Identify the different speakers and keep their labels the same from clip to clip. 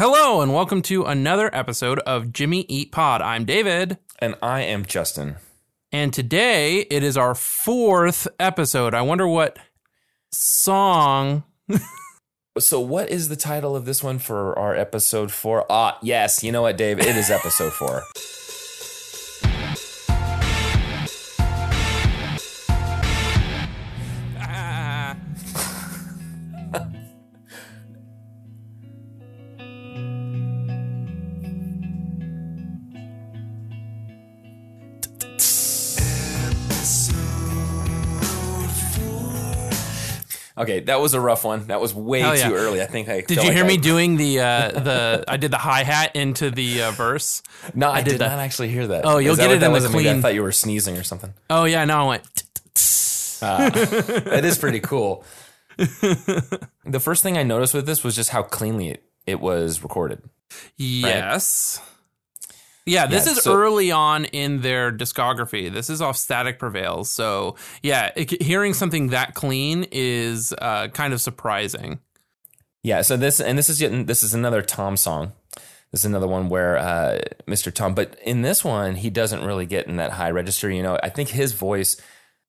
Speaker 1: Hello, and welcome to another episode of Jimmy Eat Pod. I'm David,
Speaker 2: And I am Justin.
Speaker 1: and today it is our fourth episode. I wonder what song.
Speaker 2: So, what is the title of this one for our episode four? Ah, yes. You know what, Dave? It is episode four. Okay, that was a rough one. That was way
Speaker 1: yeah.
Speaker 2: too early. I think I
Speaker 1: Did you
Speaker 2: like
Speaker 1: hear
Speaker 2: I-
Speaker 1: me doing the uh, the? I did the hi hat into the uh, verse.
Speaker 2: No, I,
Speaker 1: did
Speaker 2: did,
Speaker 1: that.
Speaker 2: not actually hear that.
Speaker 1: Oh, you'll
Speaker 2: Is
Speaker 1: get it
Speaker 2: that
Speaker 1: in the
Speaker 2: was? Maybe I thought you were sneezing or something.
Speaker 1: Oh yeah, no, I went.
Speaker 2: That is pretty cool. the first thing I noticed with this was just how cleanly it, it was recorded.
Speaker 1: Yes. Yeah, this
Speaker 2: Yeah,
Speaker 1: is
Speaker 2: so-
Speaker 1: early on in their discography. This is off Static Prevails. So, yeah, it, hearing something that clean is uh, kind of surprising.
Speaker 2: Yeah, so this and this is yet this is another Tom song. This is another one where uh, Mr. Tom, but in this one he doesn't really get in that high register. You know, I think his voice.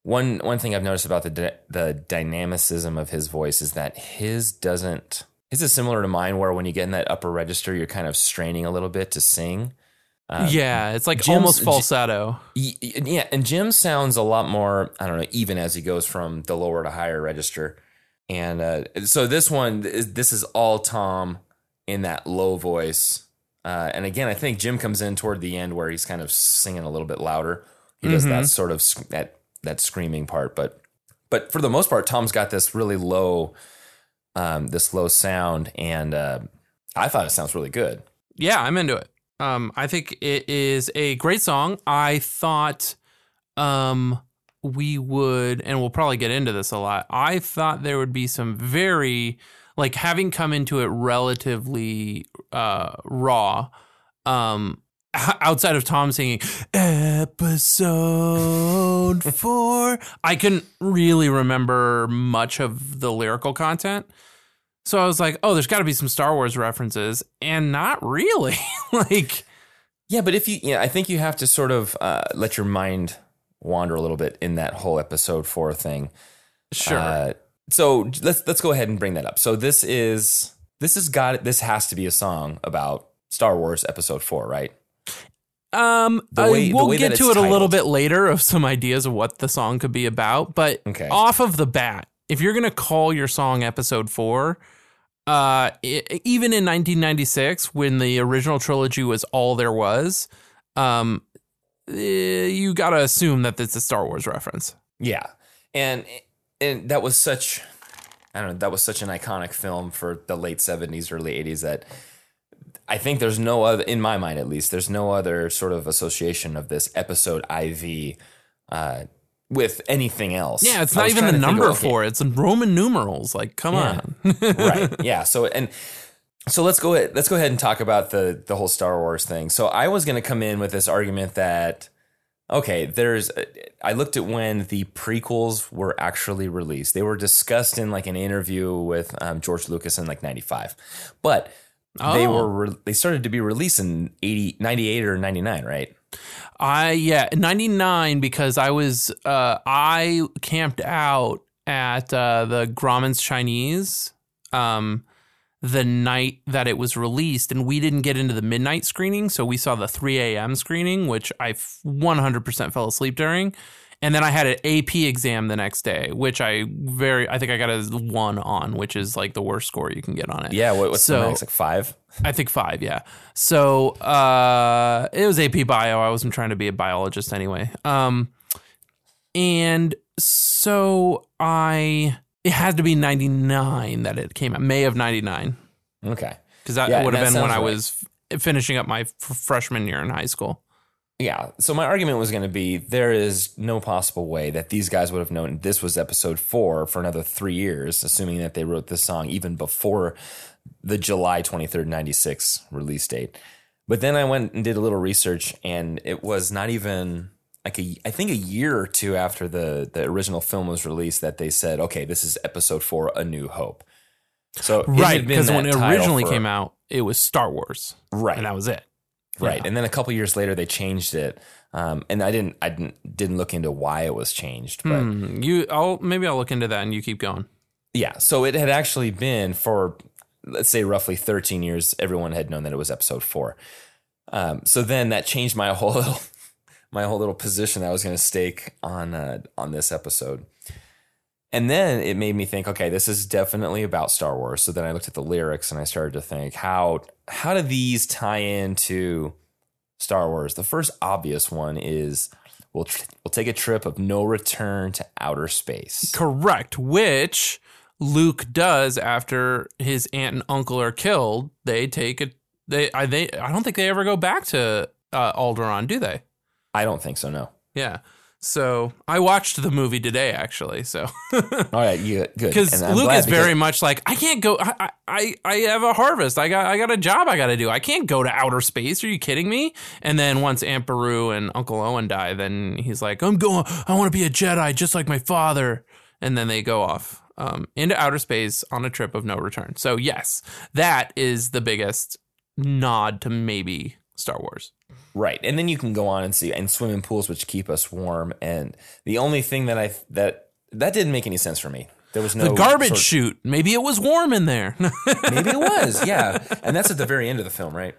Speaker 2: One one thing I've noticed about the the dynamicism of his voice is that his doesn't. His is similar to mine, where when you get in that upper register, you're kind of straining a little bit to sing. Um,
Speaker 1: yeah, it's like
Speaker 2: Jim's-
Speaker 1: almost falsetto.
Speaker 2: Yeah, and Jim sounds a lot more, I don't know, even as he goes from the lower to higher register. And uh, so this one, this is all Tom in that low voice. Uh, and again, I think Jim comes in toward the end where he's kind of singing a little bit louder. He does that sort of sc- that that screaming part, but but for the most part, Tom's got this really low, um, this low sound, and uh, I thought it sounds really good.
Speaker 1: Yeah, I'm into it. Um, I think it is a great song. I thought um, we would, and we'll probably get into this a lot. I thought there would be some very, like, having come into it relatively uh, raw. Um, outside of Tom singing episode four, I couldn't really remember much of the lyrical content. So I was like, oh, there's got to be some Star Wars references, and not really. like,
Speaker 2: Yeah, but if you, yeah, I think you have to sort of uh, let your mind wander a little bit in that whole episode four thing.
Speaker 1: sure.
Speaker 2: Uh, so let's let's go ahead and bring that up. So this is this has got this has to be a song about Star Wars Episode Four, right?
Speaker 1: um,
Speaker 2: way-
Speaker 1: we'll get to it a little bit later of some ideas of what the song could be about. But
Speaker 2: Okay.
Speaker 1: off of the bat, if you're gonna call your song Episode Four, uh, i even in 1996, when the original trilogy was all there was, um, eh, you gotta assume that it's a Star Wars reference.
Speaker 2: Yeah, and and that was such I don't know that was such an iconic film for the late seventies, early eighties that I think there's no other in my mind at least there's no other sort of association of this episode IV uh, with anything else.
Speaker 1: Yeah, it's
Speaker 2: I
Speaker 1: not even the
Speaker 2: trying to of,
Speaker 1: number
Speaker 2: okay,
Speaker 1: for it. It's in Roman numerals. Like, come
Speaker 2: Yeah.
Speaker 1: on.
Speaker 2: right. Yeah. So and so let's go ahead, let's go ahead and talk about the the whole Star Wars thing. So I was going to come in with this argument that okay, there's I looked at when the prequels were actually released. They were discussed in like an interview with um, George Lucas in like 95. But they
Speaker 1: Oh.
Speaker 2: were re- they started to be released in 80 98 or 99, right?
Speaker 1: I yeah, ninety nine because I was uh I camped out at uh the Grauman's Chinese um the night that it was released and we didn't get into the midnight screening, so we saw the three AM screening, which I one hundred percent fell asleep during. And then I had an AP exam the next day, which I very I think I got a one on, which is like the worst score you can get on it.
Speaker 2: Yeah, what, what's
Speaker 1: So-
Speaker 2: the max like 5?
Speaker 1: I think five, yeah. So uh, it was AP Bio. I wasn't trying to be a biologist anyway. Um, and so I it had to be ninety nine that it came out May of ninety nine
Speaker 2: Okay.
Speaker 1: because that
Speaker 2: Yeah,
Speaker 1: would have been when I
Speaker 2: right.
Speaker 1: was finishing up my f- freshman year in high school.
Speaker 2: Yeah. So my argument was going to be there is no possible way that these guys would have known this was episode four for another three years, assuming that they wrote this song even before the July 23rd, 96 release date. But then I went and did a little research, and it was not even like a, I think a year or two after the, the original film was released that they said, okay, this is episode four, A New Hope. So
Speaker 1: right because when it originally
Speaker 2: for-
Speaker 1: came out, it was Star Wars,
Speaker 2: right,
Speaker 1: and that was it.
Speaker 2: Right,
Speaker 1: yeah.
Speaker 2: and then a couple years later they changed it. Um, and I didn't, I didn't, didn't look into why it was changed, but
Speaker 1: Hmm, you, I'll maybe I'll look into that, and you keep going.
Speaker 2: yeah. So it had actually been for, let's say, roughly 13 years. Everyone had known that it was episode four. Um, so then that changed my whole, little, my whole little position that I was going to stake on, uh, on this episode. And then it made me think, okay, this is definitely about Star Wars. So then I looked at the lyrics and I started to think, how how do these tie into Star Wars? The first obvious one is we'll tr- we'll take a trip of no return to outer space.
Speaker 1: Correct. Which Luke does after his aunt and uncle are killed. They take it. They I they I don't think they ever go back to uh, Alderaan, do they?
Speaker 2: I don't think so. No.
Speaker 1: Yeah. So I watched the movie today, actually. So
Speaker 2: All right, you good?
Speaker 1: because Luke is very
Speaker 2: because-
Speaker 1: much like I can't go. I, I I have a harvest. I got I got a job I got to do. I can't go to outer space. Are you kidding me? And then once Aunt Beru and Uncle Owen die, then he's like, I'm going. I want to be a Jedi just like my father. And then they go off um, into outer space on a trip of no return. So yes, that is the biggest nod to maybe Star Wars.
Speaker 2: Right, and then you can go on and see and swimming pools which keep us warm. And the only thing that I that that didn't make any sense for me. There was no
Speaker 1: The garbage
Speaker 2: sort of-
Speaker 1: chute. Maybe it was warm in there.
Speaker 2: Maybe it was, yeah. And that's at the very end of the film, right?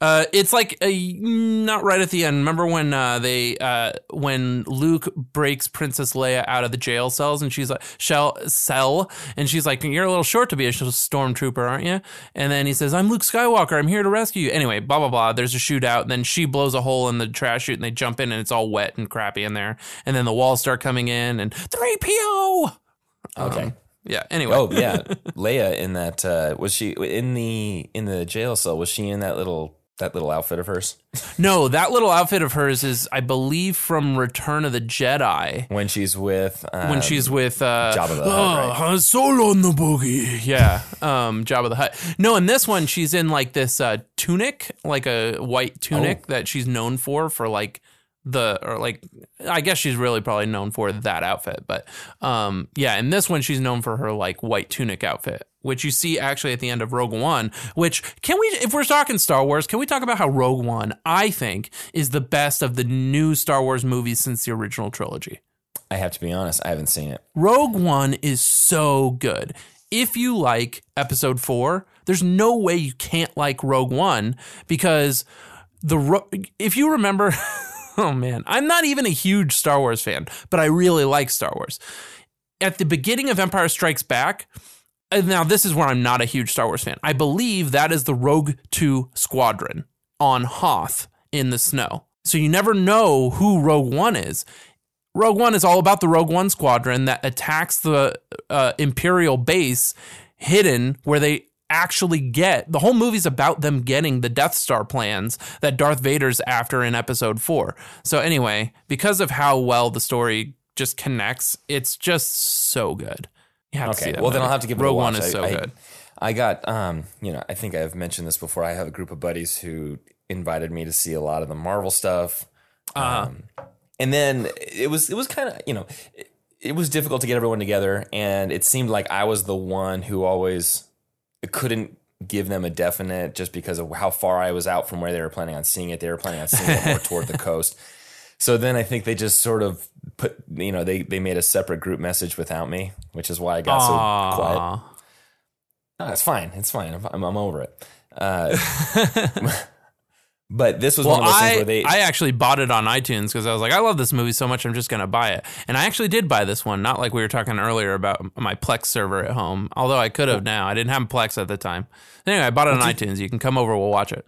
Speaker 1: Uh, it's like a, not right at the end. Remember when uh, they uh, when Luke breaks Princess Leia out of the jail cells and she's like shell cell and she's like you're a little short to be a stormtrooper, aren't you? And then he says I'm Luke Skywalker. I'm here to rescue you. Anyway, blah blah blah. There's a shootout. And then she blows a hole in the trash chute and they jump in and it's all wet and crappy in there. And then the walls start coming in and three PO.
Speaker 2: Okay.
Speaker 1: Yeah. Anyway.
Speaker 2: Oh yeah, Leia in that uh, was she in the in the jail cell? Was she in that little that little outfit of hers
Speaker 1: No, that little outfit of hers is, I believe, from Return of the Jedi.
Speaker 2: when she's with uh,
Speaker 1: when she's with uh,
Speaker 2: Jabba the Hutt,
Speaker 1: oh,
Speaker 2: right?
Speaker 1: Han Solo on the boogie. Yeah, um, Jabba the Hutt. No, in this one, she's in like this uh, tunic, like a white tunic
Speaker 2: Oh.
Speaker 1: that she's known for, for like the or like I guess she's really probably known for that outfit, but um, yeah, in this one, she's known for her like white tunic outfit. Which you see actually at the end of Rogue One, which can we, if we're talking Star Wars, can we talk about how Rogue One, I think, is the best of the new Star Wars movies since the original trilogy?
Speaker 2: I have to be honest, I haven't seen it.
Speaker 1: Rogue One is so good. If you like episode four, there's no way you can't like Rogue One because the ro- if you remember, oh man, I'm not even a huge Star Wars fan, but I really like Star Wars. At the beginning of Empire Strikes Back, now this is where I'm not a huge Star Wars fan. I believe that is the Rogue Two squadron on Hoth in the snow. So you never know who Rogue One is. Rogue One is all about the Rogue One squadron that attacks the uh, Imperial base hidden where they actually get the whole movie's about them getting the Death Star plans that Darth Vader's after in episode 4. So anyway, because of how well the story just connects, it's just so good. You have to see
Speaker 2: Okay,
Speaker 1: that
Speaker 2: well then. I'll have to give it
Speaker 1: Rogue
Speaker 2: a watch.
Speaker 1: One is
Speaker 2: I-
Speaker 1: so
Speaker 2: I-
Speaker 1: good.
Speaker 2: I got, um, you know, I think I've mentioned this before. I have a group of buddies who invited me to see a lot of the Marvel stuff.
Speaker 1: Uh,
Speaker 2: Um, and then it was, it was kind of, you know, it, it was difficult to get everyone together. And it seemed like I was the one who always couldn't give them a definite just because of how far I was out from where they were planning on seeing it. They were planning on seeing it more toward the coast. So then I think they just sort of put, you know, they, they made a separate group message without me, which is why I got so quiet. No, it's fine. It's fine. I'm, I'm, I'm over it. Uh, but this was
Speaker 1: Well,
Speaker 2: one of those things
Speaker 1: I,
Speaker 2: where they.
Speaker 1: I actually bought it on iTunes because I was like, I love this movie so much, I'm just going to buy it. And I actually did buy this one, not like we were talking earlier about my Plex server at home, although I could have now. I didn't have Plex at the time. Anyway, I bought it on iTunes. You can come over, we'll watch it.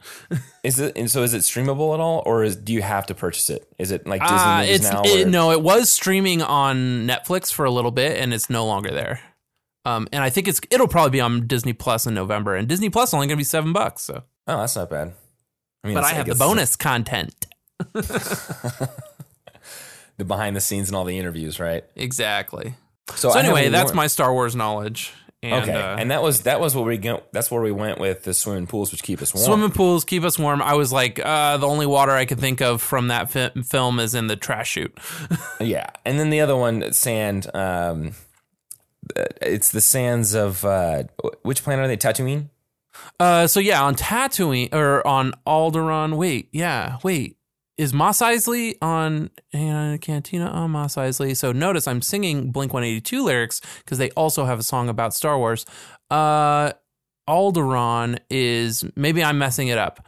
Speaker 2: is it and so? Is it streamable at all, or is do you have to purchase it? Is it like Disney
Speaker 1: Uh,
Speaker 2: movies
Speaker 1: it's
Speaker 2: now?
Speaker 1: it, no, it was streaming on Netflix for a little bit, and it's no longer there. Um, and I think it's it'll probably be on Disney Plus in November, and Disney Plus only going to be seven bucks. So,
Speaker 2: Oh, that's not bad. I mean,
Speaker 1: but I have the bonus content.
Speaker 2: the behind the scenes and all the interviews, right?
Speaker 1: Exactly.
Speaker 2: So,
Speaker 1: So anyway, that's my Star Wars knowledge. And,
Speaker 2: okay,
Speaker 1: uh,
Speaker 2: and that was that was where we go. That's where we went with the swimming pools, which keep us warm.
Speaker 1: Swimming pools keep us warm. I was like, uh, the only water I could think of from that fi- film is in the trash chute.
Speaker 2: Yeah, and then the other one, sand. Um, uh, it's the sands of uh, which planet are they? Tatooine.
Speaker 1: Uh, so yeah, on Tatooine or on Alderaan. Wait, yeah, wait. Is Mos Eisley on uh, Cantina on Mos Eisley? So notice I'm singing Blink 182 lyrics because they also have a song about Star Wars. Uh, Alderaan is maybe I'm messing it up.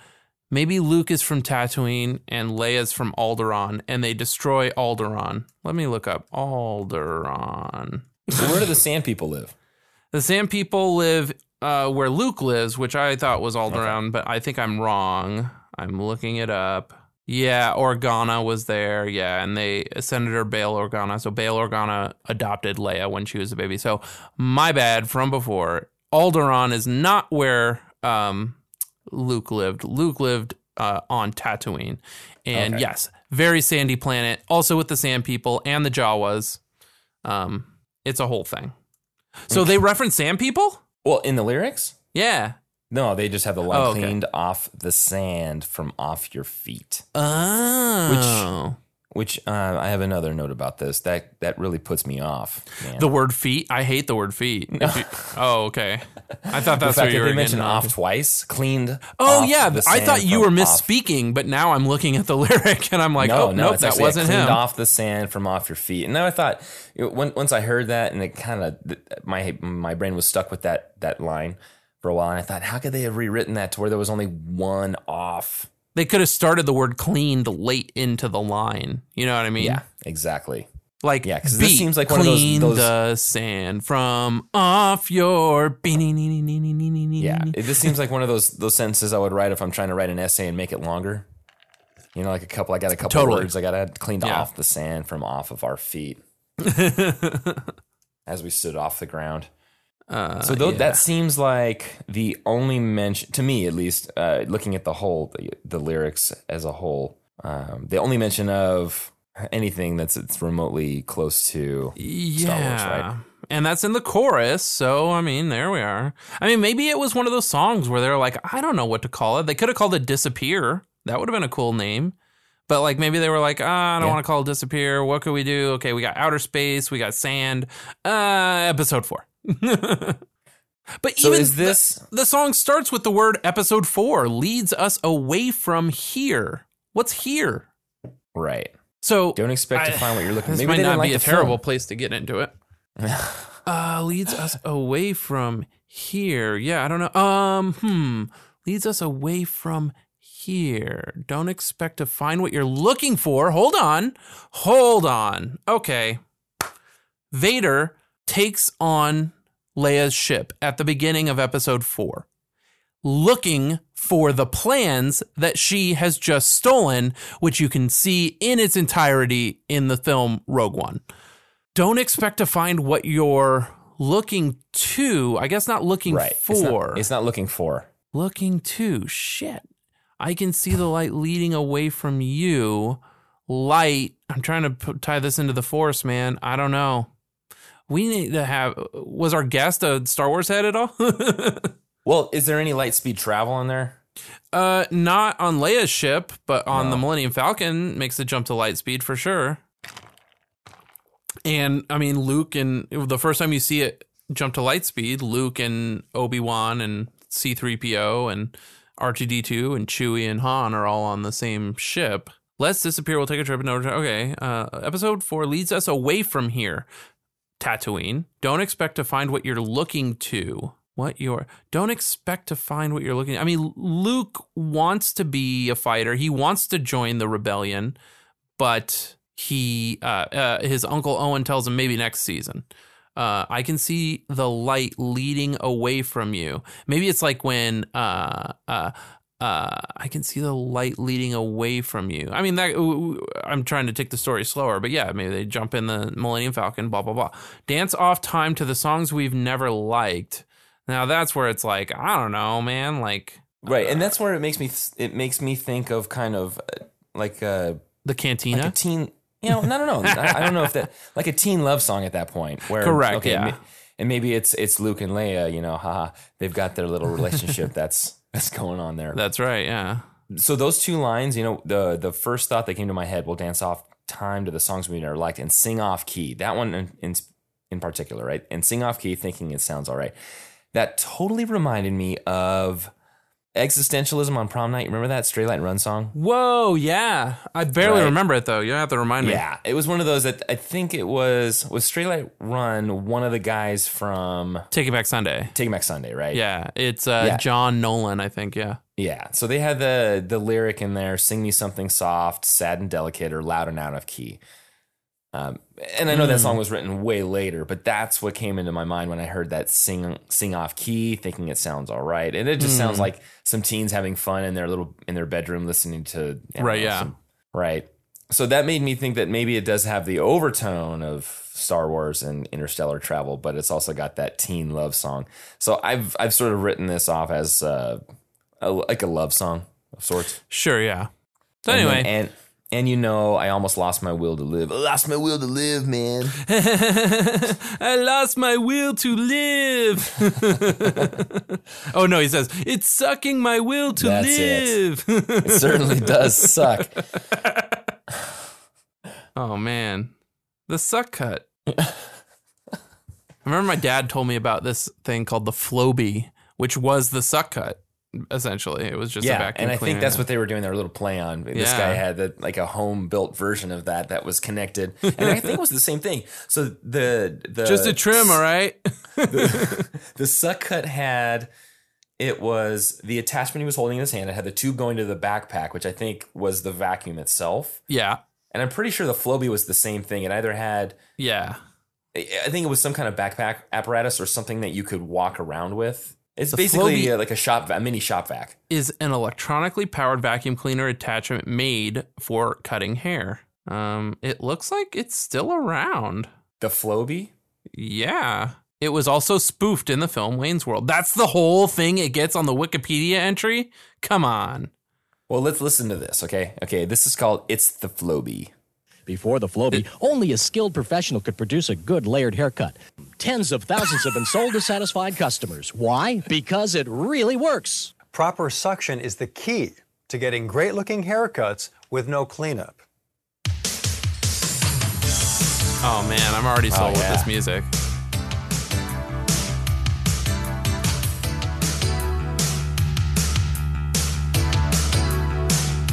Speaker 1: Maybe Luke is from Tatooine and Leia's from Alderaan, and they destroy Alderaan. Let me look up Alderaan.
Speaker 2: So where do the sand people live?
Speaker 1: The Sand People live uh, where Luke lives, which I thought was Alderaan, but I think I'm wrong. I'm looking it up. Yeah, Organa was there. Yeah, and they Senator Bail Organa. So Bail Organa adopted Leia when she was a baby. So my bad from before. Alderaan is not where um, Luke lived. Luke lived uh, on Tatooine, and
Speaker 2: Okay.
Speaker 1: yes, very sandy planet. Also with the Sand People and the Jawas. Um, it's a whole thing. So they reference Sand People.
Speaker 2: Well, in the lyrics,
Speaker 1: Yeah.
Speaker 2: no, they just have the oh, line
Speaker 1: Oh, okay.
Speaker 2: cleaned off the sand from off your feet.
Speaker 1: Oh.
Speaker 2: Which uh, I have another note about this that that really puts me off. Man.
Speaker 1: The word feet. I hate the word feet. If you- oh, okay. I thought that's what you were
Speaker 2: they mentioned off twice, cleaned.
Speaker 1: Oh
Speaker 2: off
Speaker 1: yeah, I thought you were
Speaker 2: off-
Speaker 1: misspeaking, but now I'm looking at the lyric and I'm like,
Speaker 2: no,
Speaker 1: oh
Speaker 2: no,
Speaker 1: nope, that wasn't
Speaker 2: cleaned
Speaker 1: him.
Speaker 2: off the sand from off your feet. And then I thought, when, once I heard that, and it kind of my my brain was stuck with that that line for a while, and I thought, how could they have rewritten that to where there was only one off?
Speaker 1: They could have started the word cleaned late into the line. You know what I mean?
Speaker 2: Yeah, exactly.
Speaker 1: Like
Speaker 2: Yeah, 'cause this seems like one of those-
Speaker 1: clean
Speaker 2: those-
Speaker 1: the sand from off your
Speaker 2: Yeah, it, this seems like one of those those sentences I would write if I'm trying to write an essay and make it longer. You know, like a couple. I got a couple
Speaker 1: Totally.
Speaker 2: words. I got to cleaned
Speaker 1: Yeah.
Speaker 2: off the sand from off of our feet as we stood off the ground.
Speaker 1: Uh,
Speaker 2: So
Speaker 1: yeah.
Speaker 2: that seems like the only mention to me, at least, uh, looking at the whole the, the lyrics as a whole, um, the only mention of anything that's it's remotely close to
Speaker 1: yeah.
Speaker 2: Star Wars, right?
Speaker 1: And that's in the chorus. So, I mean, there we are. I mean, maybe it was one of those songs where they're like, I don't know what to call it. They could have called it Disappear. That would have been a cool name. But like maybe they were like, ah, I don't
Speaker 2: Yeah.
Speaker 1: want to call it Disappear. What could we do? Okay, we got outer space, we got sand. Uh, episode four. but
Speaker 2: So
Speaker 1: even
Speaker 2: is this
Speaker 1: the, the song starts with the word episode four, leads us away from here. What's here?
Speaker 2: right?
Speaker 1: So
Speaker 2: Don't expect to find what you're looking.
Speaker 1: this
Speaker 2: Maybe
Speaker 1: might not
Speaker 2: like
Speaker 1: be a terrible
Speaker 2: film.
Speaker 1: place to get into it. uh, leads us away from here. Yeah, I don't know. Um, hmm. Leads us away from here. Don't expect to find what you're looking for. Hold on. Hold on. Okay. Vader takes on Leia's ship at the beginning of episode four, looking for the plans that she has just stolen, which you can see in its entirety in the film Rogue One. Don't expect to find what you're looking to. I guess not looking
Speaker 2: right?
Speaker 1: for.
Speaker 2: It's not, it's not looking for.
Speaker 1: looking to. Shit. I can see the light leading away from you. Light. I'm trying to p- tie this into the force, man. I don't know. We need to have. Was our guest a Star Wars head at all?
Speaker 2: Well, is there any light speed travel in there?
Speaker 1: uh, not on Leia's ship, but on
Speaker 2: No.
Speaker 1: the Millennium Falcon makes the jump to light speed for sure. And I mean, Luke and the first time you see it jump to light speed, Luke and Obi Wan and C three PO and R two D two and Chewie and Han are all on the same ship. Let's disappear. We'll take a trip in order. to- Okay. Uh, episode four leads us away from here. Tatooine. Don't expect to find what you're looking to. What you're don't expect to find what you're looking. I mean, Luke wants to be a fighter. He wants to join the rebellion, but he uh, uh, his uncle Owen tells him maybe next season. Uh, I can see the light leading away from you. Maybe it's like when uh, uh, uh, I can see the light leading away from you. I mean, that I'm trying to take the story slower, but yeah, maybe they jump in the Millennium Falcon, blah blah blah. Dance off time to the songs we've never liked. Now that's where it's like I don't know, man. Like
Speaker 2: Right, and that's where it makes me it makes me think of kind of uh, like a
Speaker 1: the Cantina.
Speaker 2: like a teen. You know, no, no, no. I, I don't know if that like a teen love song at that point. Where
Speaker 1: Correct, yeah.
Speaker 2: ma- and maybe it's it's Luke and Leia. You know, haha, they've got their little relationship that's that's going on there.
Speaker 1: that's right. Yeah.
Speaker 2: so those two lines, you know, the the first thought that came to my head, we'll dance off time to the songs we never liked and sing off key. That one in in, in particular, right? And sing off key, thinking it sounds all right. That totally reminded me of existentialism on prom night. Remember that Straylight Run song?
Speaker 1: Whoa, yeah. I barely
Speaker 2: Right.
Speaker 1: remember it though. You have to remind me.
Speaker 2: Yeah, it was one of those that I think it was was Straylight Run. One of the guys from
Speaker 1: Taking Back Sunday.
Speaker 2: Taking Back Sunday, right?
Speaker 1: Yeah, it's uh,
Speaker 2: Yeah.
Speaker 1: John Nolan, I think. Yeah.
Speaker 2: Yeah. So they had the the lyric in there, sing me something soft, sad and delicate, or loud and out of key. Um, and I know that song was written way later, but that's what came into my mind when I heard that sing sing off key, thinking it sounds all right. And it just sounds like some teens having fun in their little in their bedroom listening to
Speaker 1: Right,
Speaker 2: know,
Speaker 1: yeah.
Speaker 2: some- right. So that made me think that maybe it does have the overtone of Star Wars and interstellar travel, but it's also got that teen love song. So I've I've sort of written this off as uh, a, like a love song of sorts.
Speaker 1: Sure, yeah. So
Speaker 2: And then-
Speaker 1: anyway,
Speaker 2: and and you know, I almost lost my will to live. I lost my will to live, man.
Speaker 1: I lost my will to live. oh no, he says it's sucking my will to
Speaker 2: That's
Speaker 1: live.
Speaker 2: It certainly does suck.
Speaker 1: oh man, the suck cut. I remember my dad told me about this thing called the Flowbee, which was the suck cut. Essentially, it was just a
Speaker 2: yeah,
Speaker 1: vacuum
Speaker 2: and I
Speaker 1: cleaner.
Speaker 2: think that's what they were doing their little play on. This
Speaker 1: Yeah.
Speaker 2: guy had the, like a home built version of that that was connected, and I think it was the same thing. So the the
Speaker 1: just a trim, all right.
Speaker 2: the suck cut had it was the attachment he was holding in his hand. It had the tube going to the backpack, which I think was the vacuum itself.
Speaker 1: yeah,
Speaker 2: And I'm pretty sure the Flowbee was the same thing. It either had
Speaker 1: yeah.
Speaker 2: I think it was some kind of backpack apparatus or something that you could walk around with. It's
Speaker 1: The
Speaker 2: basically like a shop, a mini shop vac.
Speaker 1: is an electronically powered vacuum cleaner attachment made for cutting hair. Um, it looks like it's still around.
Speaker 2: The Flowbee.
Speaker 1: Yeah. It was also spoofed in the film Wayne's World. That's the whole thing it gets on the Wikipedia entry? Come on.
Speaker 2: Well, let's listen to this. Okay, okay. This is called "It's the Flowbee."
Speaker 3: Before the Flowbee, only a skilled professional could produce a good layered haircut. Tens of thousands have been sold to satisfied customers. Why? Because it really works.
Speaker 4: Proper suction is the key to getting great looking haircuts with no cleanup.
Speaker 1: Oh man, I'm already sold oh, with
Speaker 2: yeah.
Speaker 1: this music.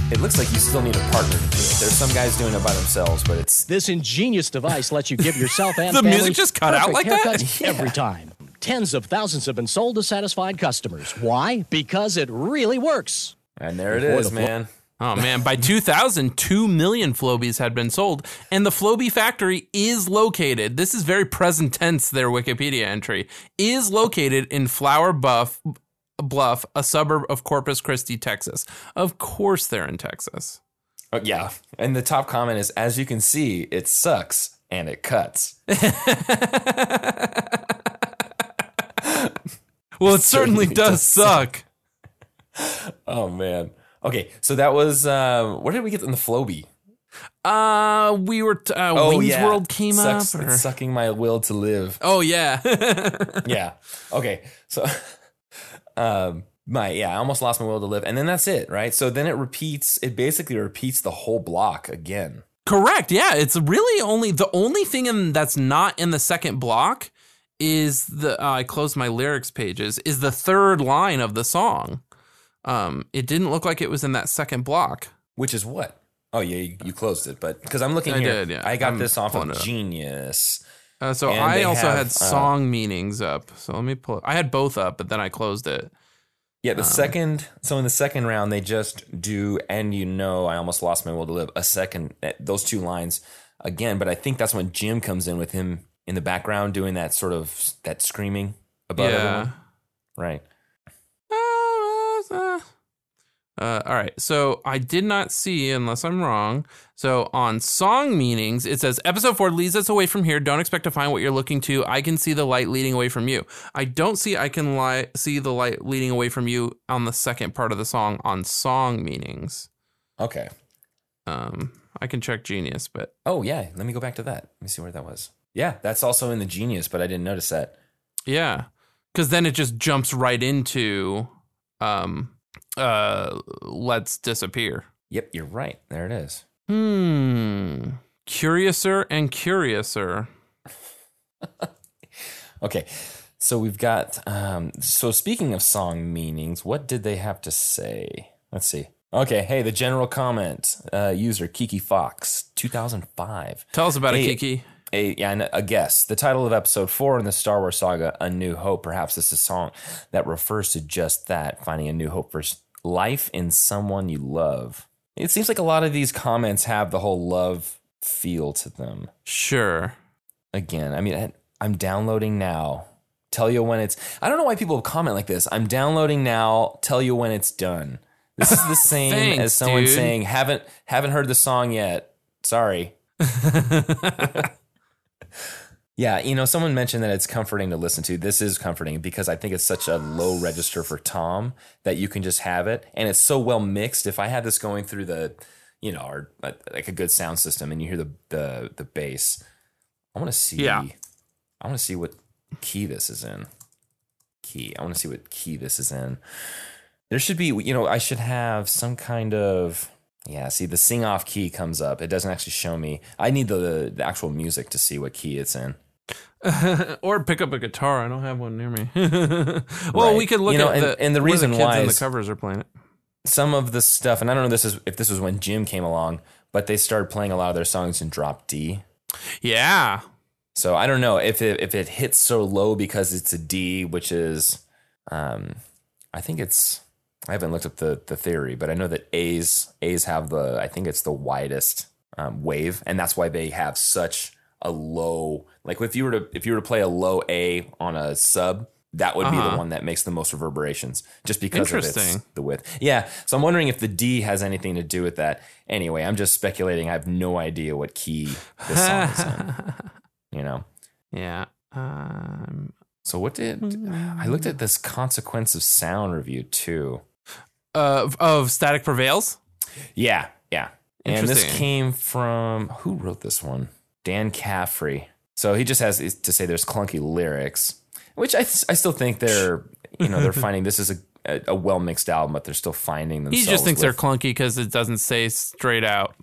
Speaker 2: It looks like you still need a partner to do it. There's some guys doing it by themselves, but it's
Speaker 3: This ingenious device lets you give yourself and
Speaker 1: The music just cut out like that?
Speaker 3: haircuts every time. Tens of thousands have been sold to satisfied customers. Why? Because it really works.
Speaker 2: and there it
Speaker 3: Before
Speaker 2: is,
Speaker 3: the Flo-
Speaker 2: man.
Speaker 1: Oh man, by 2000, 2 million Flowbees had been sold, and the Flowbee factory is located. This is very present tense, their Wikipedia entry is located in Flour Buff Bluff, a suburb of Corpus Christi, Texas. Of course, they're in Texas.
Speaker 2: Oh, yeah, and the top comment is, "As you can see, it sucks and it cuts."
Speaker 1: Well, it certainly does suck.
Speaker 2: Oh man. Okay, so that was uh, where did we get in the Flowbee?
Speaker 1: Uh, we were t- uh, Wayne's World came
Speaker 2: Sucks,
Speaker 1: up. or-
Speaker 2: It's sucking my will to live.
Speaker 1: Oh yeah,
Speaker 2: yeah. Okay. So, um, my yeah, I almost lost my will to live, and then that's it, right? So then it repeats. It basically repeats the whole block again.
Speaker 1: correct. Yeah, it's really only the only thing in, that's not in the second block is the uh, I closed my lyrics pages is the third line of the song. Um, it didn't look like it was in that second block.
Speaker 2: Which is what? Oh yeah, you, you closed it, but because I'm looking
Speaker 1: I
Speaker 2: here,
Speaker 1: did, yeah.
Speaker 2: I got
Speaker 1: I'm
Speaker 2: this off of. Genius.
Speaker 1: Uh, so
Speaker 2: And
Speaker 1: I also
Speaker 2: have,
Speaker 1: had
Speaker 2: uh,
Speaker 1: song meanings up. So let me pull. I had both up, but then I closed it.
Speaker 2: Yeah,
Speaker 1: Um,
Speaker 2: the second. So in the second round, they just do, and you know, I almost lost my will to live. A second, eh, those two lines again, but I think that's when Jim comes in with him in the background doing that sort of that screaming above
Speaker 1: yeah.
Speaker 2: everyone. Right.
Speaker 1: Uh, all right. So I did not see, unless I'm wrong. So on song meanings, it says episode four leads us away from here. Don't expect to find what you're looking to. I can see the light leading away from you. I don't see I can li- see the light leading away from you on the second part of the song on song meanings.
Speaker 2: Okay.
Speaker 1: Um, I can check Genius, but
Speaker 2: Oh yeah, let me go back to that. Let me see where that was. Yeah, that's also in the Genius, but I didn't notice that.
Speaker 1: yeah, because then it just jumps right into um, uh, let's disappear.
Speaker 2: Yep, you're right. There it is.
Speaker 1: Hmm. Curiouser and curiouser.
Speaker 2: Okay. So we've got. Um, so speaking of song meanings, what did they have to say? Let's see. Okay. Hey, the general comment uh, user Kiki Fox, 2005.
Speaker 1: Tell us about
Speaker 2: Hey,
Speaker 1: it, Kiki.
Speaker 2: A, yeah, and a guess. The title of episode four in the Star Wars saga, A New Hope. Perhaps this is a song that refers to just that, finding a new hope for life in someone you love. It seems like a lot of these comments have the whole love feel to them.
Speaker 1: Sure.
Speaker 2: Again, I mean, I'm downloading now. Tell you when it's. I don't know why people comment like this. I'm downloading now. Tell you when it's done. This is the same
Speaker 1: Thanks,
Speaker 2: as someone
Speaker 1: dude.
Speaker 2: saying haven't haven't heard the song yet. Sorry. Yeah, you know, someone mentioned that it's comforting to listen to. This is comforting because I think it's such a low register for Tom that you can just have it, and it's so well mixed. If I had this going through the, you know, or uh, like a good sound system, and you hear the the the bass, I want to see.
Speaker 1: Yeah.
Speaker 2: I want to see what key this is in. Key. I want to see what key this is in. There should be, you know, I should have some kind of. Yeah, see, the sing off key comes up. It doesn't actually show me. I need the the actual music to see what key it's in.
Speaker 1: or pick up a guitar. I don't have one near me. well,
Speaker 2: Right.
Speaker 1: we could look
Speaker 2: You know,
Speaker 1: at
Speaker 2: and-
Speaker 1: the
Speaker 2: and the reason
Speaker 1: kids
Speaker 2: why
Speaker 1: the covers are playing it.
Speaker 2: some of the stuff, and I don't know this is if this was when Jim came along, but they started playing a lot of their songs in drop D.
Speaker 1: Yeah.
Speaker 2: So I don't know if it if it hits so low because it's a D, which is, um, I think it's. I haven't looked up the the theory, but I know that A's A's have the I think it's the widest um, wave, and that's why they have such a low. Like if you were to if you were to play a low A on a sub, that would be
Speaker 1: Uh-huh.
Speaker 2: the one that makes the most reverberations, just because of its the width. Yeah, so I'm wondering if the D has anything to do with that. Anyway, I'm just speculating. I have no idea what key this song is in. You know.
Speaker 1: Yeah. Um,
Speaker 2: So what did I looked at this consequence of sound review too?
Speaker 1: uh, of Static Prevails.
Speaker 2: Yeah, yeah. And this came from who wrote this one? Dan Caffrey. So he just has to say there's clunky lyrics, which I I still think they're you know they're finding this is a a, a well mixed album, but they're still finding
Speaker 1: them.
Speaker 2: He
Speaker 1: just thinks they're clunky because it doesn't say straight out,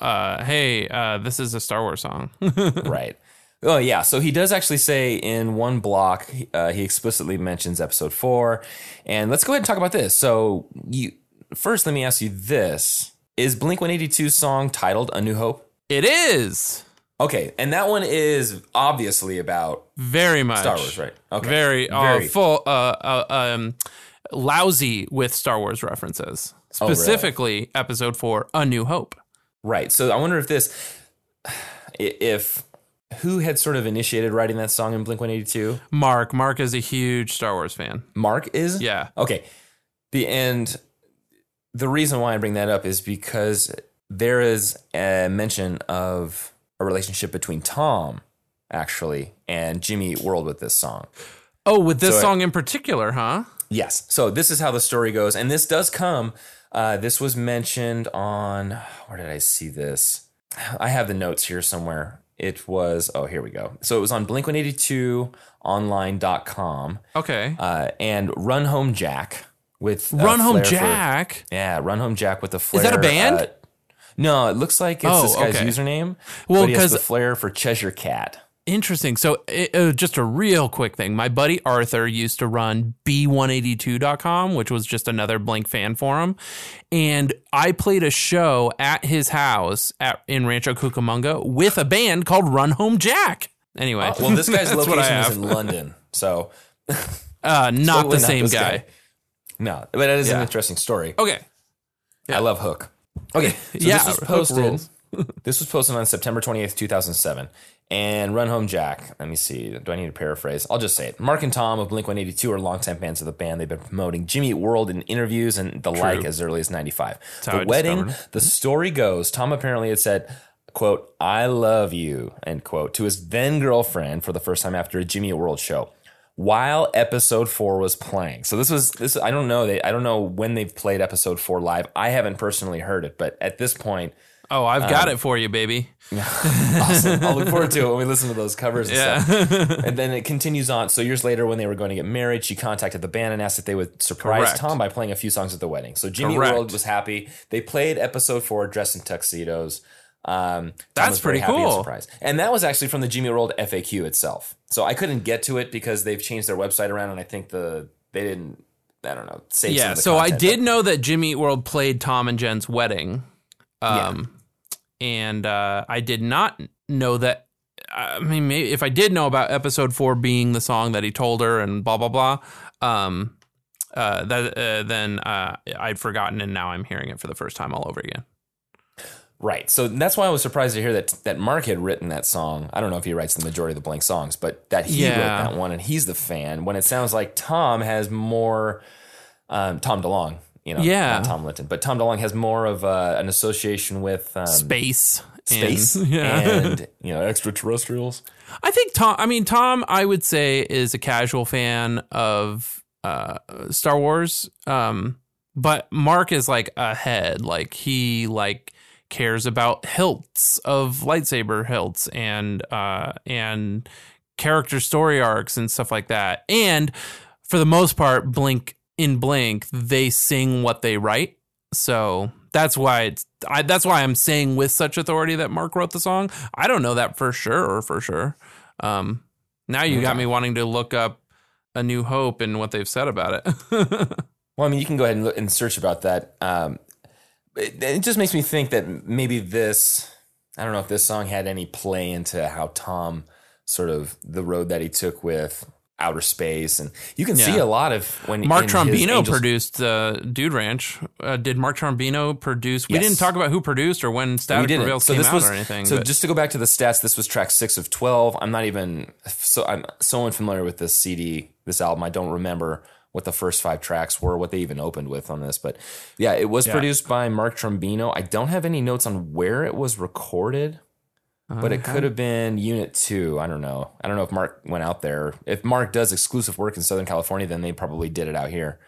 Speaker 1: uh, "Hey, uh, this is a Star Wars song."
Speaker 2: right. Oh yeah, so he does actually say in one block uh, he explicitly mentions episode four, and let's go ahead and talk about this. So you first, let me ask you this: Is Blink One Eighty Two song titled "A New Hope"?
Speaker 1: it is
Speaker 2: Okay, and that one is obviously about
Speaker 1: very much
Speaker 2: Star Wars, right? Okay,
Speaker 1: Very, uh,
Speaker 2: Very.
Speaker 1: full, uh, uh, um, lousy with Star Wars references.
Speaker 2: Oh, really?
Speaker 1: Specifically, Episode Four, A New Hope.
Speaker 2: right. So I wonder if this, if who had sort of initiated writing that song in Blink One Eighty Two?
Speaker 1: Mark, Mark is a huge Star Wars fan.
Speaker 2: Mark is
Speaker 1: Yeah.
Speaker 2: Okay. The end. the reason why I bring that up is because there is a mention of a relationship between Tom actually and Jimmy Eat World with this song.
Speaker 1: Oh, with this
Speaker 2: So
Speaker 1: song in particular, huh?
Speaker 2: Yes. So this is how the story goes, and this does come. Uh, this was mentioned on where did I see this? I have the notes here somewhere. It was oh here we go. So it was on Blink One Eighty Two Online.com
Speaker 1: Okay.
Speaker 2: uh, and Run Home Jack with uh,
Speaker 1: Run Home
Speaker 2: flair for-
Speaker 1: Jack.
Speaker 2: Yeah, Run Home Jack with the flair.
Speaker 1: Is that a band?
Speaker 2: Uh, no, it looks like it's
Speaker 1: Oh,
Speaker 2: this guy's
Speaker 1: okay.
Speaker 2: username.
Speaker 1: Well,
Speaker 2: because the flair for Cheshire Cat.
Speaker 1: Interesting. So, it, uh, just a real quick thing. My buddy Arthur used to run B182.com, which was just another Blink fan forum. And I played a show at his house at, in Rancho Cucamonga with a band called Run Home Jack. Anyway,
Speaker 2: Well, this guy's
Speaker 1: that's what I
Speaker 2: location is in London, so
Speaker 1: Uh, not
Speaker 2: totally
Speaker 1: the same
Speaker 2: this
Speaker 1: guy.
Speaker 2: No, but that is an interesting story.
Speaker 1: Okay.
Speaker 2: I love Hook. Okay, so
Speaker 1: Yeah,
Speaker 2: this was posted. this was posted on September 28th, 2007. And Run Home Jack, let me see. Do I need to paraphrase? I'll just say it. Mark and Tom of Blink 182 are longtime fans of the band. They've been promoting Jimmy Eat World in interviews and the like as early as 95.
Speaker 1: how
Speaker 2: the
Speaker 1: I
Speaker 2: wedding,
Speaker 1: discovered
Speaker 2: the story goes, Tom apparently had said, quote, I love you, end quote, to his then girlfriend for the first time after a Jimmy Eat World show. While episode four was playing, so this was this. I don't know. They I don't know when they've played episode four live. I haven't personally heard it, but at this point,
Speaker 1: Oh, I've got
Speaker 2: Um,
Speaker 1: it for you, baby.
Speaker 2: awesome. I'll look forward to it when we listen to those covers and
Speaker 1: Yeah.
Speaker 2: stuff. And then it continues on. So years later, when they were going to get married, she contacted the band and asked if they would surprise
Speaker 1: Correct.
Speaker 2: Tom by playing a few songs at the wedding. So Jimmy
Speaker 1: Correct.
Speaker 2: World was happy. They played episode four, dressed in tuxedos. Um,
Speaker 1: That's pretty
Speaker 2: and
Speaker 1: cool.
Speaker 2: surprised. And that was actually from the Jimmy World FAQ itself. So I couldn't get to it because they've changed their website around, and I think the they didn't. I don't know.
Speaker 1: Yeah, so I did
Speaker 2: but-
Speaker 1: know that Jimmy Eat World played Tom and Jen's wedding. Um, and uh, I did not know that. I mean, maybe if I did know about episode four being the song that he told her and blah blah blah, um, uh, that uh, then uh, I'd forgotten, and now I'm hearing it for the first time all over again.
Speaker 2: Right. So that's why I was surprised to hear that that Mark had written that song. I don't know if he writes the majority of the blank songs, but that he
Speaker 1: Yeah.
Speaker 2: wrote that one and he's the fan. When it sounds like Tom has more, um, Tom DeLonge, you know,
Speaker 1: Yeah.
Speaker 2: not Tom Linton, but Tom DeLonge has more of uh, an association with um,
Speaker 1: Space,
Speaker 2: space
Speaker 1: and, yeah.
Speaker 2: and you know extraterrestrials.
Speaker 1: I think Tom. I mean, Tom. I would say is a casual fan of uh, Star Wars. Um, but Mark is like ahead. Like he like cares about hilts of lightsaber hilts and uh and character story arcs and stuff like that. And for the most part, Blink in Blink, they sing what they write. So that's why it's I, that's why I'm saying with such authority that Mark wrote the song. I don't know that for sure or for sure. Um, now you got me wanting to look up a New Hope and what they've said about it.
Speaker 2: Well, I mean, you can go ahead and, look and search about that. Um, it, it just makes me think that maybe this, I don't know if this song had any play into how Tom sort of the road that he took with outer space. And you can see a lot of when
Speaker 1: Mark Trombino
Speaker 2: Angels-
Speaker 1: produced uh, Dude Ranch. Uh, did Mark Trombino produce? We
Speaker 2: Yes.
Speaker 1: didn't talk about who produced or when Static. Prevails
Speaker 2: So
Speaker 1: came
Speaker 2: this
Speaker 1: out
Speaker 2: was
Speaker 1: or anything.
Speaker 2: so
Speaker 1: but-
Speaker 2: just to go back to the stats, this was track six of twelve. I'm not even so I'm so unfamiliar with this CD, this album. I don't remember what the first five tracks were, what they even opened with on this. But yeah, it was
Speaker 1: Yeah.
Speaker 2: produced by Mark Trombino. I don't have any notes on where it was recorded, but it
Speaker 1: Uh-huh.
Speaker 2: could have been Unit Two. I don't know. I don't know if Mark went out there. If Mark does exclusive work in Southern California, then they probably did it out here.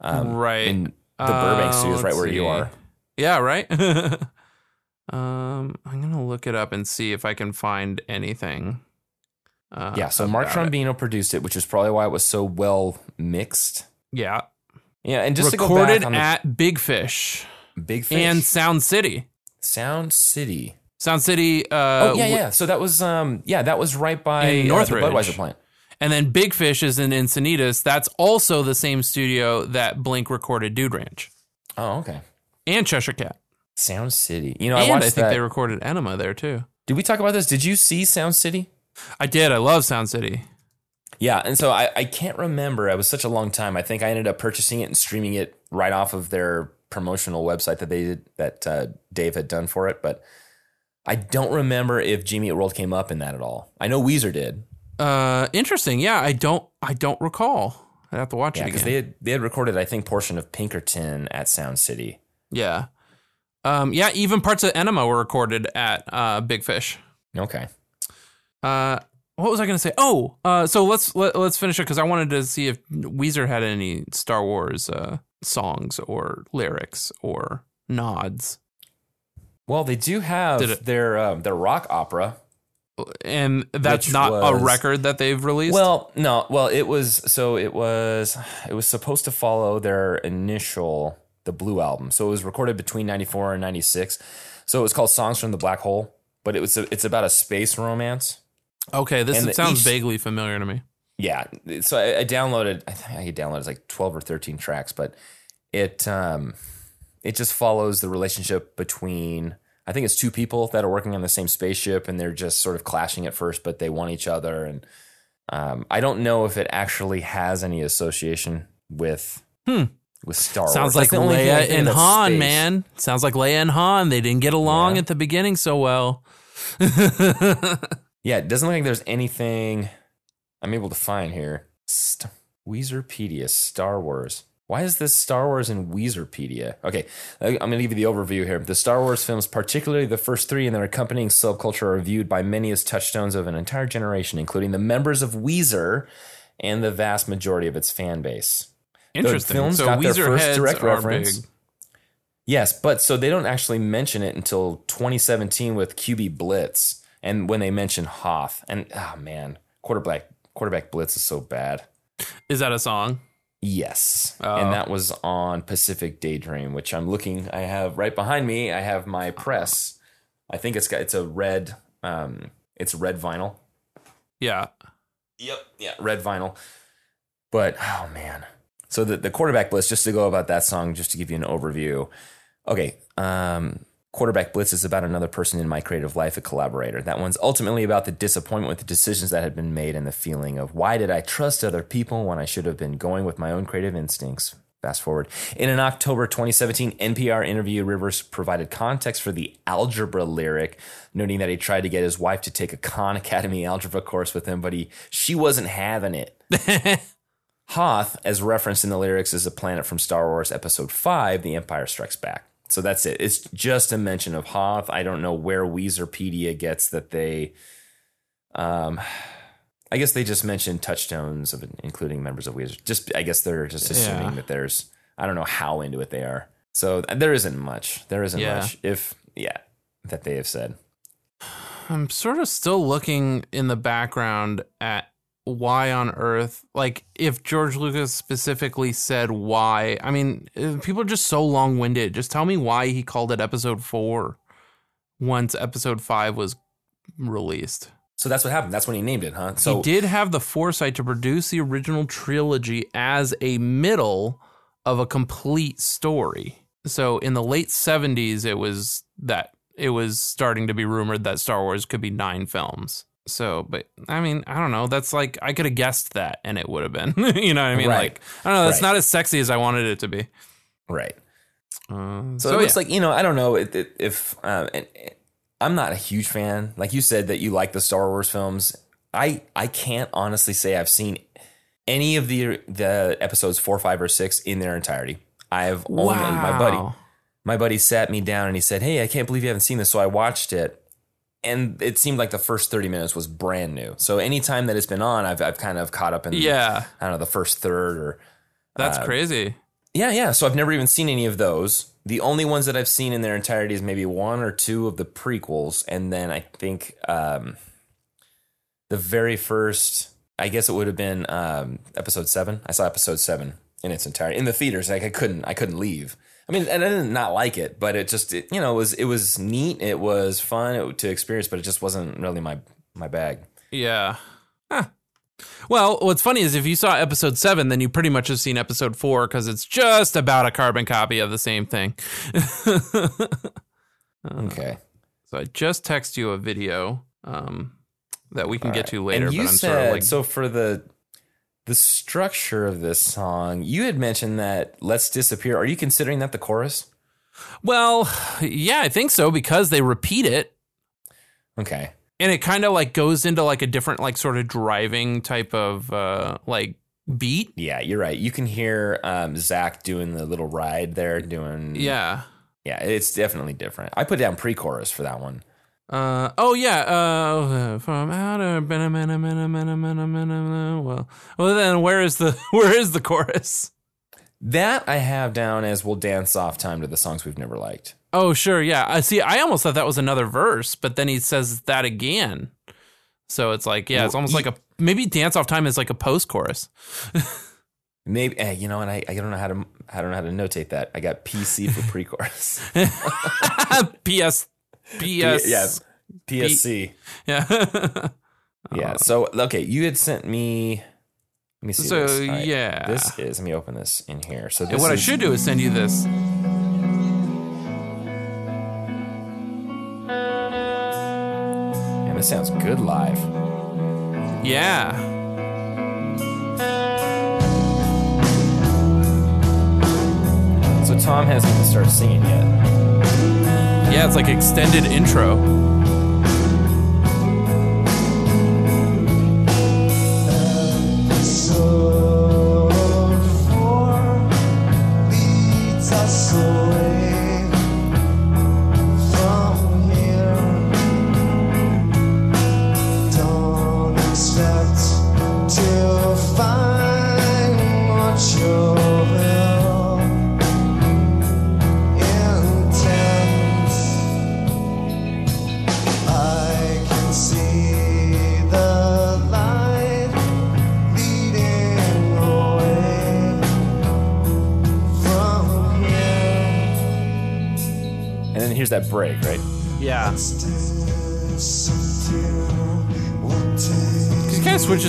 Speaker 2: Um,
Speaker 1: Right.
Speaker 2: in the
Speaker 1: Uh,
Speaker 2: Burbank studios, right where you are.
Speaker 1: Yeah, right. um, I'm gonna look it up and see if I can find anything. Uh,
Speaker 2: Yeah, so Mark
Speaker 1: about it.
Speaker 2: Trombino produced it, which is probably why it was so well mixed.
Speaker 1: Yeah,
Speaker 2: Yeah, and just
Speaker 1: recorded
Speaker 2: to go back on the
Speaker 1: at Big Fish
Speaker 2: Big Fish
Speaker 1: and Sound City.
Speaker 2: Sound City.
Speaker 1: Sound City. Uh,
Speaker 2: Oh yeah, yeah. So that was um yeah, that was right by uh, the
Speaker 1: Northridge.
Speaker 2: Budweiser plant.
Speaker 1: And then Big Fish is in Encinitas. That's also the same studio that Blink recorded Dude Ranch
Speaker 2: Oh, okay.
Speaker 1: and Cheshire Cat.
Speaker 2: Sound City. You know, I
Speaker 1: and I,
Speaker 2: watched
Speaker 1: think
Speaker 2: that.
Speaker 1: they recorded Enema there too.
Speaker 2: Did we talk about this? Did you see Sound City?
Speaker 1: I did. I love Sound City.
Speaker 2: Yeah, and so I, I can't remember. It was such a long time. I think I ended up purchasing it and streaming it right off of their promotional website that they did that uh, Dave had done for it. But I don't remember if Jimmy Eat World came up in that at all. I know Weezer did.
Speaker 1: Uh, interesting. Yeah, I don't. I don't recall. I'd have to watch
Speaker 2: Yeah,
Speaker 1: it
Speaker 2: because they had they had recorded I think portion of Pinkerton at Sound City.
Speaker 1: Yeah. Um, yeah, even parts of Enema were recorded at uh, Big Fish.
Speaker 2: Okay.
Speaker 1: Uh, what was I going to say? Oh, uh, so let's let, let's finish it because I wanted to see if Weezer had any Star Wars uh, songs or lyrics or nods,
Speaker 2: Well, they do have
Speaker 1: it-
Speaker 2: their um, their rock opera.
Speaker 1: and that's not a record that they've released.
Speaker 2: Well, no, well, it was so it was it was supposed to follow their initial the Blue album. So it was recorded between 94 and 96. So it was called Songs from the Black Hole, but it was it's about a space romance.
Speaker 1: Okay, this
Speaker 2: and
Speaker 1: sounds vaguely familiar to me.
Speaker 2: Yeah, so I, I downloaded. I think I downloaded like twelve or thirteen tracks, but it um, it just follows the relationship between. I think it's two people that are working on the same spaceship, and they're just sort of clashing at first, but they want each other. And um, I don't know if it actually has any association with
Speaker 1: Hmm.
Speaker 2: with Star Wars.
Speaker 1: Sounds
Speaker 2: Wars.
Speaker 1: like
Speaker 2: That's the only thing I
Speaker 1: Leia and Han,
Speaker 2: space.
Speaker 1: man. Sounds like Leia and Han. They didn't get along
Speaker 2: Yeah.
Speaker 1: at the beginning so well.
Speaker 2: Yeah, it doesn't look like there's anything I'm able to find here. St- Weezerpedia, Star Wars. Why is this Star Wars in Weezerpedia? Okay, I'm going to give you the overview here. The Star Wars films, particularly the first three and their accompanying subculture, are viewed by many as touchstones of an entire generation, including the members of Weezer and the vast majority of its fan base.
Speaker 1: Interesting.
Speaker 2: films
Speaker 1: so
Speaker 2: got their
Speaker 1: Weezer
Speaker 2: first
Speaker 1: heads
Speaker 2: direct reference.
Speaker 1: big.
Speaker 2: Yes, but so they don't actually mention it until 2017 with QB Blitz, and when they mention Hoth, and oh man, quarterback quarterback Blitz is so bad.
Speaker 1: Is that a song?
Speaker 2: Yes,
Speaker 1: Oh.
Speaker 2: and that was on Pacific Daydream, which I'm looking. I have right behind me. I have my press I think it's got it's a red um it's red vinyl.
Speaker 1: Yeah.
Speaker 2: Yep. Yeah, red vinyl. But oh man. So the, the quarterback blitz, just to go about that song, just to give you an overview. Okay. Um Quarterback Blitz is about another person in my creative life, a collaborator. That one's ultimately about the disappointment with the decisions that had been made and the feeling of why did I trust other people when I should have been going with my own creative instincts. Fast forward. In an October 2017 NPR interview, Rivers provided context for the algebra lyric, noting that he tried to get his wife to take a Khan Academy algebra course with him, but he she wasn't having it. Hoth, as referenced in the lyrics, is a planet from Star Wars Episode 5, The Empire Strikes Back. So that's it. It's just a mention of Hoth. I don't know where Weezerpedia gets that they. Um, I guess they just mentioned touchstones of including members of Weezer. Just I guess they're just assuming
Speaker 1: Yeah.
Speaker 2: that there's. I don't know how into it they are. So there isn't much. There isn't
Speaker 1: Yeah.
Speaker 2: much. If yeah, that they have said.
Speaker 1: I'm sort of still looking in the background at why on earth, like if George Lucas specifically said why. I mean, uh, people are just so long winded. Just tell me why he called it episode four once episode five was released.
Speaker 2: So that's what happened. That's when he named it, huh? So
Speaker 1: he did have the foresight to produce the original trilogy as a middle of a complete story. So in the late 70s it was that it was starting to be rumored that Star Wars could be 9 films. So, but I mean, I don't know. That's like I could have guessed that and it would have been. you know what I mean?
Speaker 2: Right.
Speaker 1: Like I don't know, that's
Speaker 2: Right.
Speaker 1: not as sexy as I wanted it to be.
Speaker 2: right.
Speaker 1: Uh,
Speaker 2: So,
Speaker 1: so
Speaker 2: it looks
Speaker 1: yeah.
Speaker 2: like you know I don't know if, if um, and, and I'm not a huge fan. Like you said that you like the Star Wars films. I I can't honestly say I've seen any of the the episodes four, five, or six in their entirety. I've only my buddy my buddy sat me down and he said, "Hey, I can't believe you haven't seen this." So I watched it, and it seemed like the first thirty minutes was brand new. So anytime that it's been on, I've I've kind of caught up in
Speaker 1: Yeah,
Speaker 2: I don't know the first third or
Speaker 1: that's
Speaker 2: Uh,
Speaker 1: crazy.
Speaker 2: yeah, yeah. So I've never even seen any of those. The only ones that I've seen in their entirety is maybe one or two of the prequels, and then I think um, the very first. I guess it would have been um, episode seven. I saw episode seven in its entirety in the theaters. Like I couldn't, I couldn't leave. I mean, and I didn't not like it, but it just, it, you know, it was it was neat. It was fun to experience, but it just wasn't really my my bag.
Speaker 1: Yeah. Huh. Well, what's funny is if you saw episode seven, then you pretty much have seen episode four because it's just about a carbon copy of the same thing.
Speaker 2: Okay.
Speaker 1: so I just text you a video um, that we can get to later.
Speaker 2: And you
Speaker 1: but I'm
Speaker 2: said
Speaker 1: sort of like,
Speaker 2: so for the the structure of this song. You had mentioned that "Let's Disappear." Are you considering that the chorus?
Speaker 1: well, yeah, I think so because they repeat it
Speaker 2: Okay.
Speaker 1: and it kind of like goes into like a different like sort of driving type of uh, like beat.
Speaker 2: Yeah, you're right. You can hear um, Zach doing the little ride there, doing
Speaker 1: Yeah.
Speaker 2: yeah. It's definitely different. I put down pre-chorus for that one.
Speaker 1: Uh, oh yeah, uh, from outer well, well then where is the where is the chorus?
Speaker 2: That I have down as "We'll dance off time to the songs we've never liked."
Speaker 1: Oh sure, yeah. I see. I almost thought that was another verse, but then he says that again. So it's like, yeah, it's almost like a maybe dance off time is like a post chorus.
Speaker 2: Maybe eh, you know, and I, I don't know how to I don't know how to notate that. I got PC for pre-chorus.
Speaker 1: P.S. P.S.
Speaker 2: yeah, PSC.
Speaker 1: yeah.
Speaker 2: Yeah. So okay, you had sent me. Let me see.
Speaker 1: So,
Speaker 2: this. All right.
Speaker 1: yeah.
Speaker 2: this is. Let me open this in here. So this
Speaker 1: And what I should do is send you this.
Speaker 2: And this sounds good live.
Speaker 1: Yeah.
Speaker 2: So Tom hasn't even started singing yet.
Speaker 1: Yeah, it's like extended intro.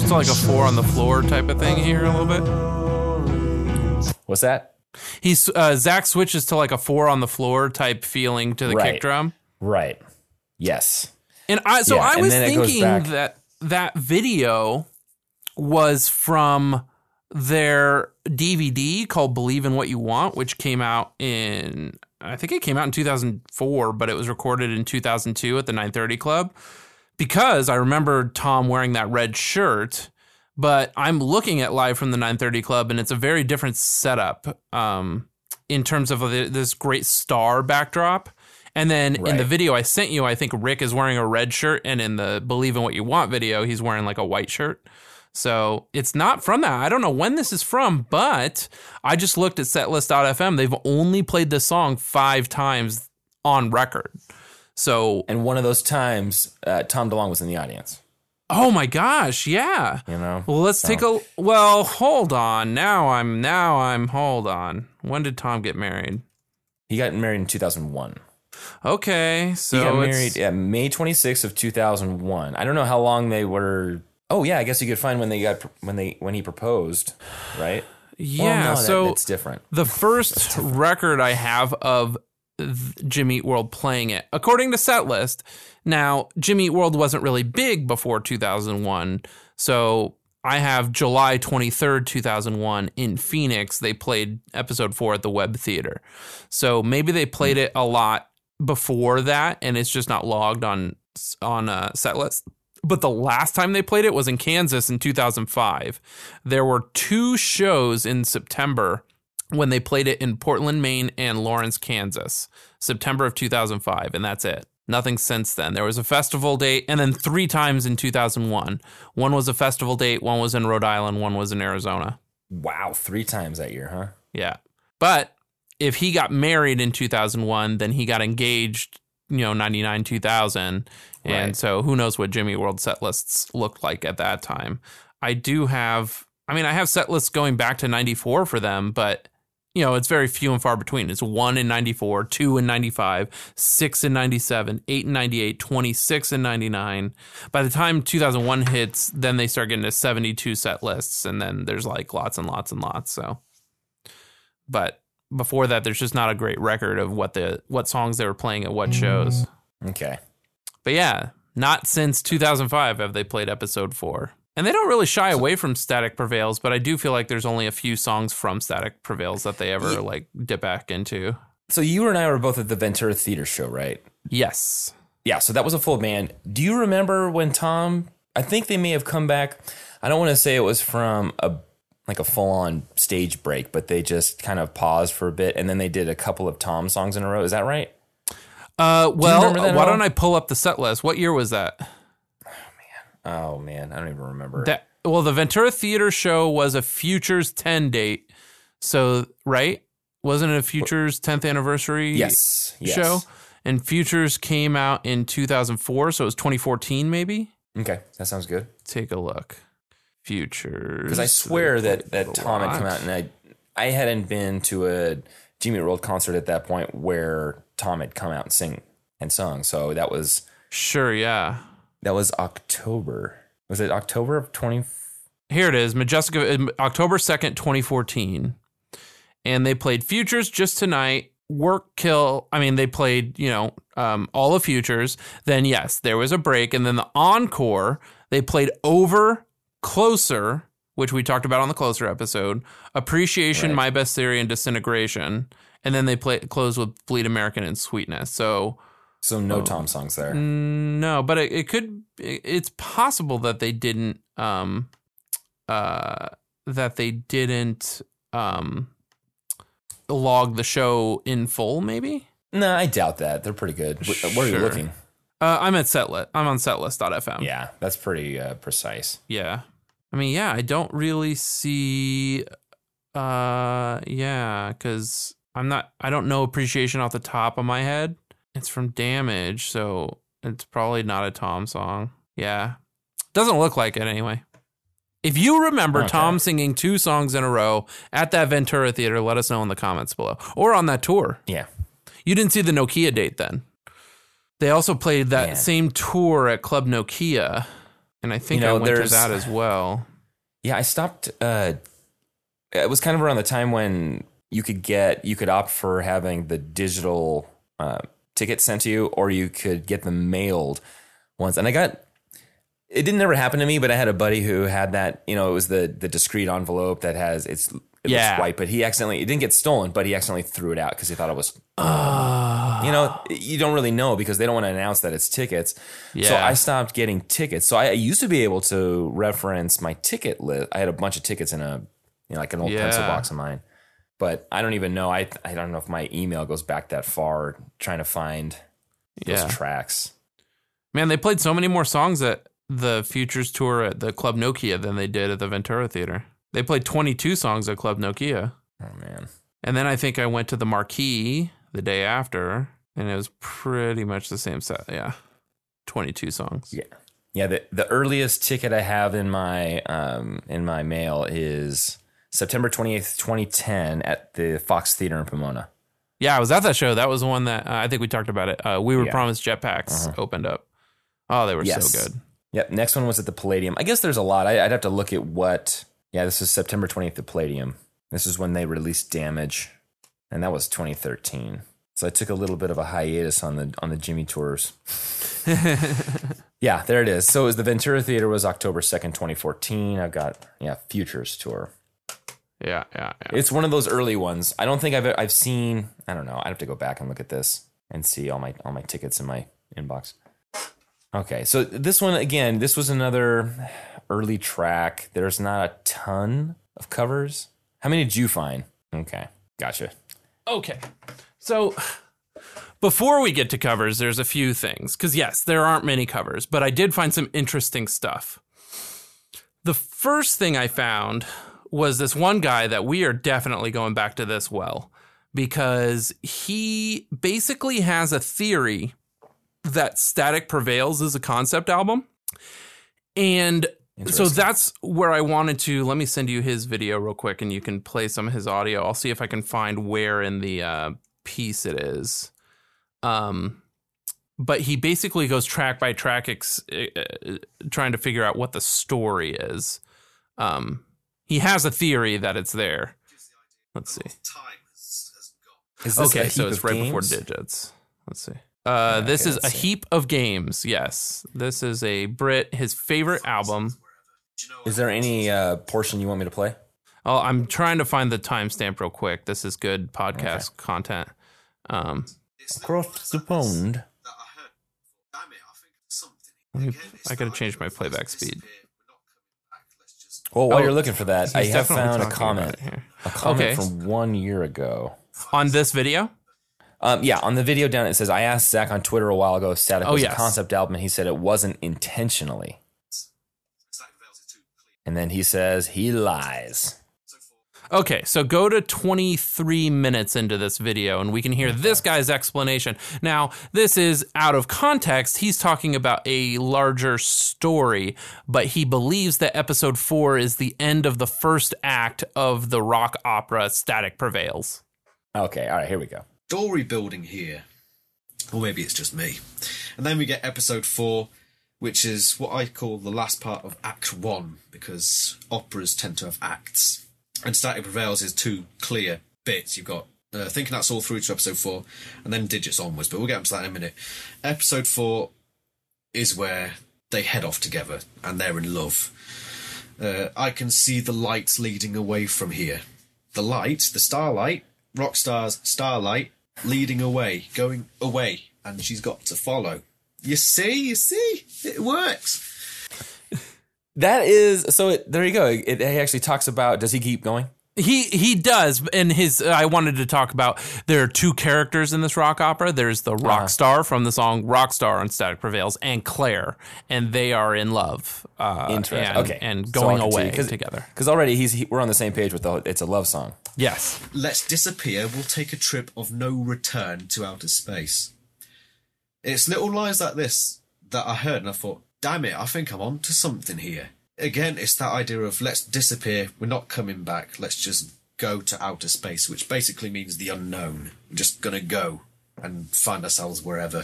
Speaker 1: To like a four on the floor type of thing here a little bit.
Speaker 2: What's that?
Speaker 1: He's uh, Zach switches to like a four on the floor type feeling to the
Speaker 2: Right.
Speaker 1: kick drum.
Speaker 2: Right. Yes.
Speaker 1: And I so
Speaker 2: Yeah,
Speaker 1: I was
Speaker 2: then it goes
Speaker 1: thinking that that video was from their DVD called Believe in What You Want, which came out in I think it came out in 2004, but it was recorded in 2002 at the 930 Club because I remember Tom wearing that red shirt. But I'm looking at live from the 930 Club, and it's a very different setup um, in terms of the, this great star backdrop. And then in the video I sent you, I think Rick is wearing a red shirt, and in the Believe in What You Want video, he's wearing like a white shirt. So it's not from that. I don't know when this is from, but I just looked at setlist.fm. They've only played this song five times on record. So,
Speaker 2: And one of those times, uh, Tom DeLonge was in the audience.
Speaker 1: oh my gosh, yeah.
Speaker 2: You know.
Speaker 1: Well, let's take a well, hold on. Now I'm now I'm hold on. When did Tom get married?
Speaker 2: He got married in 2001.
Speaker 1: Okay, so
Speaker 2: He got
Speaker 1: it's-
Speaker 2: married yeah, May 26th of 2001. I don't know how long they were. Oh yeah, I guess you could find when they got when they when he proposed, right?
Speaker 1: Yeah,
Speaker 2: Well, no,
Speaker 1: so
Speaker 2: that's different.
Speaker 1: the first record I have of Jimmy Eat World playing it, according to Setlist. Now, Jimmy Eat World wasn't really big before 2001, so I have July 23rd, 2001 in Phoenix. They played episode four at the Web Theater, so maybe they played it a lot before that, and it's just not logged on on uh, Setlist. But the last time they played it was in Kansas in 2005. There were two shows in September when they played it in Portland, Maine and Lawrence, Kansas, September of 2005, and that's it. Nothing since then. There was a festival date, and then three times in 2001. One was a festival date, one was in Rhode Island, one was in Arizona.
Speaker 2: Wow, three times that year, huh?
Speaker 1: Yeah. But if he got married in 2001, then he got engaged, you know, 99, 2000. And
Speaker 2: Right.
Speaker 1: so who knows what Jimmy World set lists looked like at that time. I do have, I mean, I have set lists going back to 94 for them, but, you know, it's very few and far between. It's one in 94, two in 95, six in 97, eight in 98, 26 in 99. By the time 2001 hits, then they start getting to 72 set lists, and then there's like lots and lots and lots. So but before that there's just not a great record of what the what songs they were playing at what shows
Speaker 2: Okay.
Speaker 1: but yeah not since 2005 have they played episode 4 and they don't really shy away from static prevails but i do feel like there's only a few songs from static prevails that they ever like dip back into
Speaker 2: So you and I were both at the Ventura Theater show, right?
Speaker 1: yes
Speaker 2: Yeah, so that was a full band. Do you remember when Tom? I think they may have come back. I don't want to say it was from a like a full on stage break, but they just kind of paused for a bit and then they did a couple of Tom songs in a row. Is that right?
Speaker 1: uh well
Speaker 2: at
Speaker 1: why don't i pull up the set list what year was that
Speaker 2: Oh man, I don't even remember.
Speaker 1: that well the ventura theater show was a futures 10 date so right wasn't it a futures 10th anniversary
Speaker 2: yes, yes.
Speaker 1: show. And Futures came out in 2004, so it was 2014 maybe.
Speaker 2: Okay, that sounds good.
Speaker 1: Take a look. Futures.
Speaker 2: Because I swear that that Tom had come out and I I hadn't been to a Jimmy World concert at that point where Tom had come out and sing and sung. So that was
Speaker 1: Sure, yeah.
Speaker 2: That was October. Was it October of twenty?
Speaker 1: Here it is, Majestic uh, October 2nd, 2014. And they played Futures just tonight. Work Kill. I mean, they played, you know, um, all of Futures. Then, yes, there was a break. And then the encore, they played Over, Closer, which we talked about on the Closer episode, Appreciation,
Speaker 2: Right.
Speaker 1: My Best Theory, and Disintegration. And then they play close with Bleed American and Sweetness. So,
Speaker 2: So
Speaker 1: Oh.
Speaker 2: no Tom songs there.
Speaker 1: Mm, No, but it, it could. it- It's possible that they didn't. Um, uh, that they didn't um, log the show in full. Maybe.
Speaker 2: No, I doubt that. They're pretty good. Wh- Where are you looking?
Speaker 1: Uh, I'm at Setlit. I'm on Setlist.fm.
Speaker 2: Yeah, that's pretty uh, precise.
Speaker 1: Yeah. I mean, yeah. I don't really see. Uh, yeah, because I'm not. I don't know appreciation off the top of my head. It's from Damage, so it's probably not a Tom song. Yeah, doesn't look like it anyway. If you remember
Speaker 2: Okay.
Speaker 1: Tom singing two songs in a row at that Ventura Theater, let us know in the comments below or on that tour.
Speaker 2: Yeah.
Speaker 1: You didn't see the Nokia date then. They also played that
Speaker 2: Man.
Speaker 1: same tour at Club Nokia, and I think
Speaker 2: You know,
Speaker 1: I went to
Speaker 2: there's-
Speaker 1: that as well.
Speaker 2: Yeah, I stopped. Uh, it was kind of around the time when you could get you could opt for having the digital uh, ticket sent to you, or you could get them mailed once. And I got it didn't ever happen to me, but I had a buddy who had that. You know, it was the the discrete envelope that has it's it
Speaker 1: Yeah.
Speaker 2: looks white, but he accidentally it didn't get stolen, but he accidentally threw it out because he thought it was. Ah. you know, you don't really know because they don't want to announce that it's tickets. So I stopped getting tickets. So I, I used to be able to reference my ticket list. I had a bunch of tickets in a, you know, like an old pencil box of mine. But I don't even know. I I don't know if my email goes back that far. Trying to find those
Speaker 1: Yeah.
Speaker 2: tracks.
Speaker 1: Man, they played so many more songs at the Futures tour at the Club Nokia than they did at the Ventura Theater. They played 22 songs at Club Nokia.
Speaker 2: Oh man.
Speaker 1: And then I think I went to the Marquee the day after, and it was pretty much the same set. Yeah. 22 songs.
Speaker 2: Yeah. Yeah, the, the earliest ticket I have in my um, in my mail is September 28th, 2010 at the Fox Theater in Pomona.
Speaker 1: Yeah, I was at that show. That was the one that uh, I think we talked about it. Uh, we were
Speaker 2: Yeah.
Speaker 1: promised jetpacks opened up. Oh, they were
Speaker 2: Yes.
Speaker 1: so good.
Speaker 2: Yep. Next one was at the Palladium. I guess there's a lot. I, I'd have to look at what. Yeah, this is September 20th at the Palladium. This is when they released Damage, and that was 2013. So I took a little bit of a hiatus on the on the Jimmy tours. yeah, there it is. So it was the Ventura Theater was October 2nd, 2014. I've got yeah Futures tour.
Speaker 1: Yeah, yeah, yeah.
Speaker 2: It's one of those early ones. I don't think I've I've seen. I don't know. I'd have to go back and look at this and see all my all my tickets in my inbox. Okay, so this one again. This was another early track. There's not a ton of covers. How many did you find? Okay, gotcha.
Speaker 1: Okay. So before we get to covers, there's a few things. Because, yes, there aren't many covers, but I did find some interesting stuff. The first thing I found was this one guy that we are definitely going back to this well because he basically has a theory that Static Prevails is a concept album. And so that's where I wanted to. Let me send you his video real quick, and you can play some of his audio. I'll see if I can find where in the uh, piece it is. Um, but he basically goes track by track, ex- uh, trying to figure out what the story is. Um, he has a theory that it's there. Let's see.
Speaker 2: Is this a
Speaker 1: Okay, so it's
Speaker 2: of
Speaker 1: right before digits. Let's see. Uh, this
Speaker 2: okay,
Speaker 1: is a
Speaker 2: see.
Speaker 1: heap of games. Yes, this is a Brit. His favorite album.
Speaker 2: Is there any uh, portion you want me to play?
Speaker 1: Oh, I'm trying to find the timestamp real quick. This is good podcast content. Um,
Speaker 2: Across the pond.
Speaker 1: let me, I gotta change my playback speed.
Speaker 2: Well, while
Speaker 1: Oh,
Speaker 2: you're looking for that, I have found a comment.
Speaker 1: about it here.
Speaker 2: A comment
Speaker 1: Okay.
Speaker 2: from one year ago.
Speaker 1: On this video,
Speaker 2: Um, yeah, on the video down it says I asked Zach on Twitter a while ago Static
Speaker 1: Oh,
Speaker 2: was
Speaker 1: yes.
Speaker 2: a concept album, and he said it wasn't intentionally. And then he says he lies.
Speaker 1: Okay, so go to 23 minutes into this video and we can hear this guy's explanation. Now, this is out of context. He's talking about a larger story, but he believes that episode 4 is the end of the first act of the rock opera Static Prevails.
Speaker 2: Okay, all right, here we go.
Speaker 5: story building here. Or maybe it's just me. And then we get episode four, which is what I call the last part of Act One, because operas tend to have acts. And Static Prevails is two clear bits. You've got uh, thinking that's all through to episode four, and then digits onwards, but we'll get into that in a minute. Episode four is where they head off together and they're in love. Uh, I can see the lights leading away from here. The light, the starlight, Rockstar's starlight, leading away, going away, and she's got to follow. You see, you see, it works.
Speaker 2: That is so. It, there you go. It, it actually talks about. Does he keep going?
Speaker 1: He he does, and his. I wanted to talk about. There are two characters in this rock opera. There's the rock star from the song "Rock Star" on Static Prevails, and Claire, and they are in love. Uh,
Speaker 2: Interesting.
Speaker 1: and-
Speaker 2: okay,
Speaker 1: and going
Speaker 2: I'll continue,
Speaker 1: away together.
Speaker 2: Because already he's he, we're on the same page with the. It's a love song.
Speaker 1: Yes.
Speaker 5: Let's disappear. We'll take a trip of no return to outer space. It's little lines like this that I heard, and I thought, damn it, I think I'm on to something here. Again, it's that idea of let's disappear. We're not coming back. Let's just go to outer space, which basically means the unknown. We're just gonna go and find ourselves wherever.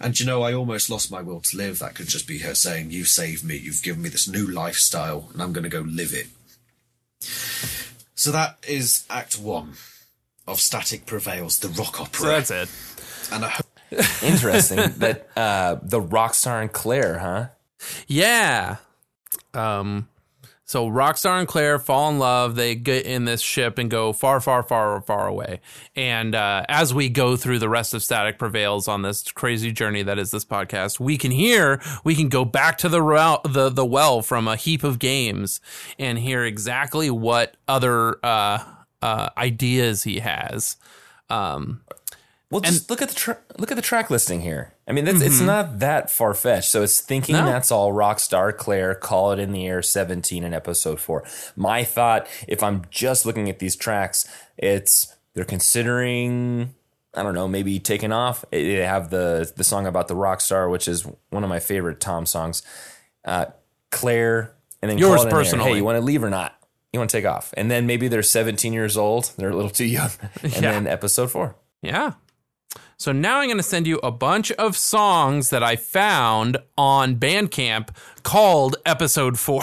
Speaker 5: And you know, I almost lost my will to live. That could just be her saying, You've saved me, you've given me this new lifestyle, and I'm to go live it. So that is Act One of Static Prevails, the rock opera.
Speaker 1: So that's it.
Speaker 5: And I hope
Speaker 2: Interesting that uh, the rock star and Claire, huh?
Speaker 1: Yeah. Um so Rockstar and Claire fall in love. They get in this ship and go far, far, far, far away. And uh, as we go through the rest of Static Prevails on this crazy journey that is this podcast, we can hear, we can go back to the well, the the well from a heap of games and hear exactly what other uh, uh, ideas he has. Um,
Speaker 2: Well, just look at the tra- look at the track listing here. I mean, it's, it's not that far fetched. So it's thinking
Speaker 1: No.
Speaker 2: that's all Rockstar, Claire, Call It in the Air, seventeen, and Episode Four. My thought, if I'm just looking at these tracks, it's they're considering. I don't know, maybe taking off. They have the the song about the rock star, which is one of my favorite Tom songs. Uh, Claire, and then
Speaker 1: Yours
Speaker 2: Call It in the Air.
Speaker 1: personally.
Speaker 2: Hey, you want to leave or not? You want to take off, and then maybe they're 17 years old. They're a little too young, and
Speaker 1: Yeah.
Speaker 2: then Episode Four.
Speaker 1: Yeah. So now I'm going to send you a bunch of songs that I found on Bandcamp called Episode 4.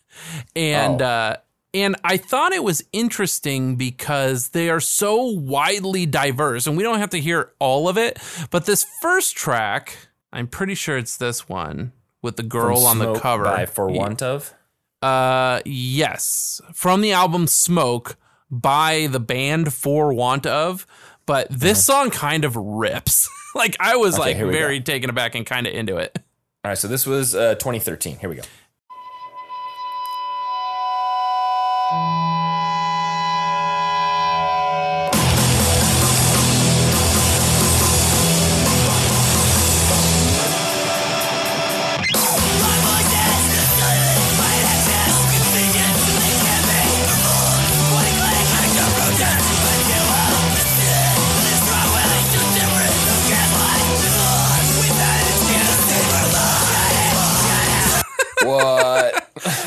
Speaker 1: and
Speaker 2: Oh.
Speaker 1: uh and I thought it was interesting because they are so widely diverse and we don't have to hear all of it, but this first track, I'm pretty sure it's this one with the girl
Speaker 2: From
Speaker 1: on the cover.
Speaker 2: by For Want of.
Speaker 1: Uh, yes, from the album Smoke by the band For Want of. But this song kind of rips. like I was
Speaker 2: Uh-huh. Okay,
Speaker 1: like very
Speaker 2: go.
Speaker 1: taken aback and kind of into it.
Speaker 2: All right, so this was uh, 2013. Here we go.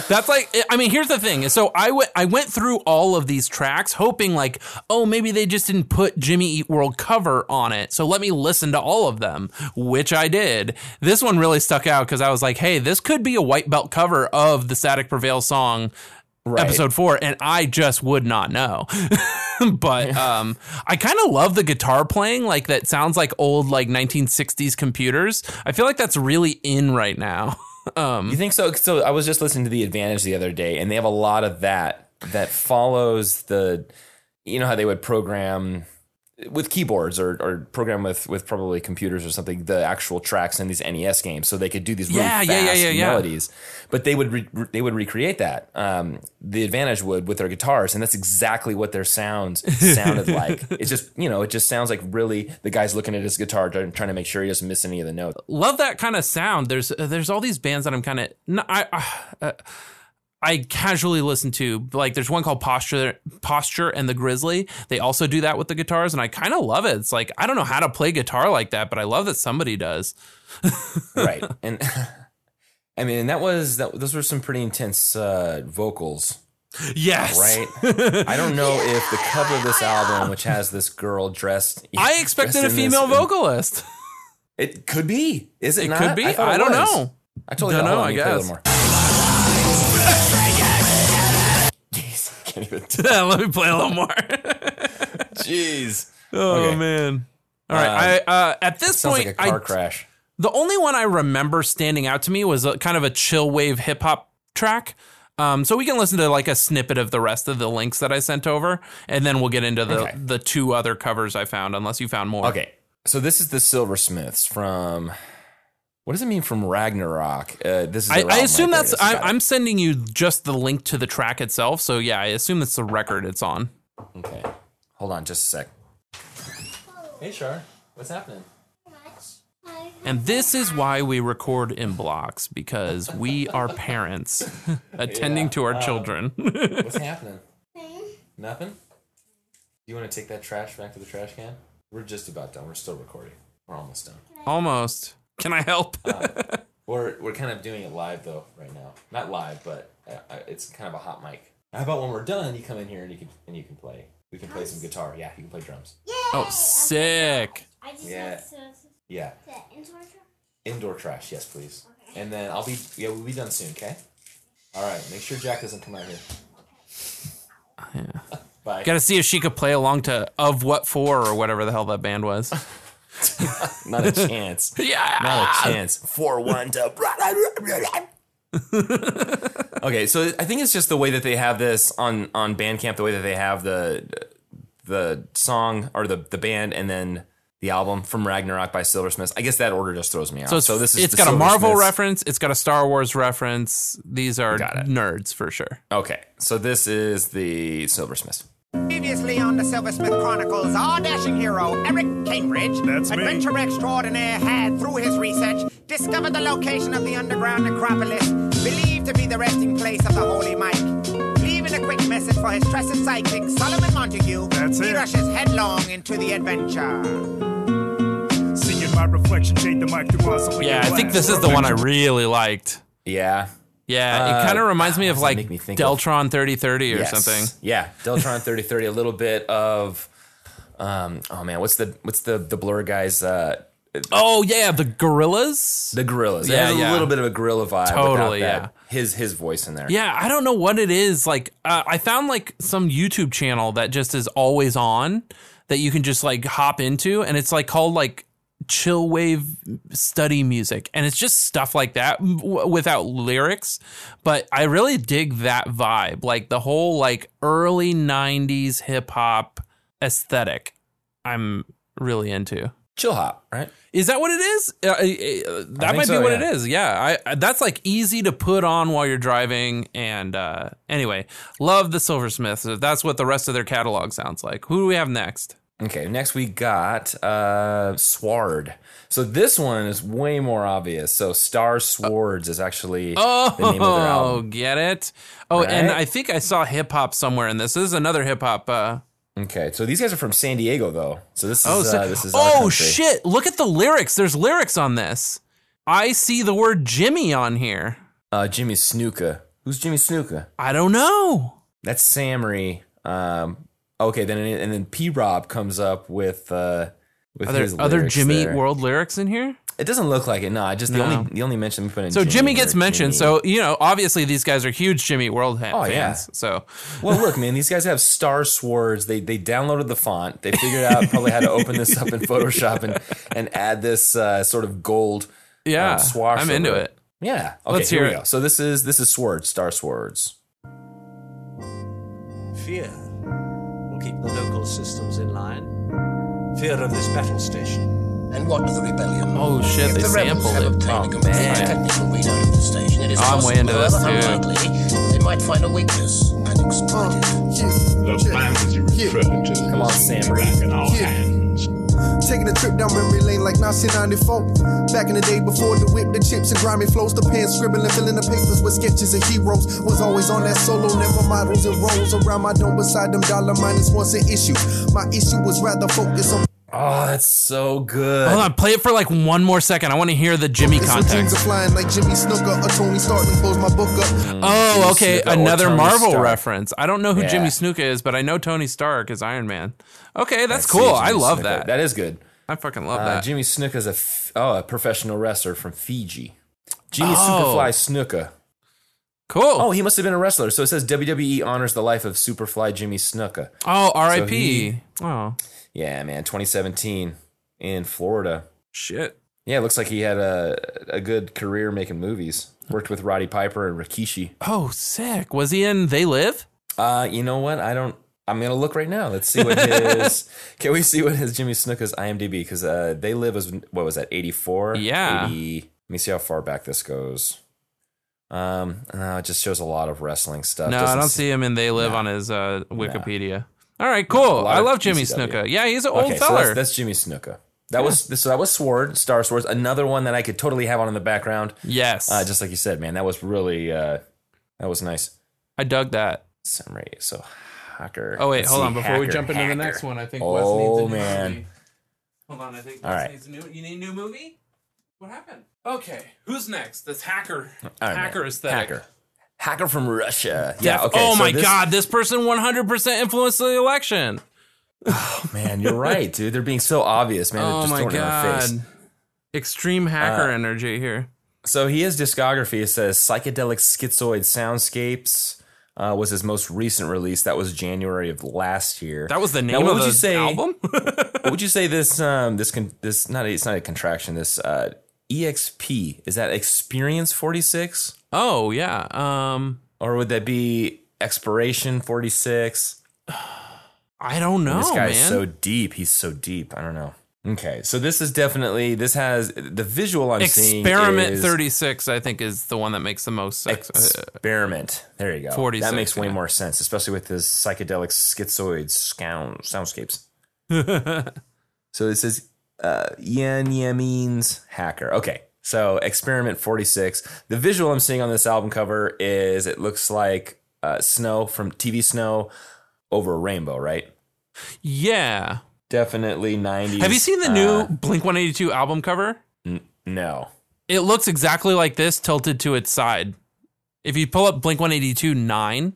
Speaker 1: That's like I mean, here's the thing. So I went I went through all of these tracks hoping like, oh, maybe they just didn't put Jimmy Eat World cover on it. So let me listen to all of them, which I did. This one really stuck out because I was like, hey, this could be a white belt cover of the Static Prevail song
Speaker 2: Right.
Speaker 1: episode four, and I just would not know. but um, I kind of love the guitar playing, like that sounds like old like 1960s computers. I feel like that's really in right now. Um,
Speaker 2: You think so? So I was just listening to The Advantage the other day, and they have a lot of that that follows the, you know how they would program with keyboards or, or program with with probably computers or something the actual tracks in these NES games, so they could do these really
Speaker 1: Yeah,
Speaker 2: fast
Speaker 1: yeah, yeah, yeah,
Speaker 2: melodies. But they would re- they would recreate that. Um, the Advantage would with their guitars, and that's exactly what their sounds sounded like. It's just you know it just sounds like really the guy's looking at his guitar trying, trying to make sure he doesn't miss any of the notes.
Speaker 1: love that kind of sound. There's uh, there's all these bands that I'm kind of I uh, I casually listen to. Like there's one called Posture Posture and the Grizzly. They also do that with the guitars, and I kind of love it. It's like I don't know how to play guitar like that, but I love that somebody does.
Speaker 2: right and i mean that was that those were some pretty intense uh vocals
Speaker 1: Yes,
Speaker 2: right i don't know if the cover of this album which has this girl dressed
Speaker 1: I expected a
Speaker 2: dressed this-
Speaker 1: female vocalist.
Speaker 2: it could be is it,
Speaker 1: It
Speaker 2: not?
Speaker 1: could be. I,
Speaker 2: it
Speaker 1: don't
Speaker 2: was.
Speaker 1: know.
Speaker 2: i totally
Speaker 1: Don't know, I
Speaker 2: let me play a
Speaker 1: guess.
Speaker 2: Can't even.
Speaker 1: Let me play a little more.
Speaker 2: jeez
Speaker 1: oh
Speaker 2: Okay.
Speaker 1: man. All right. I uh, at this point,
Speaker 2: like car
Speaker 1: I,
Speaker 2: crash
Speaker 1: The only one I remember standing out to me was a, kind of a chill wave hip hop track. Um, so we can listen to like a snippet of the rest of the links that I sent over, and then we'll get into the
Speaker 2: Okay.
Speaker 1: the two other covers I found. Unless you found more.
Speaker 2: okay so this is the silversmiths from what does it mean from ragnarok uh, this is
Speaker 1: I, I assume that's. I, I'm, sending you just the link to the track itself. So yeah, I assume that's the record it's on.
Speaker 2: Okay. Hold on just a sec. Hey, Char. What's happening?
Speaker 1: And this is why we record in blocks because we are parents attending to our children.
Speaker 2: What's happening? Nothing? Do you want to take that trash back to the trash can? We're just about done. We're still recording. We're almost done.
Speaker 1: Almost. Can I help?
Speaker 2: We're, we're kind of doing it live, though, right now. Not live, but uh, uh, it's kind of a hot mic. How about when we're done, you come in here and you can and you can play. We can play some guitar. Yeah, you can play drums.
Speaker 1: oh, sick.
Speaker 6: I just
Speaker 2: Yeah.
Speaker 6: have to.
Speaker 2: Yeah. Indoor trash, yes, please. And then I'll be yeah, we'll be done soon, okay? All right. Make sure Jack doesn't come out here. Yeah. Bye.
Speaker 1: Got to see if she could play along to "Of What For" or whatever the hell that band was.
Speaker 2: Not a chance.
Speaker 1: yeah.
Speaker 2: Not a chance. Four one to. okay, so I think it's just the way that they have this on on Bandcamp, the way that they have the the song or the the band, and then the album from Ragnarok by Silversmiths. I guess that order just throws me off.
Speaker 1: So,
Speaker 2: so this is
Speaker 1: it's got a Marvel reference. It's got a Star Wars reference. These are nerds for sure.
Speaker 2: Okay, so this is the Silversmiths.
Speaker 6: Previously on the Silversmith Chronicles, our dashing hero, Eric Cambridge,
Speaker 7: That's me.
Speaker 6: adventure extraordinaire, had, through his research, discovered the location of the underground necropolis, believed to be the resting place of the Holy Mike. Leaving a quick message for his trusted sidekick, Solomon Montague,
Speaker 7: That's
Speaker 6: he
Speaker 7: it.
Speaker 6: rushes headlong into the adventure.
Speaker 7: Seeing my reflection shade the mic through my
Speaker 1: Yeah, I think this is the one I really liked.
Speaker 2: Yeah.
Speaker 1: Yeah,
Speaker 2: Uh,
Speaker 1: it kind of reminds me of
Speaker 2: what does that
Speaker 1: like
Speaker 2: me of?
Speaker 1: Deltron 3030 or
Speaker 2: Yes.
Speaker 1: something.
Speaker 2: Yeah, Deltron thirty thirty. A little bit of, um, oh man, what's the what's the the Blur guys? Uh,
Speaker 1: Oh yeah, the Gorillaz.
Speaker 2: the Gorillaz.
Speaker 1: Yeah,
Speaker 2: Yeah, a little bit of a gorilla vibe.
Speaker 1: Totally,
Speaker 2: that-
Speaker 1: yeah.
Speaker 2: His his voice in there.
Speaker 1: Yeah, I don't know what it is. Like, uh, I found like some YouTube channel that just is always on that you can just like hop into, and it's like called like chill wave study music, and it's just stuff like that w- without lyrics. But I really dig that vibe, like the whole like early '90s hip hop aesthetic. I'm really into.
Speaker 2: chill hop, right?
Speaker 1: Is that what it is? Uh, uh, that might be what
Speaker 2: yeah.
Speaker 1: it is. Yeah, I, I that's like easy to put on while you're driving. And uh, anyway, love the Silversmiths. That's what the rest of their catalog sounds like. Who do we have next?
Speaker 2: Okay, next we got uh Sward. So this one is way more obvious. So Star Swords is actually the name of their album.
Speaker 1: Oh, get it? Oh, and I think I saw hip hop somewhere in this. This is another hip hop. Uh,
Speaker 2: Okay, so these guys are from San Diego though. So this is
Speaker 1: oh, so-
Speaker 2: uh, this is
Speaker 1: oh shit! Look at the lyrics. There's lyrics on this. I see the word Jimmy on here.
Speaker 2: Uh, Jimmy Snuka. Who's Jimmy Snuka?
Speaker 1: I don't know.
Speaker 2: That's Samry. Um, okay, then and then P Rob comes up with uh with
Speaker 1: Are there other Jimmy
Speaker 2: there.
Speaker 1: World lyrics in here?
Speaker 2: It doesn't look like it. No, I just the
Speaker 1: No.
Speaker 2: only the only mention we put in.
Speaker 1: So Jimmy, gets mentioned.
Speaker 2: Jimmy.
Speaker 1: So you know, obviously these guys are huge Jimmy World ha-
Speaker 2: Oh, yeah.
Speaker 1: fans. So
Speaker 2: Well, look, man, these guys have Star Swords. They they downloaded the font. They figured out probably how to open this up in Photoshop and and add this uh, sort of gold.
Speaker 1: yeah,
Speaker 2: um, swash
Speaker 1: I'm into
Speaker 2: over
Speaker 1: it.
Speaker 2: Yeah. Okay,
Speaker 1: Let's
Speaker 2: here
Speaker 1: hear
Speaker 2: we
Speaker 1: it.
Speaker 2: go. So this is this is Swords, Star Swords.
Speaker 8: Fear will keep the local systems in line. Fear of this battle station.
Speaker 9: And what of the rebellion?
Speaker 1: Oh shit,
Speaker 9: if
Speaker 1: they
Speaker 9: the
Speaker 1: sampled
Speaker 9: have
Speaker 1: it.
Speaker 9: obtained
Speaker 2: Oh,
Speaker 9: a complete
Speaker 2: man.
Speaker 9: technical readout of the station, it is
Speaker 1: Oh, I'm way into this, too.
Speaker 9: unlikely, that they might find a weakness and exploit oh, it.
Speaker 10: The plans you referred to
Speaker 2: Come on, Sam.
Speaker 10: back in our hands.
Speaker 11: Taking a trip down memory lane like 1994. Back in the day before the whip, the chips and grimy flows, the pen scribbling, filling the papers with sketches of heroes. Was always on that solo, never models and roles around my dome beside them dollar minus once an issue. My issue was rather focused on
Speaker 2: Oh, that's so good.
Speaker 1: Hold on, play it for like one more second. I want to hear the Jimmy
Speaker 11: It's when dreams are
Speaker 1: context.
Speaker 11: flying like Jimmy Snuka or Tony Stark and close my book up.
Speaker 1: Oh, okay,
Speaker 2: Snuka
Speaker 1: another Marvel
Speaker 2: Stark.
Speaker 1: reference. I don't know who
Speaker 2: Yeah.
Speaker 1: Jimmy Snuka is, but I know Tony Stark is Iron Man. Okay, that's
Speaker 2: Let's
Speaker 1: cool. I love
Speaker 2: Snuka.
Speaker 1: that.
Speaker 2: That is good.
Speaker 1: I fucking love
Speaker 2: Uh,
Speaker 1: that.
Speaker 2: Jimmy Snuka's a f- oh a professional wrestler from Fiji. Jimmy
Speaker 1: Oh.
Speaker 2: Superfly Snuka.
Speaker 1: cool.
Speaker 2: Oh, he must have been a wrestler. So it says WWE honors the life of Superfly Jimmy Snuka.
Speaker 1: Oh, R.I.P.
Speaker 2: he-
Speaker 1: oh,
Speaker 2: Yeah, man, 2017 in Florida.
Speaker 1: shit.
Speaker 2: Yeah, it looks like he had a a good career making movies. Worked with Roddy Piper and Rikishi.
Speaker 1: Oh, sick. Was he in They Live?
Speaker 2: Uh, you know what? I don't. I'm gonna look right now. Let's see what his. can we see what his Jimmy Snuka's IMDb? Because uh, they live was what was that? 84.
Speaker 1: Yeah.
Speaker 2: 80, let me see how far back this goes. Um, no, it just shows a lot of wrestling stuff.
Speaker 1: No, I
Speaker 2: Doesn't
Speaker 1: don't see him in They Live on his uh, Wikipedia. All right, cool. I love Jimmy
Speaker 2: PCW.
Speaker 1: Snuka. Yeah, he's an old
Speaker 2: Okay, so
Speaker 1: feller.
Speaker 2: that's, that's Jimmy Snuka. That was so that was Sword, Star Swords. Another one that I could totally have on in the background.
Speaker 1: yes,
Speaker 2: Uh, just like you said, man, that was really uh, that was nice.
Speaker 1: I dug that.
Speaker 2: Summary. So hacker.
Speaker 1: Oh wait,
Speaker 2: Let's
Speaker 1: hold on. Before we jump into the next one, I think
Speaker 2: Oh,
Speaker 1: Wes needs a new
Speaker 2: man.
Speaker 1: movie. Hold on, I think
Speaker 2: All
Speaker 1: Wes
Speaker 2: right.
Speaker 1: needs a new. You need a new movie? What happened? Okay, who's next? This hacker,
Speaker 2: All right,
Speaker 1: hacker
Speaker 2: man.
Speaker 1: aesthetic.
Speaker 2: Hacker. Hacker from Russia. Yeah. Okay.
Speaker 1: oh
Speaker 2: so
Speaker 1: my
Speaker 2: this-
Speaker 1: god, this person 100% influenced the election.
Speaker 2: Oh man, you're right, dude. They're being so obvious, man. They're
Speaker 1: Oh
Speaker 2: just
Speaker 1: my
Speaker 2: throwing in our face.
Speaker 1: god. Extreme hacker
Speaker 2: Uh,
Speaker 1: energy here.
Speaker 2: So he has discography. It says psychedelic schizoid soundscapes uh, was his most recent release. That was January of last year.
Speaker 1: That was the
Speaker 2: Now,
Speaker 1: name
Speaker 2: what
Speaker 1: of
Speaker 2: would
Speaker 1: the
Speaker 2: you say,
Speaker 1: album.
Speaker 2: what would you say this um this con- this not a, it's not a contraction. This uh, exp is that experience 46?
Speaker 1: Oh, yeah. Um,
Speaker 2: or would that be expiration forty six?
Speaker 1: I don't know,
Speaker 2: this guy's
Speaker 1: man.
Speaker 2: so deep. He's so deep. I don't know. Okay, so this is definitely this has the visual I'm seeing.
Speaker 1: Experiment 36, I think, is the one that makes the most sense.
Speaker 2: Experiment. There you go.
Speaker 1: 46,
Speaker 2: That makes way
Speaker 1: yeah.
Speaker 2: more sense, especially with his psychedelic schizoid sound soundscapes. So it says uh, Yen Yemin's hacker. Okay, so experiment 46. The visual I'm seeing on this album cover is it looks like uh, snow from TV snow over a rainbow, right?
Speaker 1: yeah.
Speaker 2: Definitely 90s.
Speaker 1: Have you seen the new
Speaker 2: uh,
Speaker 1: Blink 182 album cover?
Speaker 2: n- no.
Speaker 1: It looks exactly like this, tilted to its side. If you pull up Blink 182 9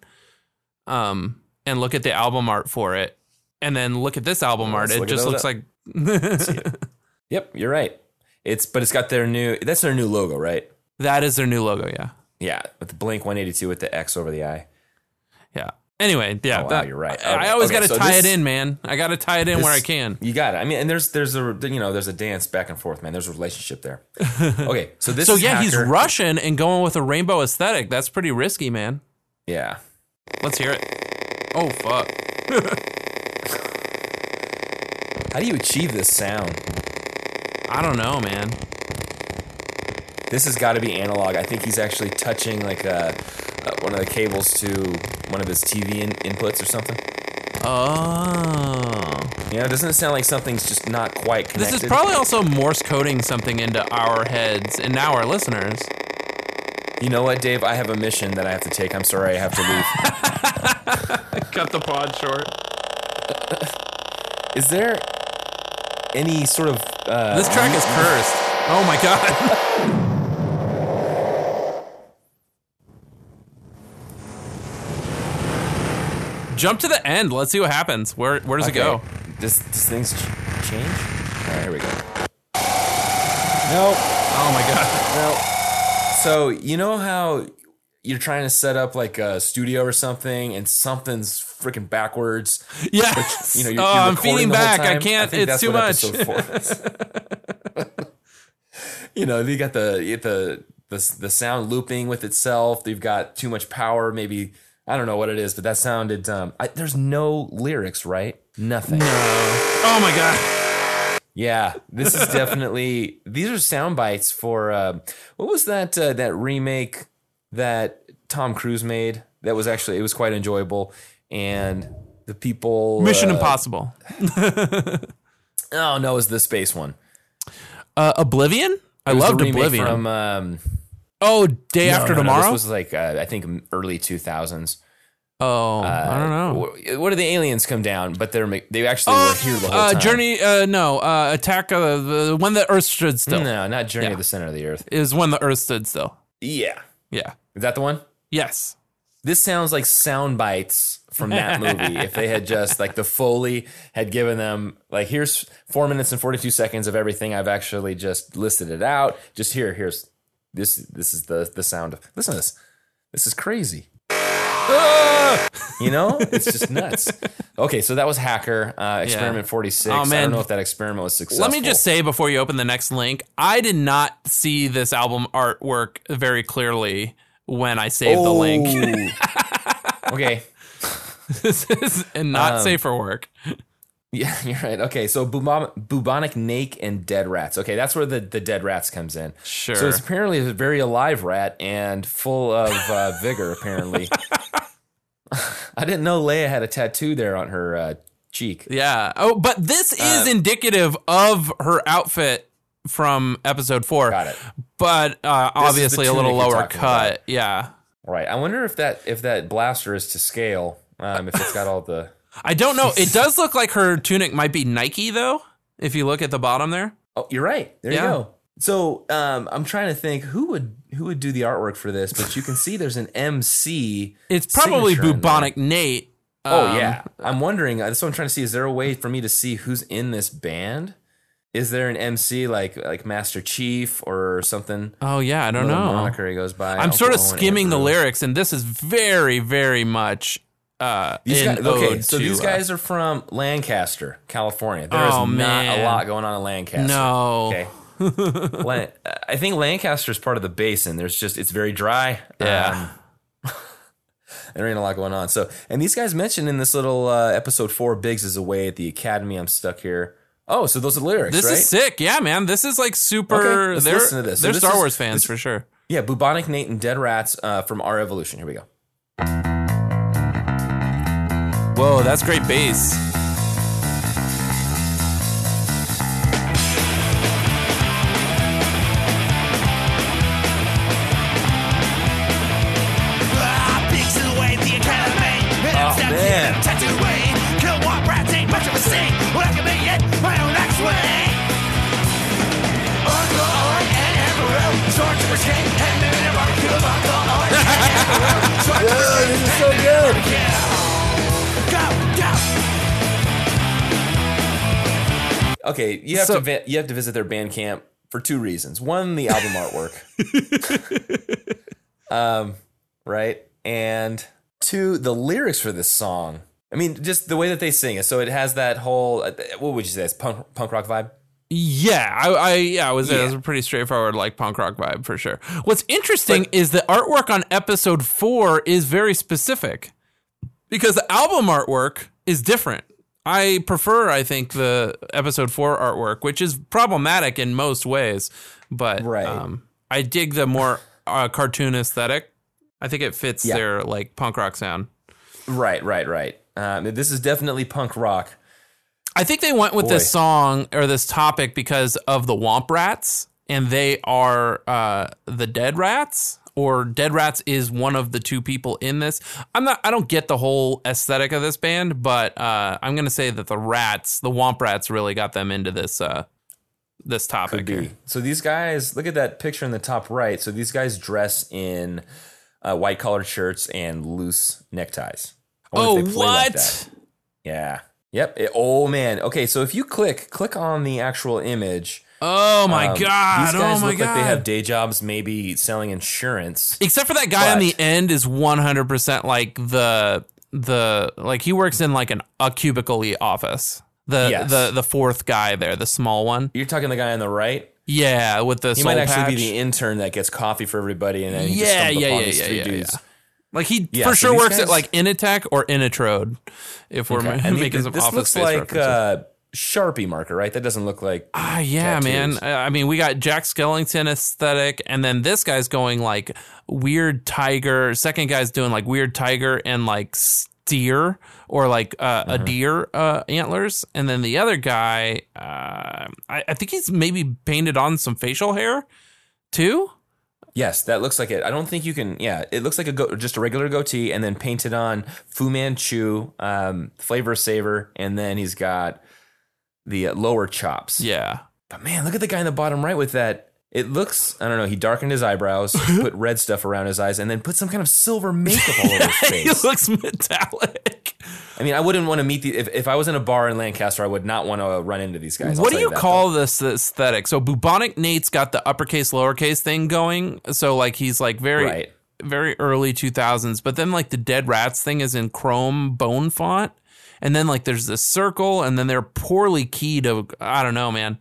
Speaker 1: um, and look at the album art for it, and then look at this album art, it just looks
Speaker 2: up.
Speaker 1: like.
Speaker 2: Yep, you're right. It's but it's got their new that's their new logo, right?
Speaker 1: that is their new logo, yeah.
Speaker 2: Yeah, with the Blink 182 with the X over the eye.
Speaker 1: Yeah. Anyway, yeah.
Speaker 2: Oh, wow,
Speaker 1: that-
Speaker 2: you're right.
Speaker 1: I, I always
Speaker 2: okay,
Speaker 1: got to
Speaker 2: so
Speaker 1: tie
Speaker 2: this-
Speaker 1: it in, man. I got to tie it in where I can.
Speaker 2: You got it. I mean, and there's there's a you know there's a dance back and forth, man. There's a relationship there. Okay, so this
Speaker 1: so yeah, he's
Speaker 2: Hacker.
Speaker 1: Russian and going with a rainbow aesthetic. That's pretty risky, man.
Speaker 2: Yeah,
Speaker 1: Let's hear it. Oh fuck.
Speaker 2: how do you achieve this sound?
Speaker 1: I don't know, man.
Speaker 2: This has got to be analog. I think he's actually touching like uh, uh, one of the cables to one of his TV in- inputs or something.
Speaker 1: Oh.
Speaker 2: You know, doesn't it sound like something's just not quite connected?
Speaker 1: This is probably also Morse coding something into our heads and now our listeners.
Speaker 2: You know what, Dave? I have a mission that I have to take. I'm sorry, I have to leave.
Speaker 1: Cut the pod short.
Speaker 2: is there any sort of uh,
Speaker 1: This track is cursed. Oh my god. Jump to the end. Let's see what happens. Where where does it go?
Speaker 2: Does does things ch- change? All right, here we go. Nope.
Speaker 1: Oh my god.
Speaker 2: No. So you know how you're trying to set up like a studio or something, and something's freaking backwards.
Speaker 1: Yeah.
Speaker 2: You know, you're,
Speaker 1: oh,
Speaker 2: you're
Speaker 1: I'm feeding back. I can't.
Speaker 2: think
Speaker 1: it's too much.
Speaker 2: episode four is. you know, you got the you the the the sound looping with itself. You've got too much power. Maybe I don't know what it is, but that sounded. Um, I, there's no lyrics, right? Nothing.
Speaker 1: oh my god.
Speaker 2: Yeah, this is definitely these are sound bites for uh, what was that uh, that remake that Tom Cruise made that was actually it was quite enjoyable and the people
Speaker 1: Mission
Speaker 2: uh,
Speaker 1: Impossible.
Speaker 2: Oh no, it was the space one.
Speaker 1: Uh, Oblivion. I
Speaker 2: It was the
Speaker 1: loved Oblivion.
Speaker 2: from um,
Speaker 1: oh, Day
Speaker 2: no,
Speaker 1: After
Speaker 2: no, no,
Speaker 1: Tomorrow.
Speaker 2: this was like uh, I think early two thousands.
Speaker 1: oh, I don't know.
Speaker 2: What do the aliens come down? But they're they actually were here the whole
Speaker 1: Uh,
Speaker 2: time.
Speaker 1: Journey. Uh, no. Uh, Attack of the when the Earth stood still.
Speaker 2: No, not Journey
Speaker 1: Yeah.
Speaker 2: to the Center of the Earth.
Speaker 1: Is when the Earth stood still.
Speaker 2: Yeah,
Speaker 1: Yeah.
Speaker 2: is that the one?
Speaker 1: Yes.
Speaker 2: This sounds like sound bites from that movie. if they had just like the Foley had given them like here's four minutes and forty two seconds of everything I've actually just listed it out. Just here, here's this. This is the the sound of listen to this. This is crazy. You know, it's just nuts. Okay, so that was Hacker uh, Experiment Forty Six.
Speaker 1: Oh, man.
Speaker 2: I don't know if that experiment was successful.
Speaker 1: Let me just say before you open the next link, I did not see this album artwork very clearly when I saved the link.
Speaker 2: Oh. okay,
Speaker 1: this is not
Speaker 2: Um,
Speaker 1: safe for work.
Speaker 2: Yeah, you're right. Okay, so bubon- bubonic Nake and dead rats. Okay, that's where the, the dead rats comes in.
Speaker 1: Sure.
Speaker 2: So it's apparently a very alive rat and full of uh, vigor. Apparently, I didn't know Leia had a tattoo there on her uh, cheek.
Speaker 1: Yeah. Oh, but this is indicative of her outfit from episode four.
Speaker 2: Got it.
Speaker 1: But uh, obviously a little lower cut.
Speaker 2: about.
Speaker 1: Yeah.
Speaker 2: Right. I wonder if that if that blaster is to scale. Um, if it's got all the
Speaker 1: I don't know. It does look like her tunic might be Nike though. If you look at the bottom there.
Speaker 2: Oh, you're right. There
Speaker 1: Yeah.
Speaker 2: you go. So um, I'm trying to think who would who would do the artwork for this, but you can see there's an MC.
Speaker 1: It's probably
Speaker 2: signature in there.
Speaker 1: bubonic Nate.
Speaker 2: Oh
Speaker 1: Um,
Speaker 2: yeah, I'm wondering. uh, That's what I'm trying to see. Is there a way for me to see who's in this band? Is there an MC like like Master Chief or something?
Speaker 1: Oh yeah, I don't
Speaker 2: Little
Speaker 1: know.
Speaker 2: Moniker he goes by.
Speaker 1: I'm
Speaker 2: Uncle
Speaker 1: sort of skimming the lyrics, and this is very, very much. Uh,
Speaker 2: These guys, okay, so
Speaker 1: to,
Speaker 2: these
Speaker 1: uh,
Speaker 2: guys are from Lancaster, California. There is
Speaker 1: Oh,
Speaker 2: not
Speaker 1: man.
Speaker 2: a lot going on in Lancaster.
Speaker 1: No.
Speaker 2: Okay. Lan- I think Lancaster is part of the basin. There's just it's very dry.
Speaker 1: Yeah.
Speaker 2: Um, there ain't a lot going on. So, and these guys mentioned in this little uh, episode four, Biggs is away at the academy. I'm stuck here. Oh, so those are lyrics,
Speaker 1: This
Speaker 2: right?
Speaker 1: is sick, yeah, man. This is like super.
Speaker 2: Okay, let's
Speaker 1: they're
Speaker 2: listen to this.
Speaker 1: They're
Speaker 2: this
Speaker 1: Star
Speaker 2: is-
Speaker 1: Wars fans
Speaker 2: this-
Speaker 1: for sure.
Speaker 2: Yeah, Bubonic Nate and Dead Rats uh, from Our Evolution. Here we go.
Speaker 1: Whoa, that's great bass.
Speaker 2: Okay, you have
Speaker 1: So-
Speaker 2: to vi- you have to visit their Bandcamp for two reasons. One, the album artwork, um, right, and two, the lyrics for this song. I mean, just the way that they sing it. So it has that whole uh, what would you say? It's punk punk rock vibe.
Speaker 1: Yeah, I, I yeah, it was, it was a pretty straightforward like punk rock vibe for sure. What's interesting is the artwork on episode four is very specific because the album artwork is different. I prefer, I think, the episode four artwork, which is problematic in most ways, but
Speaker 2: Right.
Speaker 1: um, I dig the more uh, cartoon aesthetic. I think it fits
Speaker 2: Yeah.
Speaker 1: their like punk rock sound.
Speaker 2: Right, right, right. Um, this is definitely punk rock.
Speaker 1: I think they went with
Speaker 2: Boy.
Speaker 1: this song or this topic because of the Womp Rats, and they are uh, the Dead Rats, or Dead Rats is one of the two people in this. I'm not. I don't get the whole aesthetic of this band, but uh, I'm gonna say that the Rats, the Womp Rats, really got them into this uh, this topic.
Speaker 2: Could be. So these guys, look at that picture in the top right. So these guys dress in uh, white collared shirts and loose neckties.
Speaker 1: Oh,
Speaker 2: play like
Speaker 1: what?
Speaker 2: Yeah. Yep. It- oh man. Okay. So if you click click on the actual image.
Speaker 1: Oh my
Speaker 2: um,
Speaker 1: god!
Speaker 2: These guys
Speaker 1: oh my
Speaker 2: look
Speaker 1: god!
Speaker 2: like they have day jobs, maybe selling insurance.
Speaker 1: Except for that guy on the end is 100% like the the like he works in like an a cubicle office. The
Speaker 2: Yes.
Speaker 1: the the fourth guy there, the small one.
Speaker 2: You're talking the guy on the right.
Speaker 1: Yeah, with the
Speaker 2: He might actually
Speaker 1: patch.
Speaker 2: be the intern that gets coffee for everybody, and then he just
Speaker 1: yeah,
Speaker 2: stumbled
Speaker 1: yeah,
Speaker 2: upon
Speaker 1: yeah,
Speaker 2: these
Speaker 1: yeah,
Speaker 2: three
Speaker 1: yeah,
Speaker 2: dudes.
Speaker 1: yeah. Like he
Speaker 2: Yeah,
Speaker 1: for
Speaker 2: so
Speaker 1: sure works
Speaker 2: guys-
Speaker 1: at like Initech or Initrode. If we're
Speaker 2: Okay.
Speaker 1: ma-
Speaker 2: And
Speaker 1: making some
Speaker 2: this
Speaker 1: office
Speaker 2: looks
Speaker 1: space
Speaker 2: like
Speaker 1: references.
Speaker 2: uh, Sharpie marker, right? That doesn't look like
Speaker 1: Ah, yeah, man.
Speaker 2: tattoos.
Speaker 1: Uh, I mean, we got Jack Skellington aesthetic, and then this guy's going like weird tiger. Second guy's doing like weird tiger and like steer or like uh, a deer uh, antlers, and then the other guy, uh, I, I think he's maybe painted on some facial hair too.
Speaker 2: Yes, that looks like it. I don't think you can. Yeah, it looks like a go- just a regular goatee, and then painted on Fu Manchu, um, flavor saver, and then he's got the uh, lower chops.
Speaker 1: Yeah.
Speaker 2: But man, look at the guy in the bottom right with that. It looks. I don't know. He darkened his eyebrows, put red stuff around his eyes, and then put some kind of silver makeup all over his
Speaker 1: he
Speaker 2: face.
Speaker 1: looks metallic.
Speaker 2: I mean, I wouldn't want to meet the. If, if I was in a bar in Lancaster, I would not want to run into these guys. I'll
Speaker 1: what do you
Speaker 2: that,
Speaker 1: call this aesthetic? So bubonic Nate's got the uppercase lowercase thing going. So like he's like very
Speaker 2: Right.
Speaker 1: very early 2000s, but then like the dead rats thing is in chrome bone font. And then like there's this circle and then they're poorly keyed of I don't know, man.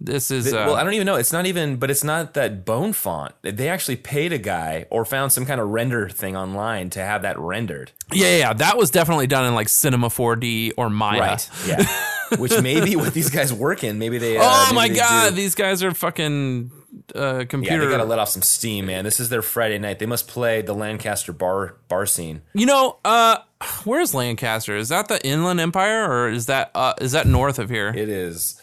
Speaker 1: This is uh,
Speaker 2: well, I don't even know. It's not even, but it's not that bone font. They actually paid a guy or found some kind of render thing online to have that rendered.
Speaker 1: yeah, yeah, yeah, that was definitely done in like Cinema 4D or Maya.
Speaker 2: Right. Yeah. Which may be what these guys work in. Maybe they. Uh,
Speaker 1: oh
Speaker 2: maybe
Speaker 1: my
Speaker 2: they
Speaker 1: god,
Speaker 2: do.
Speaker 1: these guys are fucking uh,
Speaker 2: Yeah,
Speaker 1: computer.
Speaker 2: they gotta let off some steam, man. This is their Friday night. They must play the Lancaster bar bar scene.
Speaker 1: You know, uh, where's Lancaster? Is that the Inland Empire or is that uh, is that north of here?
Speaker 2: It is.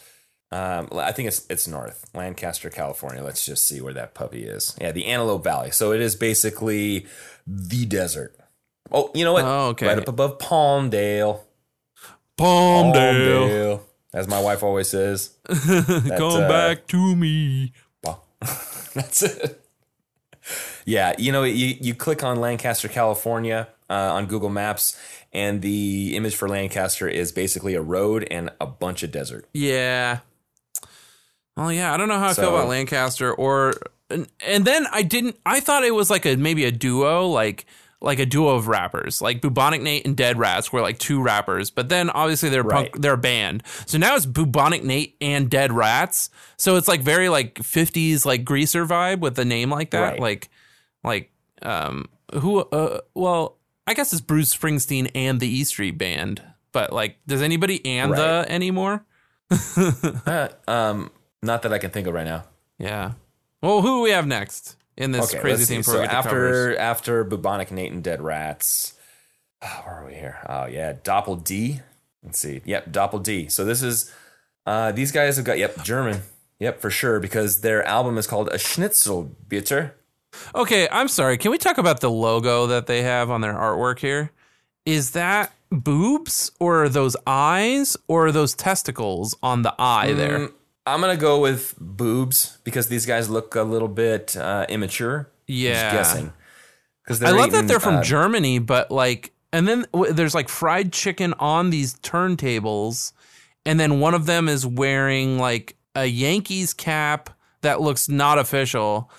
Speaker 2: Um, I think it's it's north Lancaster, California. Let's just see where that puppy is. Yeah, the Antelope Valley. So it is basically the desert. Oh, you know what?
Speaker 1: Oh, okay.
Speaker 2: Right up above Palmdale.
Speaker 1: Palmdale,
Speaker 2: as my wife always says.
Speaker 1: come
Speaker 2: uh,
Speaker 1: back to me.
Speaker 2: That's it. Yeah, you know, you, you click on Lancaster, California uh, on Google Maps, and the image for Lancaster is basically a road and a bunch of desert.
Speaker 1: Yeah. Well, yeah, I don't know how I
Speaker 2: So-
Speaker 1: feel about Lancaster or and, and then I didn't I thought it was like a maybe a duo like like a duo of rappers. Like Bubonic Nate and Dead Rats were like two rappers, but then obviously they're
Speaker 2: Right.
Speaker 1: punk, they're a band. So now it's Bubonic Nate and Dead Rats. So it's like very like 50s like greaser vibe with a name like that.
Speaker 2: Right.
Speaker 1: Like like um who uh well, I guess it's Bruce Springsteen and the E Street Band. But like does anybody and the anymore?
Speaker 2: Uh, um, not that I can think of right now.
Speaker 1: Yeah. Well, who do we have next in this
Speaker 2: Okay,
Speaker 1: crazy theme
Speaker 2: So
Speaker 1: for
Speaker 2: after after bubonic Nate and Dead Rats, oh, where are we here? Oh yeah, Doppel D. Let's see. Yep, Doppel D. So this is uh, these guys have got yep German. Yep, for sure because their album is called a Schnitzel Schnitzelbitter.
Speaker 1: Okay, I'm sorry. Can we talk about the logo that they have on their artwork here? Is that boobs or those eyes or those testicles on the eye there?
Speaker 2: Mm, I'm gonna go with boobs because these guys look a little bit uh, immature.
Speaker 1: Yeah.
Speaker 2: Just guessing. Because
Speaker 1: I love that they're from Germany, but like, and then w- there's like fried chicken on these turntables, and then one of them is wearing like a Yankees cap that looks not official,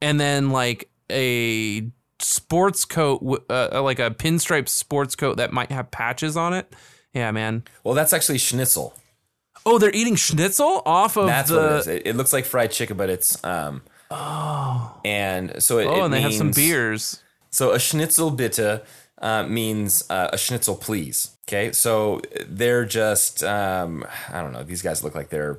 Speaker 1: and then like a sports coat, w- uh, like a pinstripe sports coat that might have patches on it. Yeah, man.
Speaker 2: Well, that's actually schnitzel.
Speaker 1: Oh, they're eating schnitzel off of
Speaker 2: That's
Speaker 1: the.
Speaker 2: what it is. It, it looks like fried chicken, but it's um.
Speaker 1: Oh.
Speaker 2: And so it.
Speaker 1: Oh,
Speaker 2: it
Speaker 1: and they have some
Speaker 2: means-
Speaker 1: beers.
Speaker 2: So a schnitzel bitte uh, means uh, a schnitzel, please. Okay, so they're just um, I don't know. These guys look like they're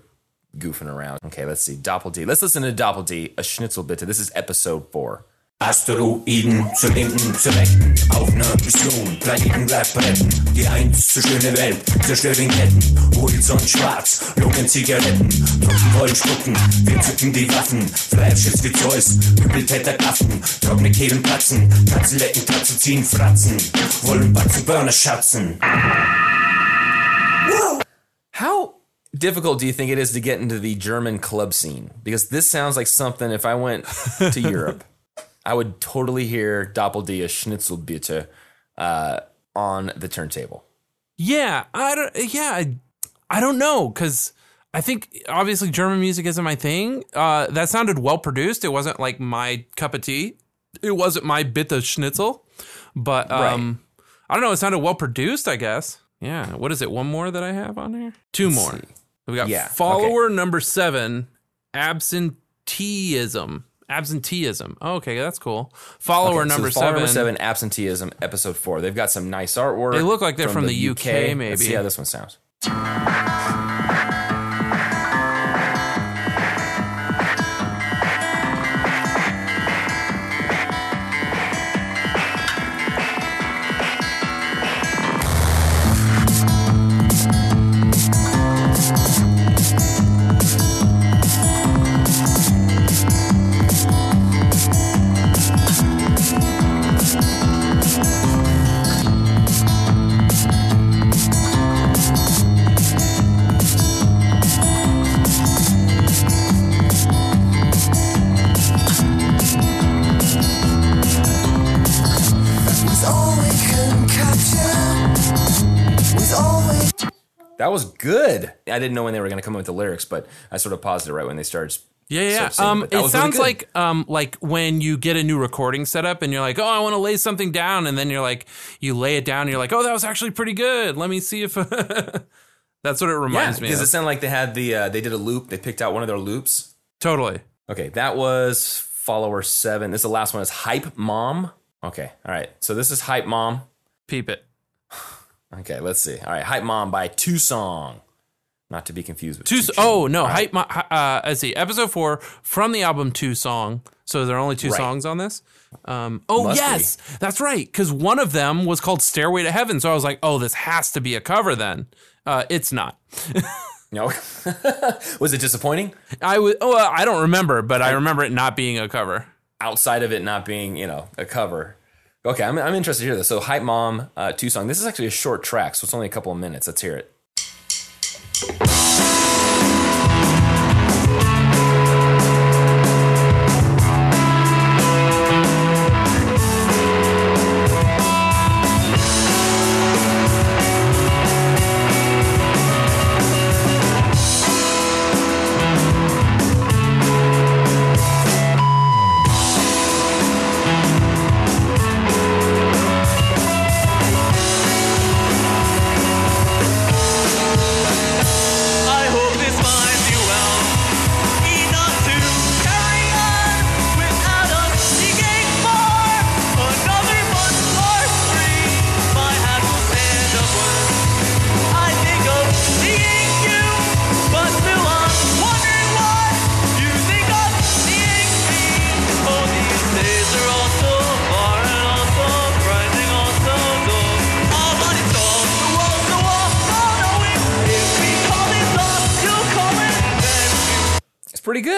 Speaker 2: goofing around. Okay, let's see. Doppel D. Let's listen to Doppel D. A schnitzel bitte. This is episode four.
Speaker 12: Asteroiden zur Linken, zur Rechten, auf ner Mission, Planeten gleich retten, die einst so schöne Welt, zerstört den Ketten, Horizont schwarz, Lungen Zigaretten, Truppen wollen spucken, wir zücken die Waffen, Fleischschiss wie Zeus, Übeltäter Affen, trockene Kehlen platzen, Katzen lecken, Katzen ziehen Fratzen, wollen Batzen, Burner schatzen.
Speaker 2: How difficult do you think it is to get into the German club scene? Because this sounds like something. If I went to Europe, I would totally hear Doppel D. A Schnitzelbitte uh, on the turntable.
Speaker 1: Yeah, I don't. Yeah, I, I don't know because I think obviously German music isn't my thing. Uh, that sounded well produced. It wasn't like my cup of tea. It wasn't my bitte schnitzel, but um, I don't know. It sounded well produced. I guess. Yeah. What is it? One more that I have on here. 2 more. We got
Speaker 2: Yeah,
Speaker 1: follower number seven. Absenteeism. Absenteeism. Oh, okay, that's cool. Follower
Speaker 2: Okay, so
Speaker 1: number
Speaker 2: follower
Speaker 1: seven.
Speaker 2: number seven, absenteeism, episode four. They've got some nice artwork.
Speaker 1: They look like they're from the UK,
Speaker 2: Let's
Speaker 1: maybe.
Speaker 2: see how this one sounds. That was good. I didn't know when they were going to come up with the lyrics, but I sort of paused it right when they started.
Speaker 1: Yeah, yeah. um, it
Speaker 2: was really
Speaker 1: sounds like um, like when you get a new recording set up and you're like, oh, I want to lay something down, and then you're like, you lay it down, and you're like, oh, that was actually pretty good. Let me see if that's what it
Speaker 2: yeah,
Speaker 1: reminds me
Speaker 2: because it sounded like they had the uh, they did a loop. They picked out one of their loops.
Speaker 1: Totally.
Speaker 2: Okay, that was follower seven. This is the last one. Is hype mom. Okay, all right. So this is hype mom.
Speaker 1: Peep it.
Speaker 2: Okay, let's see. All right, hype mom by Two Song. Not to be confused with
Speaker 1: Two.
Speaker 2: Two
Speaker 1: Oh no, hype. Mom. Uh, let's see. Episode four from the album Two Song. So there are only two
Speaker 2: Right.
Speaker 1: songs on this. Um, oh
Speaker 2: Must be.
Speaker 1: yes, that's right. Because one of them was called Stairway to Heaven. So I was like, oh, this has to be a cover then. Uh, it's not.
Speaker 2: No. was it disappointing?
Speaker 1: I was. Oh, I don't remember, but I remember it not being a cover.
Speaker 2: outside of it not being, you know, a cover. Okay, I'm, I'm interested to hear this. So, Hype Mom, uh, two song. This is actually a short track, so it's only a couple of minutes. Let's hear it.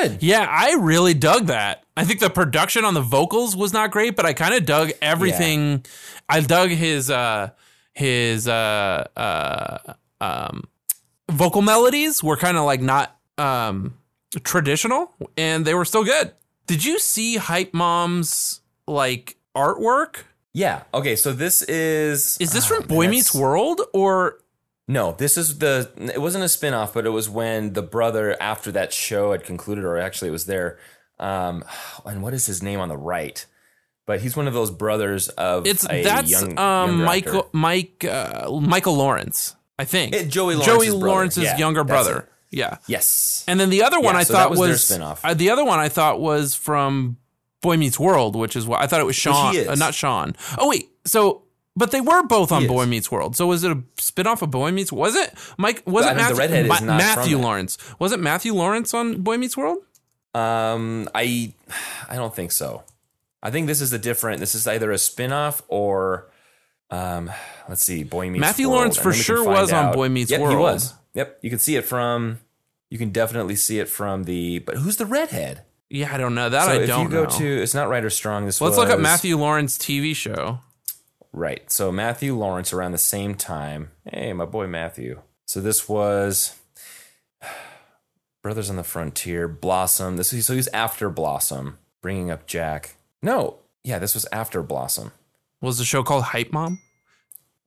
Speaker 2: Good.
Speaker 1: Yeah, I really dug that. I think the production on the vocals was not great, but I kind of dug everything. I dug his uh his uh uh um vocal melodies were kind of like not um traditional and they were still good. Did you see Hype Mom's like artwork?
Speaker 2: Yeah. Okay. So this is
Speaker 1: Is this
Speaker 2: oh,
Speaker 1: from Boy Meets World or
Speaker 2: No, this is the. It wasn't a spin-off, but it was when the brother after that show had concluded, or actually it was there. Um, and what is his name on the right? But he's one of those brothers of
Speaker 1: it's
Speaker 2: a
Speaker 1: that's
Speaker 2: young,
Speaker 1: um Michael
Speaker 2: actor.
Speaker 1: Mike uh, Michael Lawrence, I think.
Speaker 2: It- Joey
Speaker 1: Joey
Speaker 2: Lawrence's brother.
Speaker 1: Lawrence's
Speaker 2: Yeah,
Speaker 1: younger brother. Yeah.
Speaker 2: Yes.
Speaker 1: And then the other one
Speaker 2: Yeah,
Speaker 1: I
Speaker 2: so
Speaker 1: thought
Speaker 2: was their
Speaker 1: was,
Speaker 2: spin-off.
Speaker 1: uh, the other one I thought was from Boy Meets World, which is what I thought it was Sean, uh, not Sean. Oh wait, so but they were both on Boy. Meets World. So was it a spin-off of Boy Meets? Was it Mike? Was it
Speaker 2: mean, the
Speaker 1: Matthew,
Speaker 2: redhead is not
Speaker 1: Matthew. Lawrence? Was it Matthew Lawrence on Boy Meets World?
Speaker 2: Um, I, I don't think so. I think this is a different. This is either a spin-off or, um, let's see, Boy Meets
Speaker 1: Matthew
Speaker 2: World,
Speaker 1: Lawrence for
Speaker 2: then we can
Speaker 1: sure was on. Boy Meets
Speaker 2: yep,
Speaker 1: World.
Speaker 2: He was. Yep, you can see it from. You can definitely see it from the. But who's the redhead?
Speaker 1: Yeah, I don't know that.
Speaker 2: so
Speaker 1: I don't If
Speaker 2: you go
Speaker 1: know.
Speaker 2: to, it's not Ryder Strong. This
Speaker 1: Let's look up Matthew Lawrence TV show.
Speaker 2: Right. So Matthew Lawrence around the same time. Hey, my boy Matthew. So this was Brothers on the Frontier, Blossom. This is so he's after Blossom, bringing up Jack. No, yeah, this was after Blossom.
Speaker 1: Was the show called Hype Mom?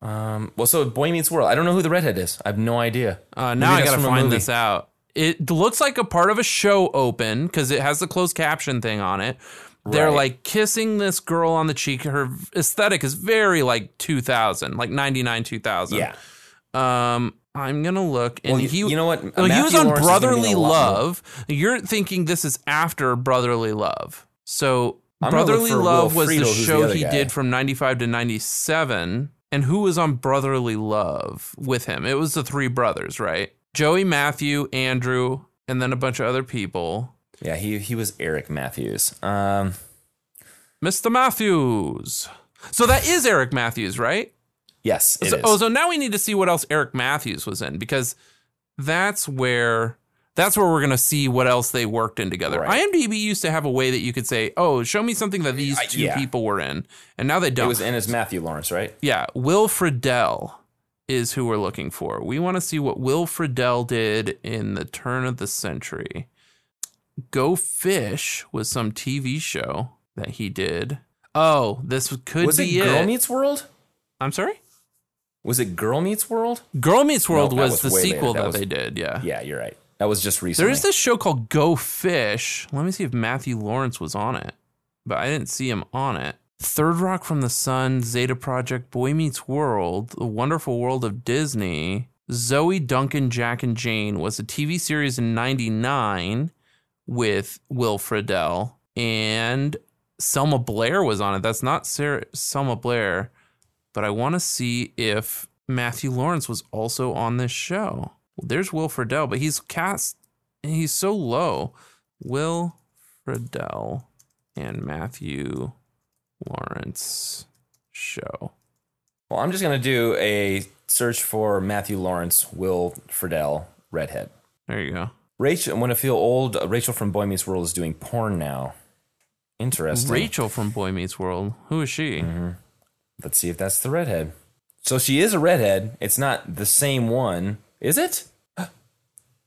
Speaker 2: Um, well, so Boy Meets World. I don't know who the redhead is. I have no idea.
Speaker 1: Uh, now
Speaker 2: Maybe
Speaker 1: I gotta find this out. It looks like a part of a show open because it has the closed caption thing on it. They're
Speaker 2: Right.
Speaker 1: like kissing this girl on the cheek. Her aesthetic is very like 2000, like 99, 2000.
Speaker 2: Yeah.
Speaker 1: Um, I'm gonna look, and
Speaker 2: Well, you-
Speaker 1: he,
Speaker 2: you know what?
Speaker 1: Oh, he was on
Speaker 2: Lawrence is gonna be in
Speaker 1: Brotherly. Love. You're thinking this is after Brotherly Love. So
Speaker 2: I'm
Speaker 1: Brotherly Love was
Speaker 2: Friedle,
Speaker 1: the
Speaker 2: who's the
Speaker 1: show he
Speaker 2: guy.
Speaker 1: did from 95 to 97. And who was on Brotherly Love with him? It was the three brothers, right? Joey, Matthew, Andrew, and then a bunch of other people.
Speaker 2: Yeah, he he was Eric Matthews. Um,
Speaker 1: Mr. Matthews. So that is Eric Matthews, right?
Speaker 2: yes, it
Speaker 1: so,
Speaker 2: is.
Speaker 1: Oh, so now we need to see what else Eric Matthews was in because that's where that's where we're gonna see what else they worked in together.
Speaker 2: Right.
Speaker 1: IMDb used to have a way that you could say, "Oh, show me something that these two
Speaker 2: yeah.
Speaker 1: people were in," and now they don't.
Speaker 2: It was in it's Matthew Lawrence, right?
Speaker 1: yeah, Will Friedle is who we're looking for. We want to see what Will Friedle did in the turn of the century. Go Fish was some TV show that he did. Oh, this could
Speaker 2: was it
Speaker 1: be
Speaker 2: Girl
Speaker 1: it.
Speaker 2: Meets World?
Speaker 1: I'm sorry.
Speaker 2: Was it Girl Meets World?
Speaker 1: Girl Meets World
Speaker 2: No,
Speaker 1: was,
Speaker 2: was
Speaker 1: the sequel
Speaker 2: That
Speaker 1: that,
Speaker 2: was-
Speaker 1: they did. Yeah.
Speaker 2: Yeah, you're right. That was just recently.
Speaker 1: There is this show called Go Fish. Let me see if Matthew Lawrence was on it, but I didn't see him on it. Third Rock from the Sun, Zeta Project, Boy Meets World, The Wonderful World of Disney, Zoe Duncan, Jack and Jane was a TV series in '99 with Will Friedle, and Selma Blair was on it. That's not Sarah, Selma Blair, but I want to see if Matthew Lawrence was also on this show. Well, there's Will Friedle, but he's cast, and he's so low. Will Friedle and Matthew Lawrence show.
Speaker 2: Well, I'm just gonna do a search for Matthew Lawrence, Will Friedle, redhead.
Speaker 1: There you go.
Speaker 2: Rachel, when I feel old, uh, Rachel from Boy Meets World is doing porn now. Interesting.
Speaker 1: Rachel from Boy Meets World. Who is she?
Speaker 2: Let's see if that's the redhead. So she is a redhead. It's not the same one, is it?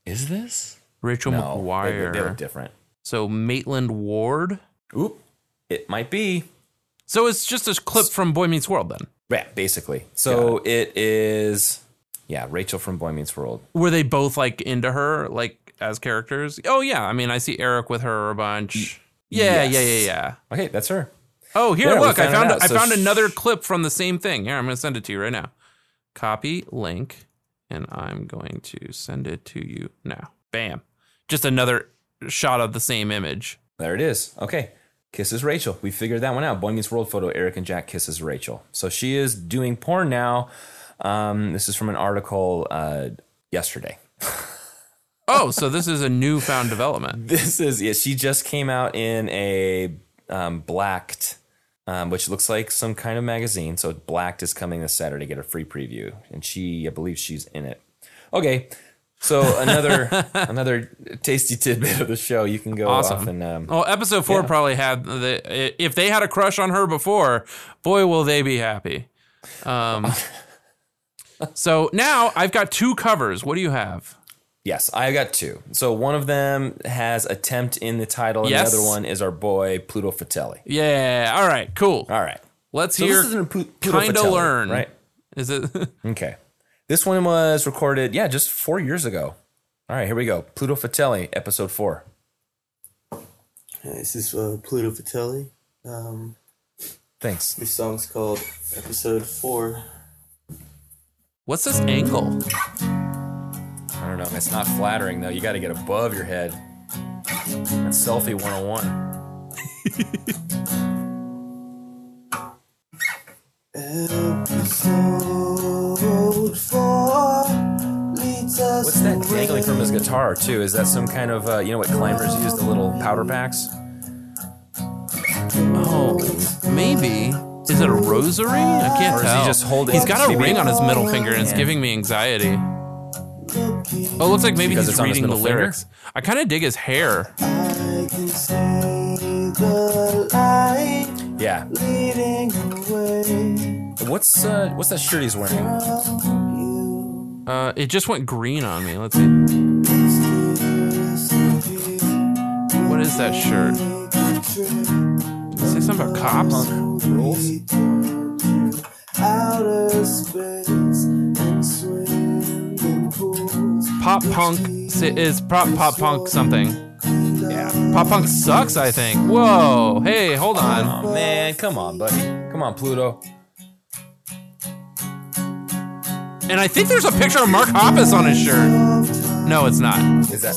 Speaker 2: Is this?
Speaker 1: Rachel
Speaker 2: no, they,
Speaker 1: McGuire.
Speaker 2: they look different.
Speaker 1: So Maitland Ward.
Speaker 2: Oop, it might be.
Speaker 1: So it's just a clip from Boy Meets World then.
Speaker 2: Yeah, basically. So it is. Yeah, Rachel from Boy Meets World.
Speaker 1: Were they both like into her, like as characters? Oh yeah, I mean I see Eric with her a bunch. Yeah,
Speaker 2: yes.
Speaker 1: yeah, yeah, yeah.
Speaker 2: Okay, that's her.
Speaker 1: Oh, here,
Speaker 2: we
Speaker 1: look, I
Speaker 2: found it
Speaker 1: found. I
Speaker 2: So
Speaker 1: found another clip from the same thing. Here, I'm going to send it to you right now. Copy link, and I'm going to send it to you now. Bam, just another shot of the same image.
Speaker 2: There it is. Okay. Kisses Rachel. We figured that one out. Boy Meets World photo. Eric and Jack kisses Rachel. So she is doing porn now. Um, this is from an article uh, yesterday.
Speaker 1: Oh, so this is a newfound development.
Speaker 2: This is yeah. She just came out in a um, blacked, um, which looks like some kind of magazine. So blacked is coming this Saturday. To get a free preview, and she, I believe, she's in it. Okay, So another another tasty tidbit of the show. You can go
Speaker 1: Awesome.
Speaker 2: off and um,
Speaker 1: Well, episode four
Speaker 2: Yeah.
Speaker 1: probably had the if they had a crush on her before, boy, will they be happy. Um, so now I've got two covers. What do you have?
Speaker 2: Yes, I got two. So one of them has attempt in the title, and
Speaker 1: Yes.
Speaker 2: the other one is our boy Pluto Fratelli.
Speaker 1: Yeah. All right. Cool.
Speaker 2: All right.
Speaker 1: Let's
Speaker 2: So
Speaker 1: hear.
Speaker 2: this isn't Plu- Pluto
Speaker 1: Kinda
Speaker 2: Fratelli,
Speaker 1: learn.
Speaker 2: right?
Speaker 1: Is it?
Speaker 2: Okay. This one was recorded, yeah, just four years ago. All right, here we go. Pluto Fratelli, episode four.
Speaker 13: This is uh, Pluto Fratelli. Um,
Speaker 2: Thanks.
Speaker 13: This song's called Episode 4.
Speaker 1: What's this angle?
Speaker 2: I don't know. It's not flattering, though. You got to get above your head. That's selfie 101.
Speaker 13: Episode 4 leads us
Speaker 2: What's that dangling from his guitar, too? Is that some kind of, uh, you know what climbers use, the little powder packs?
Speaker 1: Oh, maybe. Is it a rosary? I can't
Speaker 2: Or is he
Speaker 1: tell.
Speaker 2: just holding-
Speaker 1: He's got a ring on his middle finger, and it's giving me anxiety. Oh, it looks like maybe
Speaker 2: Because
Speaker 1: he's
Speaker 2: it's on his
Speaker 1: reading the
Speaker 2: middle finger?
Speaker 1: lyrics. I kind of dig his hair.
Speaker 13: I can see the light
Speaker 2: Yeah.
Speaker 13: leading away.
Speaker 2: What's uh, what's that shirt he's wearing?
Speaker 1: Uh, it just went green on me. Let's see. What is that shirt? Did it say something about cops?
Speaker 2: Rules?
Speaker 13: Outer space and swimming pools.
Speaker 1: Pop punk is pop pop punk something.
Speaker 2: Yeah.
Speaker 1: Pop punk sucks. I think. Whoa. Hey, hold on.
Speaker 2: Oh, man. Come on, buddy. Come on, Pluto.
Speaker 1: And I think there's a picture of Mark Hoppus on his shirt. No, it's not.
Speaker 2: Is that.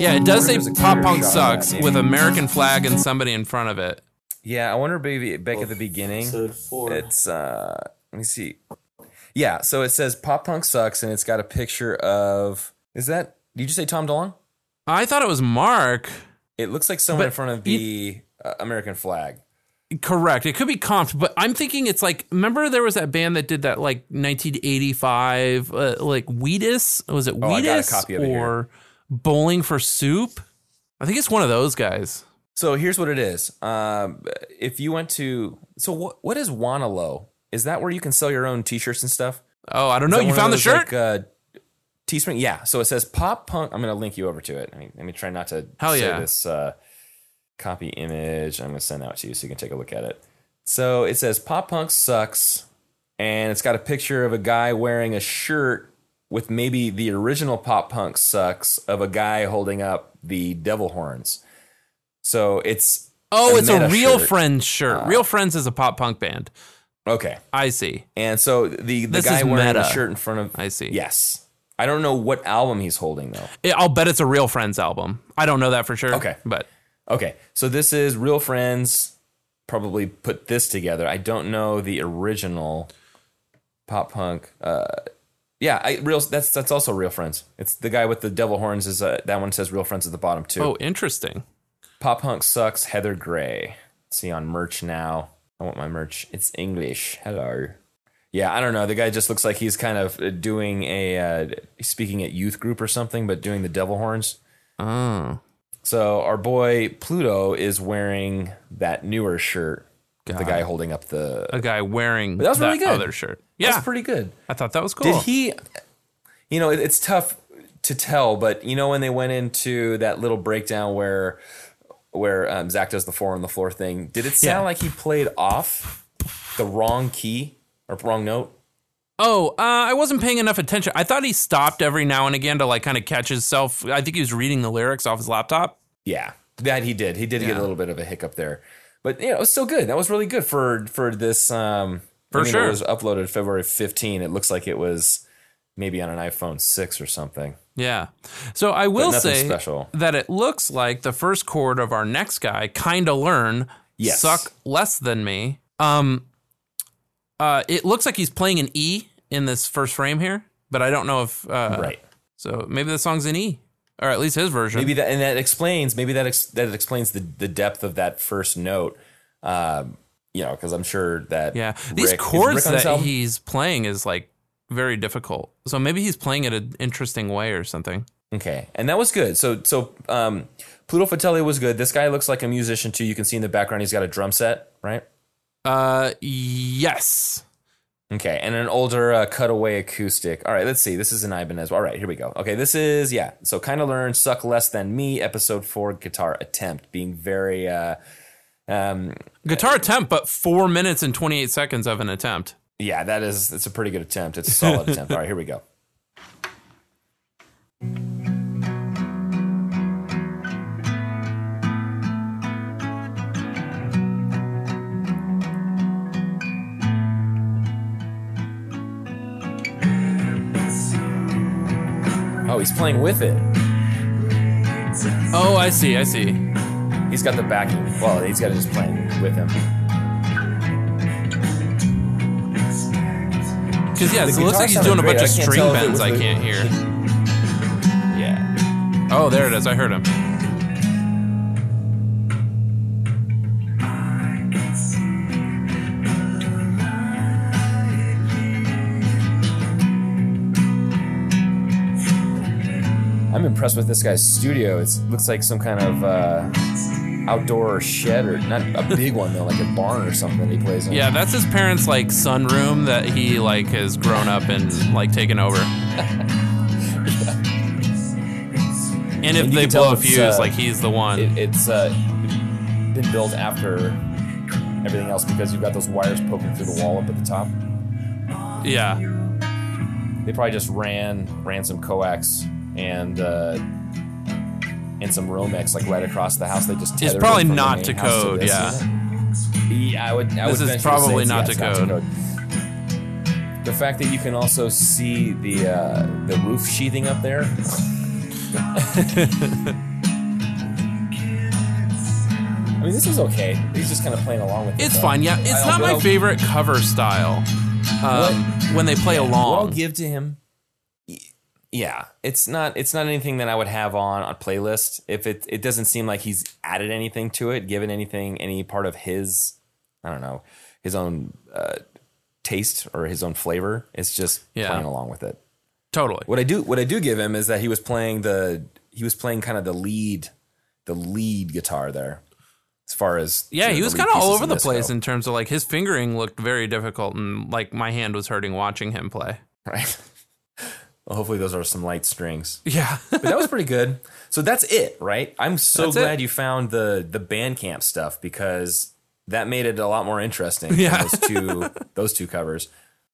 Speaker 1: Yeah, it does say
Speaker 2: wonder if there's a
Speaker 1: pop punk sucks
Speaker 2: that,
Speaker 1: with. American flag and somebody in front of it.
Speaker 2: Yeah, I wonder maybe back at the beginning.
Speaker 13: Episode 4.
Speaker 2: It's uh let me see. Yeah, so it says pop punk sucks and it's got a picture of is that did you say Tom DeLonge?
Speaker 1: I thought it was Mark.
Speaker 2: It looks like someone
Speaker 1: But
Speaker 2: in front of the uh, American flag.
Speaker 1: Correct. It could be comped, but I'm thinking it's like remember there was that band that did that like 1985 uh, like Wheatus? Was it
Speaker 2: Oh, I got a copy of it here.
Speaker 1: or Bowling for Soup? I think it's one of those guys.
Speaker 2: So here's what it is. Um, if you went to so what what is Wanelo? Is that where you can sell your own T-shirts and stuff?
Speaker 1: Oh, I don't know. You found the shirt?
Speaker 2: Like, uh, Teespring. Yeah. So it says pop punk. I'm gonna link you over to it. I mean, let me try not to
Speaker 1: Hell
Speaker 2: say
Speaker 1: yeah.
Speaker 2: this uh, copy image. I'm gonna send that out to you so you can take a look at it. So it says pop punk sucks, and it's got a picture of a guy wearing a shirt with maybe the original pop punk sucks of a guy holding up the devil horns. So it's
Speaker 1: oh, it's a Real
Speaker 2: shirt.
Speaker 1: Friends shirt.
Speaker 2: Uh,
Speaker 1: Real Friends is a pop punk band.
Speaker 2: Okay.
Speaker 1: I see.
Speaker 2: And so the the
Speaker 1: This
Speaker 2: guy
Speaker 1: is
Speaker 2: wearing
Speaker 1: meta.
Speaker 2: the shirt in front of
Speaker 1: I see.
Speaker 2: Yes. I don't know what album he's holding though.
Speaker 1: I'll bet it's a Real Friends album. I don't know that for sure.
Speaker 2: Okay.
Speaker 1: But
Speaker 2: Okay. So this is Real Friends probably put this together. I don't know the original pop punk uh yeah, I real that's that's also Real Friends. It's the guy with the devil horns is uh, that one says Real Friends at the bottom too.
Speaker 1: oh, interesting.
Speaker 2: Pop punk sucks Heather Gray. See on merch now. I want my merch. It's English. Hello. Yeah, I don't know. The guy just looks like he's kind of uh, doing a uh, speaking at youth group or something, but doing the devil horns.
Speaker 1: Oh.
Speaker 2: So our boy Pluto is wearing that newer shirt. with The guy holding up the.
Speaker 1: A guy wearing
Speaker 2: But that was really good.
Speaker 1: other shirt. Yeah.
Speaker 2: That's pretty good.
Speaker 1: I thought that was cool.
Speaker 2: Did he? You know, it, it's tough to tell, but you know when they went into that little breakdown where where um, Zach does the four on the floor thing, did it sound
Speaker 1: Yeah.
Speaker 2: like he played off the wrong key or wrong note?
Speaker 1: Oh, uh, I wasn't paying enough attention. I thought he stopped every now and again to like kind of catch himself. I think he was reading the lyrics off his laptop.
Speaker 2: Yeah, that he did. He did get a little bit of a hiccup there, but you know, it was still good. That was really good for for this. Um,
Speaker 1: For
Speaker 2: I mean,
Speaker 1: sure.
Speaker 2: it was uploaded February 15. It looks like it was maybe on an iPhone 6 or something.
Speaker 1: Yeah. So I will say
Speaker 2: special.
Speaker 1: that it looks like the first chord of our next guy, kinda learn,
Speaker 2: Yes.
Speaker 1: suck less than me. Um, uh, it looks like he's playing an E in this first frame here, but I don't know if uh,
Speaker 2: Right.
Speaker 1: So maybe the song's an E, or at least his version.
Speaker 2: Maybe that, and that explains maybe that ex, that explains the the depth of that first note. Um, you know, because I'm sure that
Speaker 1: Yeah, these
Speaker 2: Rick-
Speaker 1: chords
Speaker 2: Rick on this
Speaker 1: that he's playing is like very difficult. So maybe he's playing it an interesting way or something.
Speaker 2: Okay, and that was good. So so um, Pluto Fratelli was good. This guy looks like a musician too. You can see in the background he's got a drum set, right?
Speaker 1: Uh, yes.
Speaker 2: Okay, and an older uh, cutaway acoustic. All right, let's see. This is an Ibanez. All right, here we go. Okay, this is yeah. So kind of learn suck less than me. Episode four guitar attempt being very uh, um,
Speaker 1: Guitar attempt, but four minutes and 28 seconds of an attempt.
Speaker 2: Yeah. That is it's a pretty good attempt. It's a solid attempt. All right, here we go. Oh, he's playing with it.
Speaker 1: Oh, I see. I see.
Speaker 2: He's got the backing. Well, he's got it just playing with him.
Speaker 1: Because yeah, so it looks like he's doing a
Speaker 2: great.
Speaker 1: bunch of string
Speaker 2: tell if it
Speaker 1: bends I can't hear.
Speaker 2: Yeah.
Speaker 1: Oh, there it is. I heard him.
Speaker 2: I'm impressed with this guy's studio. It looks like some kind of uh, outdoor shed, or not a big one though, like a barn or something. that He plays in.
Speaker 1: Yeah, that's his parents' like sunroom that he like has grown up and like taken over. And if
Speaker 2: And
Speaker 1: they blow a fuse,
Speaker 2: uh,
Speaker 1: like he's the one.
Speaker 2: It, it's uh, been built after everything else because you've got those wires poking through the wall up at the top.
Speaker 1: yeah.
Speaker 2: They probably just ran ran some coax and uh, and some Romex like right across the house. They just
Speaker 1: It's
Speaker 2: tethered
Speaker 1: probably not to code,
Speaker 2: this
Speaker 1: yeah.
Speaker 2: Yeah, I would. I
Speaker 1: This
Speaker 2: would
Speaker 1: is
Speaker 2: to
Speaker 1: probably not
Speaker 2: yeah,
Speaker 1: to
Speaker 2: it's
Speaker 1: code.
Speaker 2: The fact that you can also see the uh, the roof sheathing up there. I mean, this is okay. He's just kind of playing along with it.
Speaker 1: It's
Speaker 2: though.
Speaker 1: fine. Yeah, it's not my
Speaker 2: I'll-
Speaker 1: favorite cover style. Um, when they play
Speaker 2: yeah, What I'll give to him, yeah, it's not it's not anything that I would have on a playlist. If it it doesn't seem like he's added anything to it, given anything any part of his, I don't know, his own uh, taste or his own flavor. It's just
Speaker 1: Yeah.
Speaker 2: playing along with it.
Speaker 1: Totally.
Speaker 2: What I do what I do give him is that he was playing the he was playing kind of the lead the lead guitar there. As far as
Speaker 1: Yeah,
Speaker 2: sort
Speaker 1: he was kind of all over the place
Speaker 2: go.
Speaker 1: in terms of like his fingering looked very difficult and like my hand was hurting watching him play.
Speaker 2: right? well, hopefully those are some light strings.
Speaker 1: Yeah.
Speaker 2: but that was pretty good. So that's it, right? I'm so
Speaker 1: That's
Speaker 2: glad
Speaker 1: it.
Speaker 2: you found the the Bandcamp stuff because that made it a lot more interesting.
Speaker 1: Yeah.
Speaker 2: those two those two covers.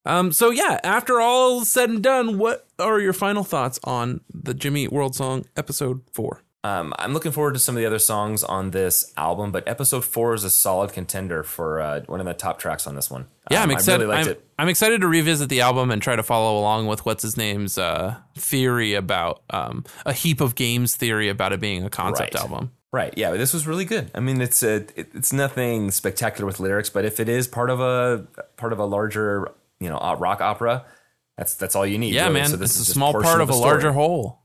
Speaker 1: Um, so yeah, after all said and done, what are your final thoughts on the Jimmy World song episode four?
Speaker 2: Um, I'm looking forward to some of the other songs on this album, but episode four is a solid contender for uh, one of the top tracks on this one.
Speaker 1: Yeah,
Speaker 2: Um,
Speaker 1: I'm excited.
Speaker 2: I really liked
Speaker 1: I'm,
Speaker 2: it.
Speaker 1: I'm excited to revisit the album and try to follow along with what's his name's uh, theory about um, a heap of games theory about it being a concept
Speaker 2: Right.
Speaker 1: album.
Speaker 2: Right. Yeah, this was really good. I mean, it's a, it, it's nothing spectacular with lyrics, but if it is part of a part of a larger, you know, rock opera, that's that's all you need.
Speaker 1: Yeah,
Speaker 2: really.
Speaker 1: man,
Speaker 2: So this
Speaker 1: it's
Speaker 2: is
Speaker 1: a small part of
Speaker 2: the
Speaker 1: a larger whole.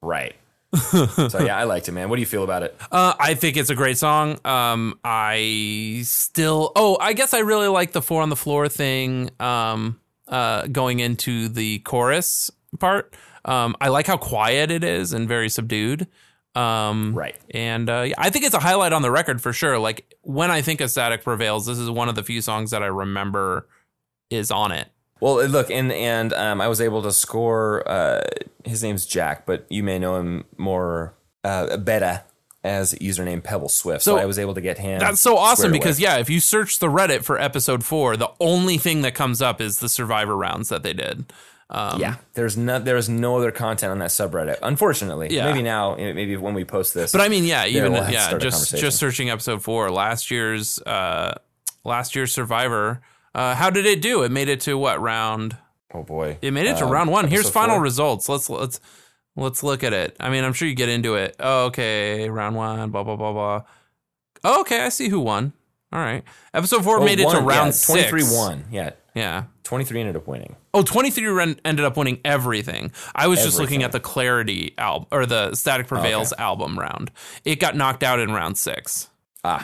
Speaker 2: Right. So yeah, I liked it, man. What do you feel about it?
Speaker 1: Uh, I think it's a great song. Um, I still, oh, I guess I really like the four on the floor thing. Um, uh, going into the chorus part. Um, I like how quiet it is and very subdued. Um,
Speaker 2: right.
Speaker 1: And uh, yeah, I think it's a highlight on the record for sure. Like when I think of Static Prevails, this is one of the few songs that I remember is on it.
Speaker 2: Well, uh, look, and and um, I was able to score. Uh, his name's Jack, but you may know him more uh, better as username Pebble Swift. So,
Speaker 1: So
Speaker 2: I was able to get him.
Speaker 1: That's so awesome because
Speaker 2: away.
Speaker 1: yeah, if you search the Reddit for episode four, the only thing that comes up is the Survivor rounds that they did. Um,
Speaker 2: yeah, there's no there's no other content on that subreddit. Unfortunately,
Speaker 1: Yeah.
Speaker 2: maybe now, maybe when we post this.
Speaker 1: But I mean, yeah, even
Speaker 2: we'll
Speaker 1: yeah, just just searching episode four, last year's uh last year's Survivor. Uh, how did it do? It made it to what round?
Speaker 2: Oh boy,
Speaker 1: It made it to
Speaker 2: Um,
Speaker 1: round one. Here's final
Speaker 2: four?
Speaker 1: results. Let's let's let's look at it. I mean, I'm sure you get into it. Oh, okay, round one. Blah blah blah blah. Oh, okay, I see who won. All right, episode four
Speaker 2: Well,
Speaker 1: made it to round
Speaker 2: yeah,
Speaker 1: six.
Speaker 2: 23 won. Yeah,
Speaker 1: Yeah.
Speaker 2: 23 ended up winning.
Speaker 1: Oh, 23 ren- ended up winning everything. I was just looking at the Clarity album or the Static Prevails album round. It got knocked out in round six.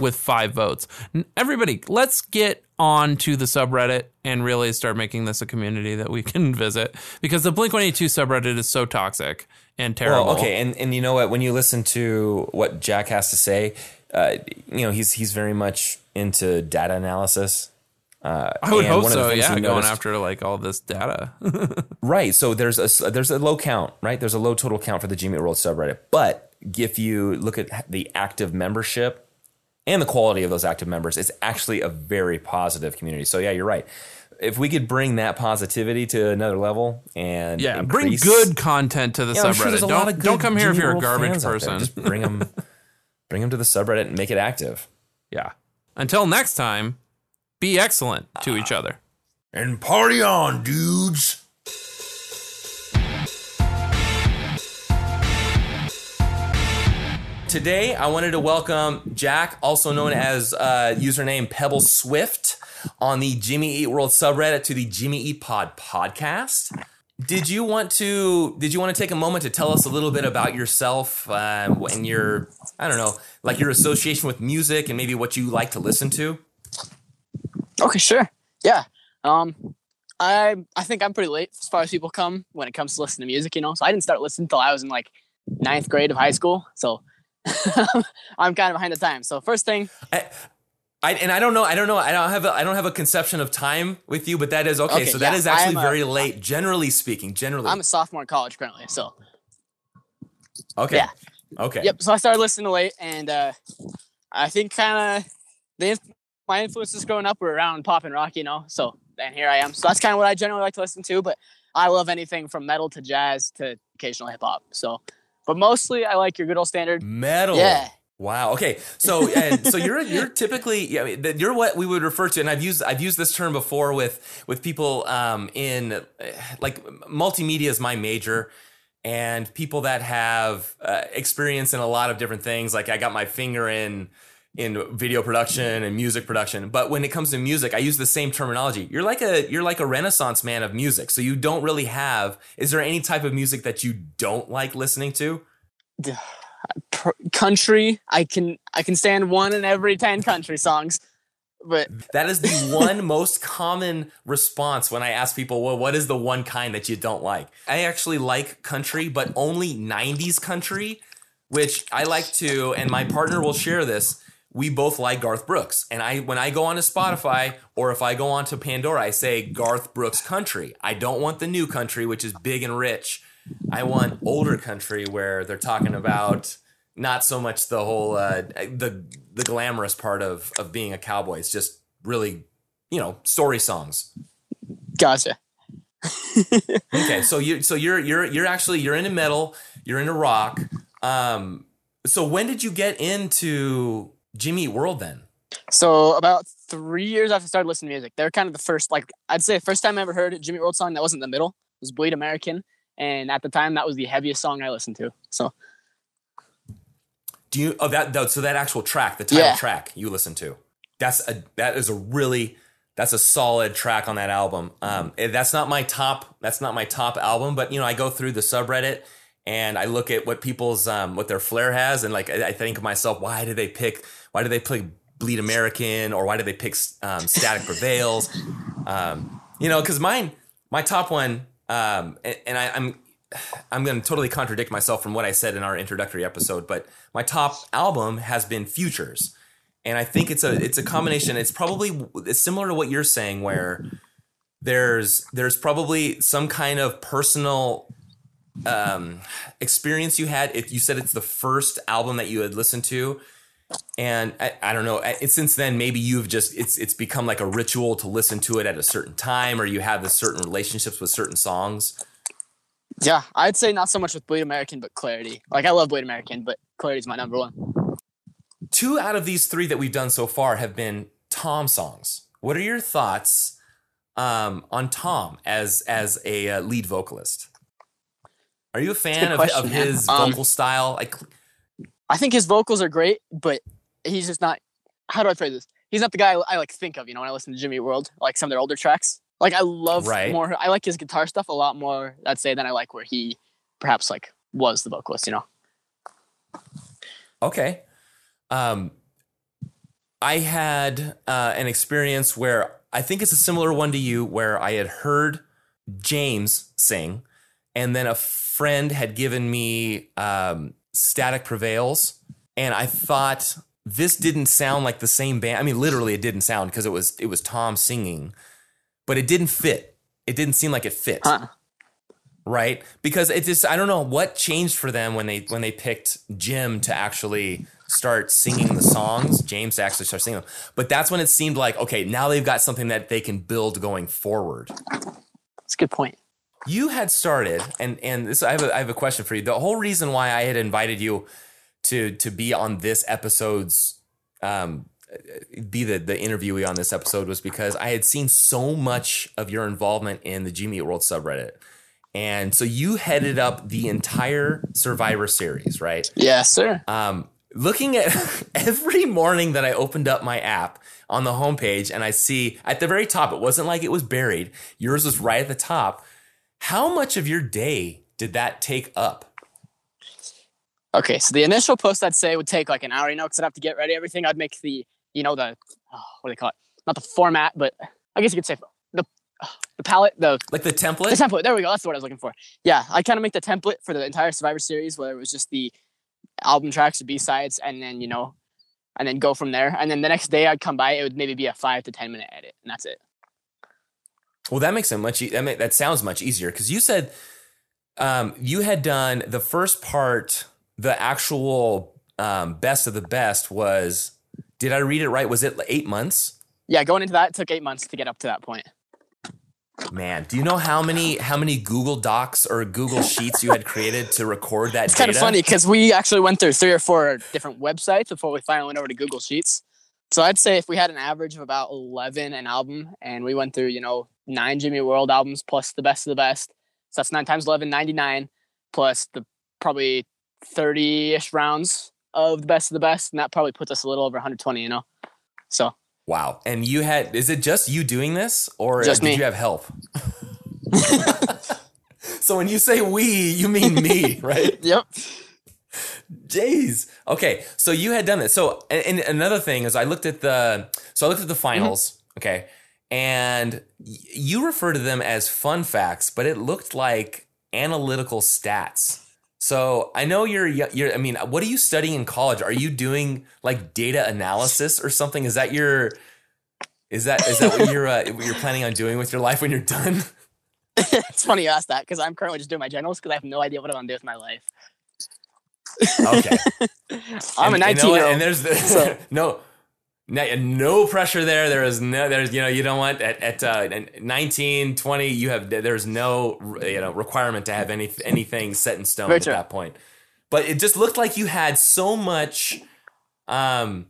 Speaker 1: With five votes. Everybody, let's get on to the subreddit and really start making this a community that we can visit because the Blink 182 subreddit is so toxic and terrible.
Speaker 2: Well, okay, and and you know what? When you listen to what Jack has to say, uh, you know he's he's very much into data analysis. Uh,
Speaker 1: I would hope
Speaker 2: one of the
Speaker 1: so. Yeah, going
Speaker 2: noticed-
Speaker 1: after like all this data.
Speaker 2: Right. So there's a there's a low count, right? There's a low total count for the Jimmy Eat World subreddit. But if you look at the active membership and the quality of those active members, it's actually a very positive community. So yeah, you're right. If we could bring that positivity to another level and
Speaker 1: yeah, bring good content to the
Speaker 2: Yeah, I'm sure
Speaker 1: subreddit. don't don't come here if you're a garbage
Speaker 2: fans out there.
Speaker 1: person.
Speaker 2: Just bring them, bring them to the subreddit and make it active.
Speaker 1: Yeah. Until next time, be excellent to each other.
Speaker 2: And party on, dudes. Today, I wanted to welcome Jack, also known as uh, username Pebble Swift, on the Jimmy Eat World subreddit to the Jimmy Eat Pod podcast. Did you want to? Did you want to take a moment to tell us a little bit about yourself uh, and your, I don't know, like your association with music and maybe what you like to listen to?
Speaker 14: Okay, sure. Yeah. Um, I I think I'm pretty late as far as people come when it comes to listening to music. You know, so I didn't start listening until I was in like ninth grade of high school. So I'm kind of behind the time. So first thing,
Speaker 2: I, and I don't know. I don't know. I don't have. A, I don't have a conception of time with you, but that is okay.
Speaker 14: Okay,
Speaker 2: so that
Speaker 14: yeah,
Speaker 2: is actually
Speaker 14: a-
Speaker 2: very late, generally speaking. Generally,
Speaker 14: I'm a sophomore in college currently. So
Speaker 2: okay.
Speaker 14: yeah.
Speaker 2: Okay.
Speaker 14: Yep. So I started listening late, and uh, I think kind of the inf- my influences growing up were around pop and rock, you know. So and here I am. So that's kind of what I generally like to listen to. But I love anything from metal to jazz to occasional hip hop. So, but mostly I like your good old standard
Speaker 2: Metal.
Speaker 14: Yeah.
Speaker 2: Wow. Okay. So and so you're you're typically yeah, I mean, that- you're what we would refer to, and I've used I've used this term before with with people um, in uh, like multimedia is my major, and people that have uh, experience in a lot of different things. Like I got my finger in in video production and music production, but when it comes to music, I use the same terminology. You're like a you're like a renaissance man of music. So you don't really have. Is there any type of music that you don't like listening to?
Speaker 14: country. I can I can stand one in every ten country songs. But
Speaker 2: That is the one most common response when I ask people, well, what is the one kind that you don't like? I actually like country, but only 90s country, which I like to, and my partner will share this. We both like Garth Brooks. And I when I go on to Spotify or if I go on to Pandora, I say Garth Brooks country. I don't want the new country, which is big and rich. I want older country where they're talking about not so much the whole uh, the the glamorous part of of being a cowboy. It's just really, you know, story songs.
Speaker 14: gotcha.
Speaker 2: Okay, so you so you're you're you're actually you're in into metal, you're in into rock. Um, so when did you get into Jimmy World then?
Speaker 14: So about three years after I started listening to music, they're kind of the first like I'd say the first time I ever heard a Jimmy World song that wasn't the middle was Bleed American. And at the time that was the heaviest song I listened to. So
Speaker 2: Do you oh that so that actual track, the title
Speaker 14: Yeah.
Speaker 2: track you listen to? That's a that is a really that's a solid track on that album. Um, eh, that's not my top. That's not my top album, but you know, I go through the subreddit and I look at what people's um, what their flair has, and like I, I think of myself, why did they pick? Why did they pick Bleed American, or why did they pick um, Static Prevails? Um, you know, because mine, my top one, um, and, and I, I'm I'm going to totally contradict myself from what I said in our introductory episode, but my top album has been Futures, and I think it's a it's a combination. It's probably it's similar to what you're saying, where there's there's probably some kind of personal um, experience you had. If you said it's the first album that you had listened to, and I, I don't know. I- since then, maybe you've just it's it's become like a ritual to listen to it at a certain time, or you have this certain relationships with certain songs.
Speaker 14: yeah, I'd say not so much with Bleed American, but Clarity. Like I love Bleed American, but Clarity's my number one.
Speaker 2: Two out of these three that we've done so far have been Tom songs. What are your thoughts um, on Tom as as a uh, lead vocalist? Are you a fan
Speaker 14: good
Speaker 2: of,
Speaker 14: question,
Speaker 2: of his
Speaker 14: Um,
Speaker 2: vocal style? Like,
Speaker 14: I think his vocals are great, but he's just not. How do I phrase this? He's not the guy I, I like think of. You know, when I listen to Jimmy World, like some of their older tracks. Like I love
Speaker 2: Right.
Speaker 14: more. I like his guitar stuff a lot more. I'd say than I like where he perhaps like was the vocalist. You know.
Speaker 2: Okay. Um, I had uh, an experience where I think it's a similar one to you, where I had heard James sing, and then a friend had given me um, Static Prevails, and I thought this didn't sound like the same band. I mean, literally, it didn't sound because it was it was Tom singing, but it didn't fit. It didn't seem like it fit. Right? Because it just I don't know what changed for them when they when they picked Jim to actually start singing the songs, James to actually start singing them. But that's when it seemed like, okay, now they've got something that they can build going forward.
Speaker 14: That's a good point.
Speaker 2: You had started, and and this I have a, I have a question for you. The whole reason why I had invited you to to be on this episode's um be the the interviewee on this episode was because I had seen so much of your involvement in the Jimmy Eat World subreddit. And so you headed up the entire Survivor series, right?
Speaker 14: Yes, sir.
Speaker 2: Um, looking at every morning that I opened up my app on the homepage and I see at the very top, it wasn't like it was buried. Yours was right at the top. How much of your day did that take up?
Speaker 14: Okay, so the initial post I'd say would take like an hour, you know, because I'd have to get ready everything. I'd make the, you know, the oh, what do they call it? Not the format, but I guess you could say the the palette, the
Speaker 2: like the template.
Speaker 14: The template. There we go. That's what I was looking for. Yeah, I kind of make the template for the entire Survivor series, whether it was just the album tracks or B sides, and then you know, and then go from there. And then the next day I'd come by, it would maybe be a five to ten minute edit, and that's it.
Speaker 2: Well, that makes it much. e- That, sounds much easier because you said um, you had done the first part. The actual um, best of the best was. Did I read it right? Was it eight months?
Speaker 14: Yeah, going into that, it took eight months to get up to that point.
Speaker 2: Man, do you know how many how many Google Docs or Google Sheets you had created to record that
Speaker 14: It's
Speaker 2: data?
Speaker 14: kind of funny because we actually went through three or four different websites before we finally went over to Google Sheets. So I'd say if we had an average of about 11 an album and we went through, you know, nine Jimmy World albums plus the best of the best. So that's nine times 11, 99 plus the probably 30 ish rounds of the best of the best. And that probably puts us a little over 120, you know? So
Speaker 2: Wow. And you had is it just you doing this or did
Speaker 14: me.
Speaker 2: you have help? so when you say we, you mean me, right?
Speaker 14: yep.
Speaker 2: Jeez. Okay. So you had done this. So and, and another thing is I looked at the so I looked at the finals, mm-hmm. okay? And you refer to them as fun facts, but it looked like analytical stats. So I know you're you're I mean, what are you studying in college? Are you doing like data analysis or something? Is that your is that is that what you're uh, what you're planning on doing with your life when you're done?
Speaker 14: it's funny you ask that because I'm currently just doing my generals because I have no idea what I'm going to do with my life.
Speaker 2: Okay.
Speaker 14: I'm
Speaker 2: And-
Speaker 14: a 19
Speaker 2: what?
Speaker 14: year old.
Speaker 2: and there's the,
Speaker 14: so-
Speaker 2: no, no no pressure there. There is no there's you know you don't want at at uh, 19, 20 you have there's no you know requirement to have any anything set in stone at that point. But it just looked like you had so much um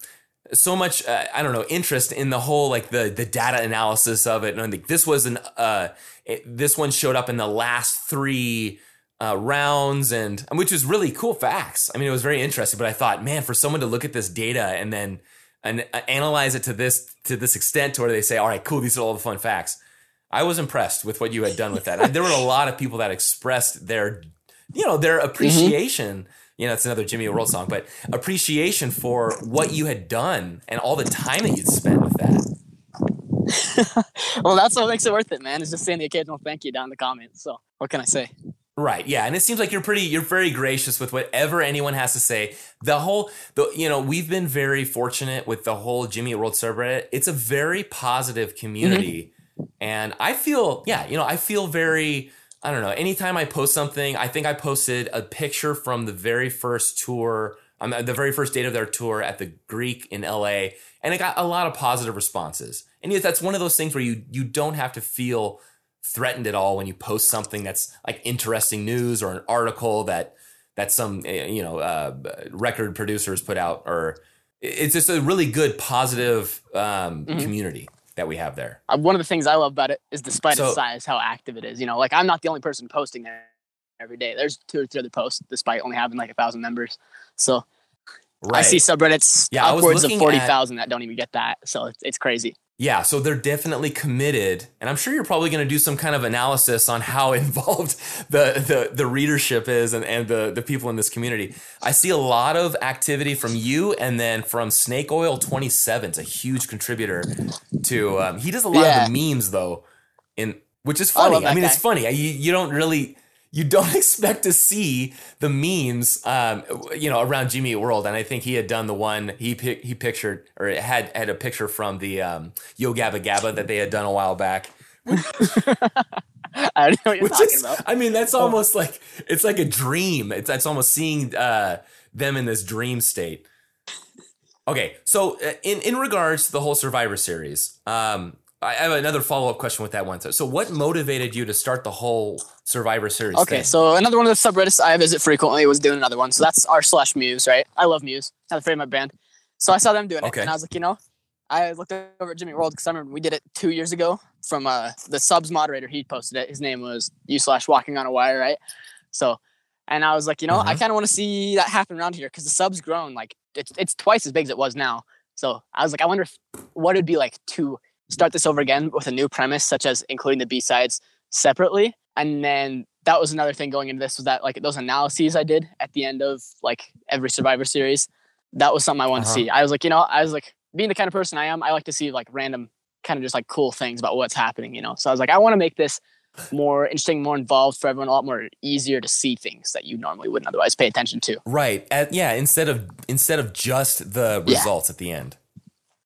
Speaker 2: so much uh, I don't know interest in the whole like the the data analysis of it and I think this was an uh it, this one showed up in the last 3 uh, rounds and which was really cool facts. I mean, it was very interesting. But I thought, man, for someone to look at this data and then and uh, analyze it to this to this extent, to where they say, all right, cool, these are all the fun facts. I was impressed with what you had done with that. And there were a lot of people that expressed their, you know, their appreciation. You know, it's another Jimmy World song, but appreciation for what you had done and all the time that you'd spent with that.
Speaker 14: well, that's what makes it worth it, man. Is just saying the occasional thank you down in the comments. So what can I say?
Speaker 2: Right. Yeah. And it seems like you're pretty, you're very gracious with whatever anyone has to say. The whole, the, you know, we've been very fortunate with the whole Jimmy World subreddit. It's a very positive community. And I feel, yeah, you know, I feel very, I don't know, anytime I post something, I think I posted a picture from the very first tour, um, the very first date of their tour at the Greek in LA. And it got a lot of positive responses. And yet that's one of those things where you, you don't have to feel, threatened at all when you post something that's like interesting news or an article that that some eh, you know uh, record producers put out or it's just a really good positive um,
Speaker 14: Mhm.
Speaker 2: community that we have there
Speaker 14: Uh, one of the things I love about it is despite
Speaker 2: So-
Speaker 14: its size, how active it is. You know, like I'm not the only person posting there every day. There's two or three other posts despite only having like a thousand members. So I see subreddits
Speaker 2: Yeah,
Speaker 14: upwards of
Speaker 2: looking
Speaker 14: forty
Speaker 2: at-
Speaker 14: that don't even get that. So it's, it's crazy.
Speaker 2: Yeah, so they're definitely committed, and I'm sure you're probably going to do some kind of analysis on how involved the the, the readership is and, and the the people in this community. I see a lot of activity from you, and then from Snake Oil 27. It's a huge contributor to. Um, he does a lot
Speaker 14: Yeah.
Speaker 2: of the memes though, in which is
Speaker 14: I
Speaker 2: funny. I,
Speaker 14: that
Speaker 2: mean, it's funny. You you don't really. You don't expect to see the memes, um, you know, around Jimmy World, and I think he had done the one he pic- he pictured or had had a picture from the um, Yo Gabba Gabba that they had done a while back.
Speaker 14: I don't know what you're talking
Speaker 2: is,
Speaker 14: about.
Speaker 2: I mean, that's almost like it's like a dream. It's that's almost seeing uh, them in this dream state. Okay, so uh, in in regards to the whole Survivor Series, um, I have another follow up question with that one. So, so what motivated you to start the whole Survivor Series?
Speaker 14: Okay,
Speaker 2: thing?
Speaker 14: so another one of the subreddits I visit frequently was doing another one. So that's r slash Muse, right? I love Muse. Not afraid of my band. So I saw them doing
Speaker 2: Okay.
Speaker 14: it, and I was like, you know, I looked over at Jimmy World because I remember we did it two years ago from uh, the subs moderator. He posted it. His name was u slash Walking on a Wire, right? So, and I was like, you know, I
Speaker 2: Mhm.
Speaker 14: kind of want to see that happen around here because the subs grown like it's it's twice as big as it was now. So I was like, I wonder if, what it'd be like to start this over again with a new premise, such as including the B sides separately. And then that was another thing going into this was that like those analyses I did at the end of like every Survivor series, that was something I wanted
Speaker 2: Uh-huh.
Speaker 14: to see. I was like, you know, I was like being the kind of person I am, I like to see like random kind of just like cool things about what's happening, you know. So I was like, I want to make this more interesting, more involved for everyone, a lot more easier to see things that you normally wouldn't otherwise pay attention to.
Speaker 2: Right. Yeah. Instead of instead of just the
Speaker 14: Yeah.
Speaker 2: results at the end.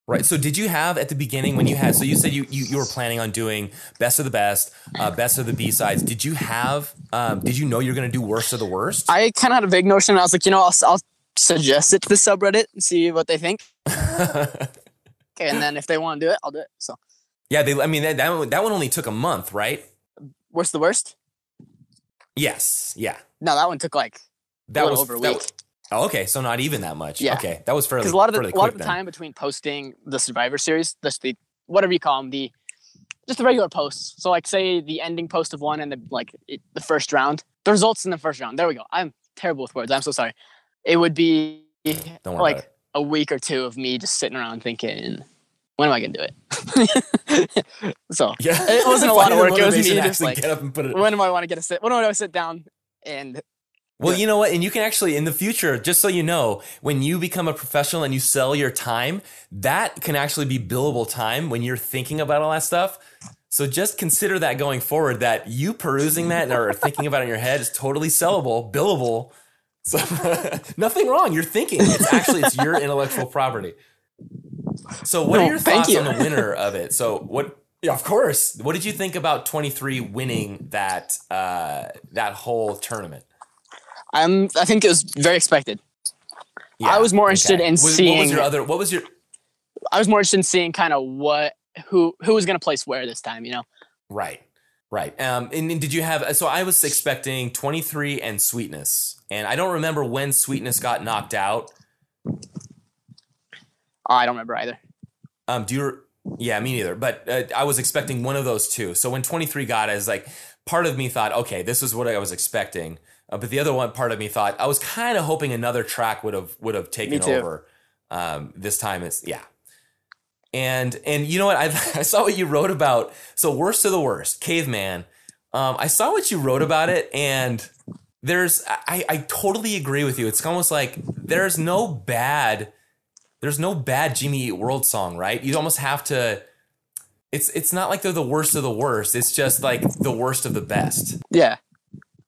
Speaker 2: Right. So did you have at the beginning when you had so you said you you, you were planning on doing best of the best, uh, best of the B sides. Did you have um, did you know you're going to do worst of the worst?
Speaker 14: I kind of had a vague notion. I was like, you know, I'll, I'll suggest it to the subreddit and see what they think. Okay, and then if they want to do it, I'll do it. So,
Speaker 2: yeah. They. I mean that that one, that one only took a month, right?
Speaker 14: worst of the worst?
Speaker 2: Yes. Yeah.
Speaker 14: No, that one took like
Speaker 2: That was
Speaker 14: over a
Speaker 2: that
Speaker 14: week.
Speaker 2: was- oh, okay. So not even that much.
Speaker 14: Yeah.
Speaker 2: Okay. That was fairly
Speaker 14: because a lot of the, a lot of the
Speaker 2: then.
Speaker 14: time between posting the Survivor series, just the whatever you call them, the just the regular posts. So like say the ending post of one and the like it, the first round, the results in the first round. There we go. I'm terrible with words. I'm so sorry. It would be like a week or two of me just sitting around thinking, when am I gonna do it? so
Speaker 2: Yeah.
Speaker 14: it wasn't a lot of work. It was me just like,
Speaker 2: get up and put it.
Speaker 14: when do I want to get a sit? When do I sit down and
Speaker 2: Well, you know what? And you can actually, in the future, just so you know, when you become a professional and you sell your time, that can actually be billable time when you're thinking about all that stuff. So just consider that going forward that you perusing that or thinking about it in your head is totally sellable, billable. So nothing wrong. You're thinking. It's actually it's your intellectual property. So what
Speaker 14: No,
Speaker 2: are your thoughts
Speaker 14: you.
Speaker 2: on the winner of it? So what yeah, of course. What did you think about 23 winning that uh that whole tournament?
Speaker 14: I'm I think it was very expected. Yeah, I was more interested in
Speaker 2: What-
Speaker 14: seeing.
Speaker 2: What was your other? What was your?
Speaker 14: I was more interested in seeing kind of what who who was going to place where this time. You know,
Speaker 2: Right, right. Um, and, and did you have? So I was expecting twenty three and Sweetness, and I don't remember when Sweetness got knocked out.
Speaker 14: I don't remember either.
Speaker 2: Um, do you? Yeah, me neither. But uh, I was expecting one of those two. So when twenty three got, it, I was like, part of me thought, okay, this is what I was expecting. Uh, but the other one part of me thought I was kind of hoping another track would have would have taken over. Um, this time it's yeah. And and you know what I I saw what you wrote about. So worst of the worst, caveman. Um, I saw what you wrote about it, and there's I I totally agree with you. It's almost like there's no bad there's no bad Jimmy Eat World song, right? You almost have to. It's it's not like they're the worst of the worst. It's just like the worst of the best.
Speaker 14: Yeah,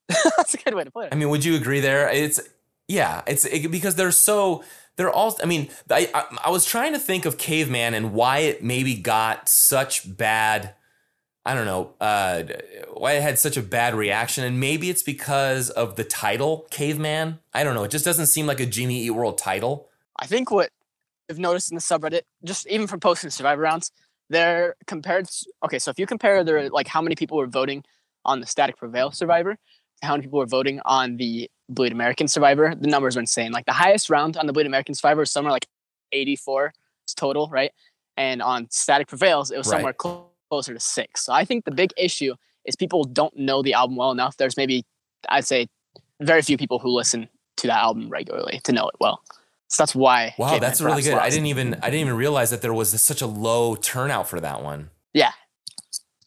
Speaker 14: that's a good way to put it.
Speaker 2: I mean, would you agree there? It's yeah, it's it, because they're so they're all. I mean, I, I I was trying to think of Caveman and why it maybe got such bad. I don't know uh, why it had such a bad reaction, and maybe it's because of the title, Caveman. I don't know. It just doesn't seem like a Jimmy Eat World title.
Speaker 14: I think what I've noticed in the subreddit, just even from posting survivor rounds, they're compared. Okay, so if you compare their like how many people were voting on the Static Prevail Survivor, how many people were voting on the Bleed American Survivor, the numbers were insane. Like the highest round on the Bleed American Survivor was somewhere like 84 total, right? And on Static Prevails, it was
Speaker 2: Right.
Speaker 14: somewhere clo- closer to six. So I think the big issue is people don't know the album well enough. There's maybe I'd say very few people who listen to that album regularly to know it well. So that's why.
Speaker 2: Wow, that's really good. I didn't even I didn't even realize that there was such a low turnout for that one.
Speaker 14: Yeah.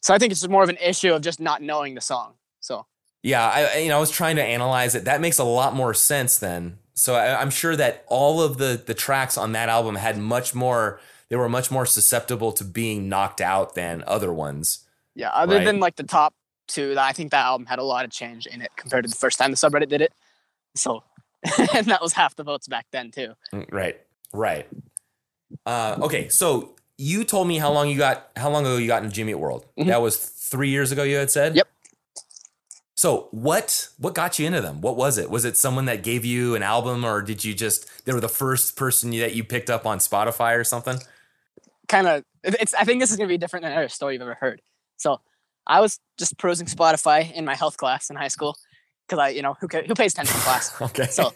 Speaker 14: So I think it's more of an issue of just not knowing the song. So
Speaker 2: Yeah, I you know I was trying to analyze it. That makes a lot more sense then. So I, I'm sure that all of the the tracks on that album had much more. They were much more susceptible to being knocked out than other ones.
Speaker 14: yeah, other
Speaker 2: Right.
Speaker 14: than like the top two, I think that album had a lot of change in it compared to the first time the subreddit did it. So, and that was half the votes back then too.
Speaker 2: Mm, Right, right. Uh, okay, so you told me how long you got how long ago you got into Jimmy World. That was three years ago. You had said.
Speaker 14: Mm-hmm. Yep.
Speaker 2: So what what got you into them? What was it? Was it someone that gave you an album, or did you just they were the first person that you picked up on Spotify or something?
Speaker 14: kind of it's i think this is going to be different than every story you've ever heard so i was just perusing spotify in my health class in high school because i you know who, who pays attention in class
Speaker 2: Okay.
Speaker 14: so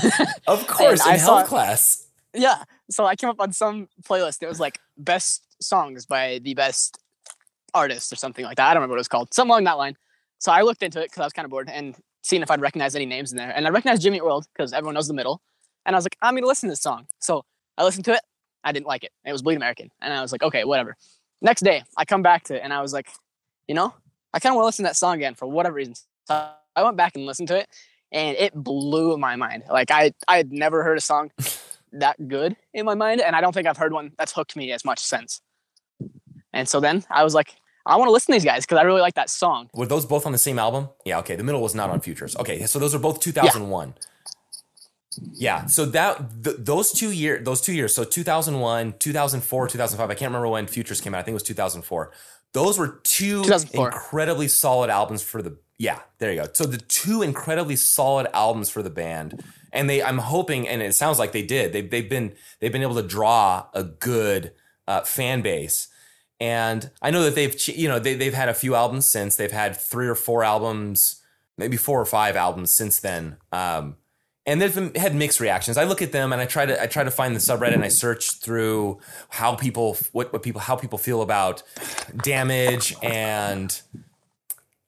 Speaker 2: Of course, in
Speaker 14: I saw-
Speaker 2: health class.
Speaker 14: yeah so i came up on some playlist it was like best songs by the best artist or something like that i don't remember what it was called something along that line so i looked into it because i was kind of bored and seeing if i'd recognize any names in there and i recognized jimmy world because everyone knows the middle and i was like i'm gonna listen to this song. So i listened to it i didn't like it it was bleed american and i was like okay whatever. Next day i come back to it and i was like you know i kind of want to listen to that song again for whatever reason. So i went back and listened to it and it blew my mind like i i had never heard a song that good in my mind and i don't think i've heard one that's hooked me as much since. And so then i was like i want to listen to these guys because i really like that song
Speaker 2: Were those both on the same album? Yeah. Okay. The middle was not on Futures. Okay. So those are both 2001. Yeah. So that th- those two year those two years. So 2001, 2004, 2005. I can't remember when Futures came out. I think it was 2004. Those were two incredibly solid albums for the. Yeah. There you go. So the two incredibly solid albums for the band, and they. I'm hoping, and it sounds like they did. They've they've been they've been able to draw a good uh, fan base. And I know that they've, you know, they, they've had a few albums since. They've had three or four albums, maybe four or five albums since then. Um, and they've had mixed reactions. I look at them and I try to I try to find the subreddit and I search through how people what what people how people feel about damage and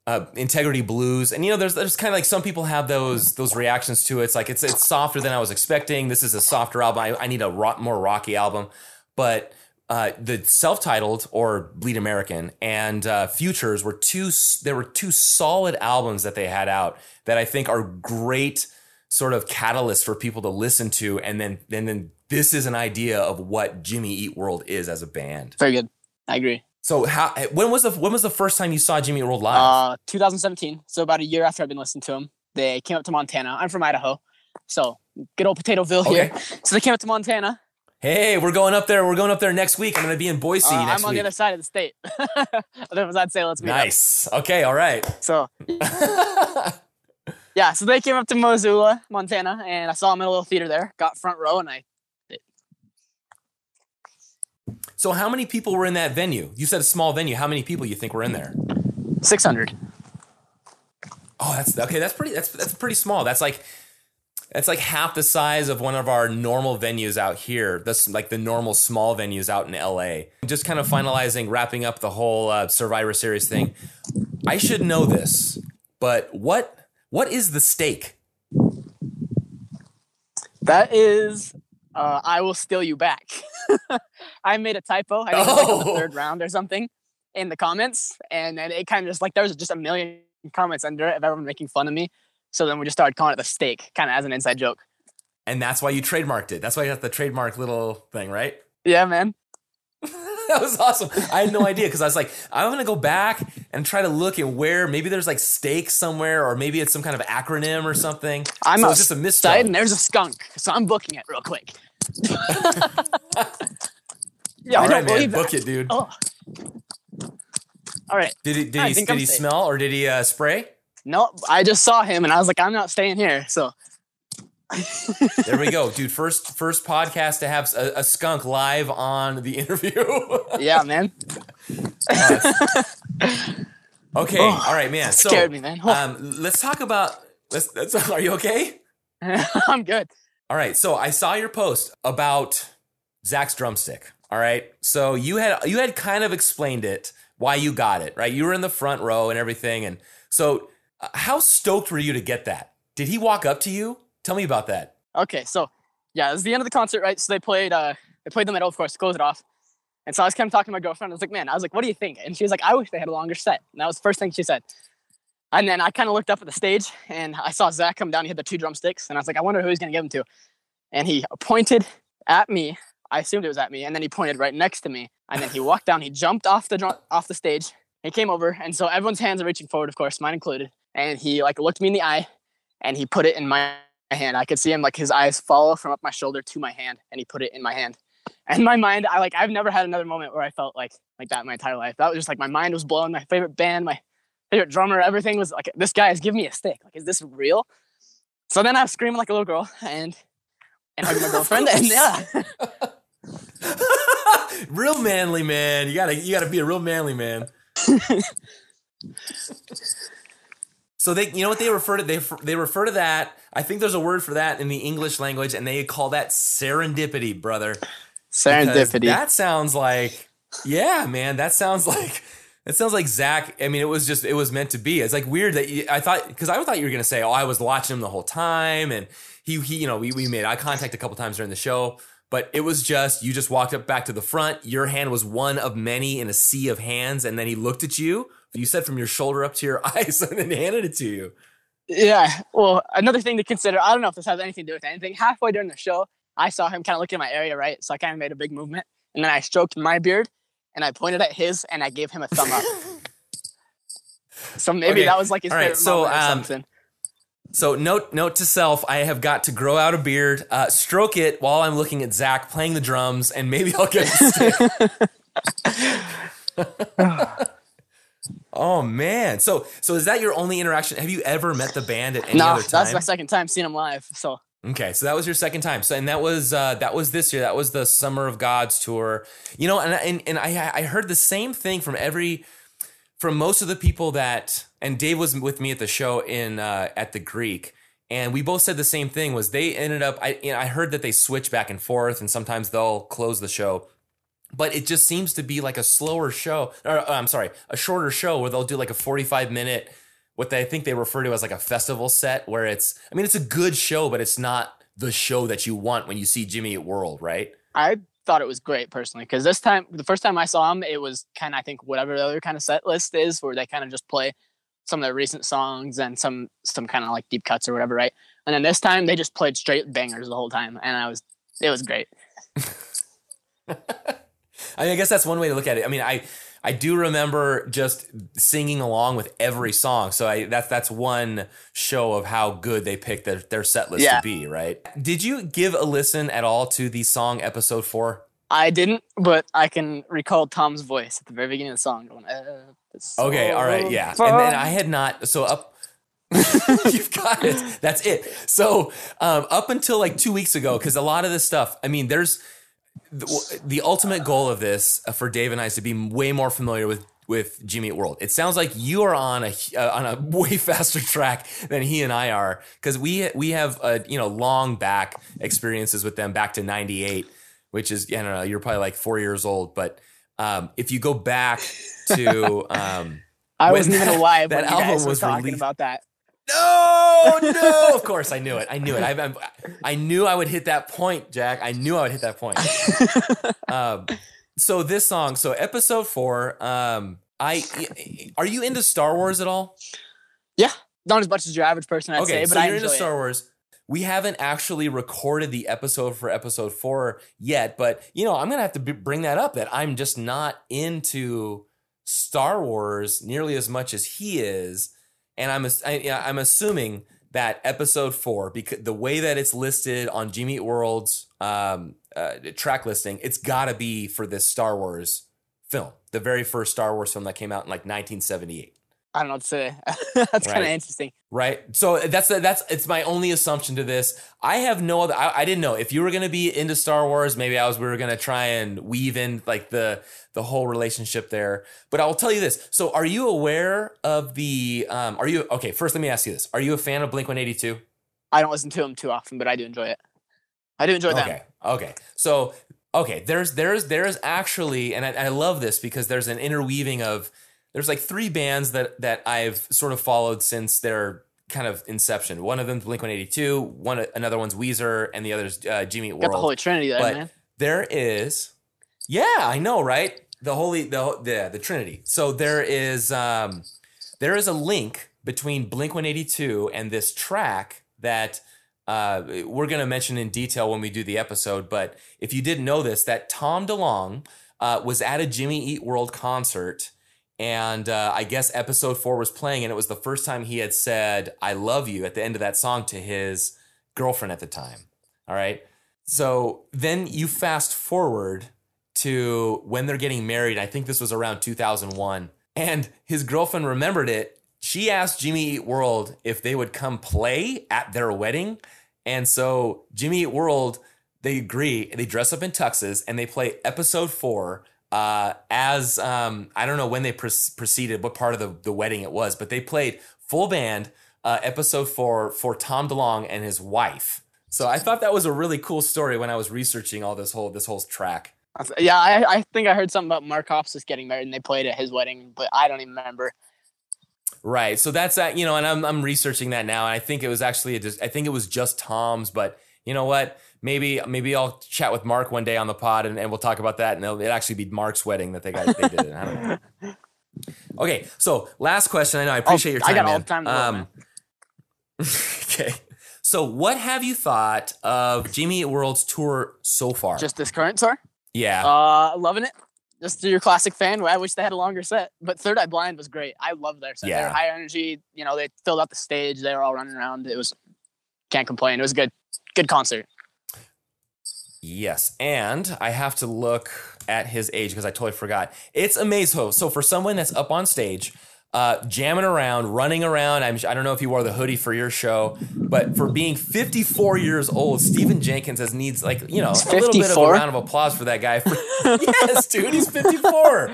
Speaker 2: uh, integrity blues. And you know, there's there's kind of like some people have those those reactions to it. It's like it's it's softer than I was expecting. This is a softer album. I, I need a rock, more rocky album, but. Uh, the self-titled or Bleed American and uh, Futures were two. There were two solid albums that they had out that I think are great sort of catalysts for people to listen to, and then and then this is an idea of what Jimmy Eat World is as a band.
Speaker 14: very good. I agree.
Speaker 2: So how when was the when was the first time you saw Jimmy Eat World live?
Speaker 14: uh 2017 so about a year after i've been listening to them they came up to montana. I'm from idaho. So good old potatoville here. So they came up to montana
Speaker 2: hey, we're going up there. We're going up there next week. I'm going to be in Boise
Speaker 14: Uh, i'm on
Speaker 2: week.
Speaker 14: the other side of the state otherwise i'd say let's meet up.
Speaker 2: nice. Okay. All right.
Speaker 14: So yeah, so they came up to Missoula, Montana, and I saw them in a little theater there. Got front row, and I
Speaker 2: So how many people were in that venue? You said a small venue. How many people you think were in there?
Speaker 14: six hundred.
Speaker 2: Oh, that's okay. That's pretty. That's that's pretty small. That's like that's like half the size of one of our normal venues out here. That's like the normal small venues out in LA. Just kind of finalizing, wrapping up the whole uh, Survivor Series thing. I should know this, but what what is the stake?
Speaker 14: That is, uh, I will steal you back. I made a typo. I think it was like the
Speaker 2: Oh.
Speaker 14: third round or something in the comments, and then it kind of just like there was just a million comments under it of everyone making fun of me. So then we just started calling it the stake, kind of as an inside joke.
Speaker 2: And that's why you trademarked it. That's why you got the trademark little thing, right?
Speaker 14: Yeah, man.
Speaker 2: that was awesome. I had no idea because I was like, I'm gonna go back and try to look at where maybe there's like steak somewhere, or maybe it's some kind of acronym or something.
Speaker 14: I'm
Speaker 2: so it's just a misspelling.
Speaker 14: and there's a skunk, so I'm booking it real quick. yeah,
Speaker 2: All
Speaker 14: I
Speaker 2: right,
Speaker 14: don't
Speaker 2: man,
Speaker 14: believe
Speaker 2: book it, dude.
Speaker 14: Oh. All right.
Speaker 2: Did he did
Speaker 14: I
Speaker 2: he did
Speaker 14: I'm
Speaker 2: he
Speaker 14: safe.
Speaker 2: smell or did he uh, spray?
Speaker 14: No, I just saw him and I was like, I'm not staying here. So
Speaker 2: There we go, dude. First first podcast to have a, a skunk live on the interview.
Speaker 14: yeah, man.
Speaker 2: okay,
Speaker 14: Oh,
Speaker 2: all right, man. So
Speaker 14: scared me, man. Oh.
Speaker 2: um, let's talk about. Let's, let's, are you okay?
Speaker 14: I'm good.
Speaker 2: All right. So I saw your post about Zach's drumstick. All right. So you had you had kind of explained it why you got it, right? You were in the front row and everything, and so uh, how stoked were you to get that? Did he walk up to you? Tell me about that.
Speaker 14: Okay, so yeah, it was the end of the concert, right? So they played uh they played the middle, of course, close it off. And so I was kind of talking to my girlfriend. I was like, man, I was like, what do you think? And she was like, I wish they had a longer set. And that was the first thing she said. And then I kind of looked up at the stage and I saw Zach come down. He had the two drumsticks. And I was like, I wonder who he's going to give them to. And he pointed at me. I assumed it was at me. And then he pointed right next to me. And then he walked down. He jumped off the drum, off the stage. He came over. And so everyone's hands are reaching forward, of course, mine included. And he like looked me in the eye and he put it in my hand. I could see him like his eyes follow from up my shoulder to my hand. And he put it in my hand. And my mind, I like I've never had another moment where I felt like like that in my entire life. That was just like my mind was blown. My favorite band, my favorite drummer, everything was like this guy is giving me a stick. Like, is this real? So then I was screaming like a little girl and and hugging my girlfriend. and yeah.
Speaker 2: real manly man. You gotta you gotta be a real manly man. so they you know what they refer to they they refer to that. I think there's a word for that in the English language, and they call that serendipity, brother.
Speaker 14: Serendipity.
Speaker 2: That sounds like yeah, man. That sounds like it sounds like Zach. I mean, it was just it was meant to be. It's like weird that you, I thought because I thought you were gonna say, oh, I was watching him the whole time, and he he you know we we made eye contact a couple times during the show. But it was just you just walked up back to the front. Your hand was one of many in a sea of hands, and then he looked at you. You said from your shoulder up to your eyes, and then handed it to you.
Speaker 14: Yeah. Well, another thing to consider, I don't know if this has anything to do with anything. Halfway during the show, I saw him kind of looking at my area, right? So I kind of made a big movement. And then I stroked my beard and I pointed at his and I gave him a thumb up. so maybe
Speaker 2: Okay.
Speaker 14: that was like his
Speaker 2: All right,
Speaker 14: favorite
Speaker 2: so,
Speaker 14: moment or
Speaker 2: um,
Speaker 14: something.
Speaker 2: So note note to self: I have got to grow out a beard, uh, stroke it while I'm looking at Zach playing the drums, and maybe I'll get a stick. oh man! So so is that your only interaction? Have you ever met the band at any
Speaker 14: No,
Speaker 2: other time?
Speaker 14: No, that's my second time seeing them live. So
Speaker 2: Okay, so that was your second time. So and that was uh, that was this year. That was the Summer of Gods tour. You know, and and, and I I heard the same thing from every from most of the people that and Dave was with me at the show in uh, at the Greek. And we both said the same thing was they ended up I you know, I heard that they switch back and forth and sometimes they'll close the show. But it just seems to be like a slower show. Or uh, I'm sorry, a shorter show where they'll do like a 45 minute what they I think they refer to as like a festival set where it's I mean it's a good show but it's not the show that you want when you see Jimmy Eat World, right?
Speaker 14: I thought it was great personally because this time, the first time I saw him, it was kind of I think whatever the other kind of set list is, where they kind of just play some of their recent songs and some some kind of like deep cuts or whatever, right? And then this time they just played straight bangers the whole time, and I was it was great.
Speaker 2: I mean, I guess that's one way to look at it. I mean, I I do remember just singing along with every song. So I that's that's one show of how good they picked their, their set list
Speaker 14: Yeah.
Speaker 2: to be, right? Did you give a listen at all to the song episode four?
Speaker 14: I didn't, but I can recall Tom's voice at the very beginning of the song going. Uh,
Speaker 2: Okay, all right, yeah. And then I had not so up You've got it. That's it. So um, up until like two weeks ago, because a lot of this stuff, I mean, there's the, the ultimate goal of this uh, for Dave and I is to be way more familiar with with Jimmy Eat World. It sounds like you are on a uh, on a way faster track than he and I are because we we have uh, you know long back experiences with them back to '98, which is I don't know you're probably like four years old, but um, if you go back to um,
Speaker 14: I wasn't even alive
Speaker 2: that
Speaker 14: when
Speaker 2: album was
Speaker 14: talking
Speaker 2: released.
Speaker 14: about that.
Speaker 2: No, no. Of course, I knew it. I knew it. I, I, I knew I would hit that point, Jack. I knew I would hit that point. um, so this song, so episode four. Um, I are you into Star Wars at all?
Speaker 14: Yeah, not as much as your average person, I'd
Speaker 2: okay,
Speaker 14: say, but
Speaker 2: so
Speaker 14: I
Speaker 2: you're into
Speaker 14: it.
Speaker 2: Star Wars. We haven't actually recorded the episode for episode four yet, but you know I'm gonna have to b- bring that up. That I'm just not into Star Wars nearly as much as he is, and I'm I, I'm assuming that episode four because the way that it's listed on Jimmy World's um, uh, track listing, it's got to be for this Star Wars film, the very first Star Wars film that came out in like 1978
Speaker 14: I don't know what to say. That's kind of interesting.
Speaker 2: right? So that's that's it's my only assumption to this. I have no other. I, I didn't know if you were going to be into Star Wars. Maybe I was. We were going to try and weave in like the the whole relationship there. But I'll tell you this. So are you aware of the? Um, are you okay? First, let me ask you this: Are you a fan of Blink One Eighty Two?
Speaker 14: I don't listen to them too often, but I do enjoy it. I do enjoy them.
Speaker 2: Okay. Okay. So okay, there's there's there's actually, and I, I love this because there's an interweaving of there's like three bands that that I've sort of followed since their kind of inception. One of them's Blink One Eighty Two. One another one's Weezer, and the other's uh, Jimmy Eat World.
Speaker 14: Got the Holy Trinity there,
Speaker 2: but
Speaker 14: man.
Speaker 2: there is, yeah, I know, right? The holy, the the the Trinity. So there is, um, there is a link between Blink One Eighty Two and this track that uh, we're going to mention in detail when we do the episode. But if you didn't know this, that Tom DeLonge uh, was at a Jimmy Eat World concert. And uh, I guess episode four was playing, and it was the first time he had said, I love you at the end of that song to his girlfriend at the time. All right. So then you fast forward to when they're getting married. I think this was around 2001. And his girlfriend remembered it. She asked Jimmy Eat World if they would come play at their wedding. And so Jimmy Eat World, they agree. They dress up in tuxes and they play episode four uh, as um, I don't know when they pro- proceeded, what part of the, the wedding it was, but they played full band uh, episode four for Tom DeLonge and his wife. So I thought that was a really cool story when I was researching all this whole this whole track.
Speaker 14: Yeah, I, I think I heard something about Mark Hoppus getting married and they played at his wedding, but I don't even remember.
Speaker 2: Right. So that's that, you know, and I'm I'm researching that now. And I think it was actually a, I think it was just Tom's, but you know what? Maybe maybe I'll chat with Mark one day on the pod and, and we'll talk about that. And it'll, it'll actually be Mark's wedding that they got they did. it. I don't know. Okay, so last question. I know I appreciate your
Speaker 14: Oh, I
Speaker 2: time.
Speaker 14: got all
Speaker 2: man.
Speaker 14: the time the
Speaker 2: okay. So what have you thought of Jimmy World's tour so far?
Speaker 14: Just this current tour?
Speaker 2: yeah.
Speaker 14: Uh, loving it. Just your classic fan. I wish they had a longer set, but Third Eye Blind was great. I love their set. They
Speaker 2: Yeah.
Speaker 14: were high energy. You know, they filled out the stage. They were all running around. It was can't complain. It was a good, good concert.
Speaker 2: Yes, and I have to look at his age because I totally forgot. It's amazing. So for someone that's up on stage, uh, jamming around, running around, I'm, I don't know if you wore the hoodie for your show, but for being 54 years old, Stephan Jenkins has needs like you know a little bit of a round of applause for that guy. yes, dude, he's 54.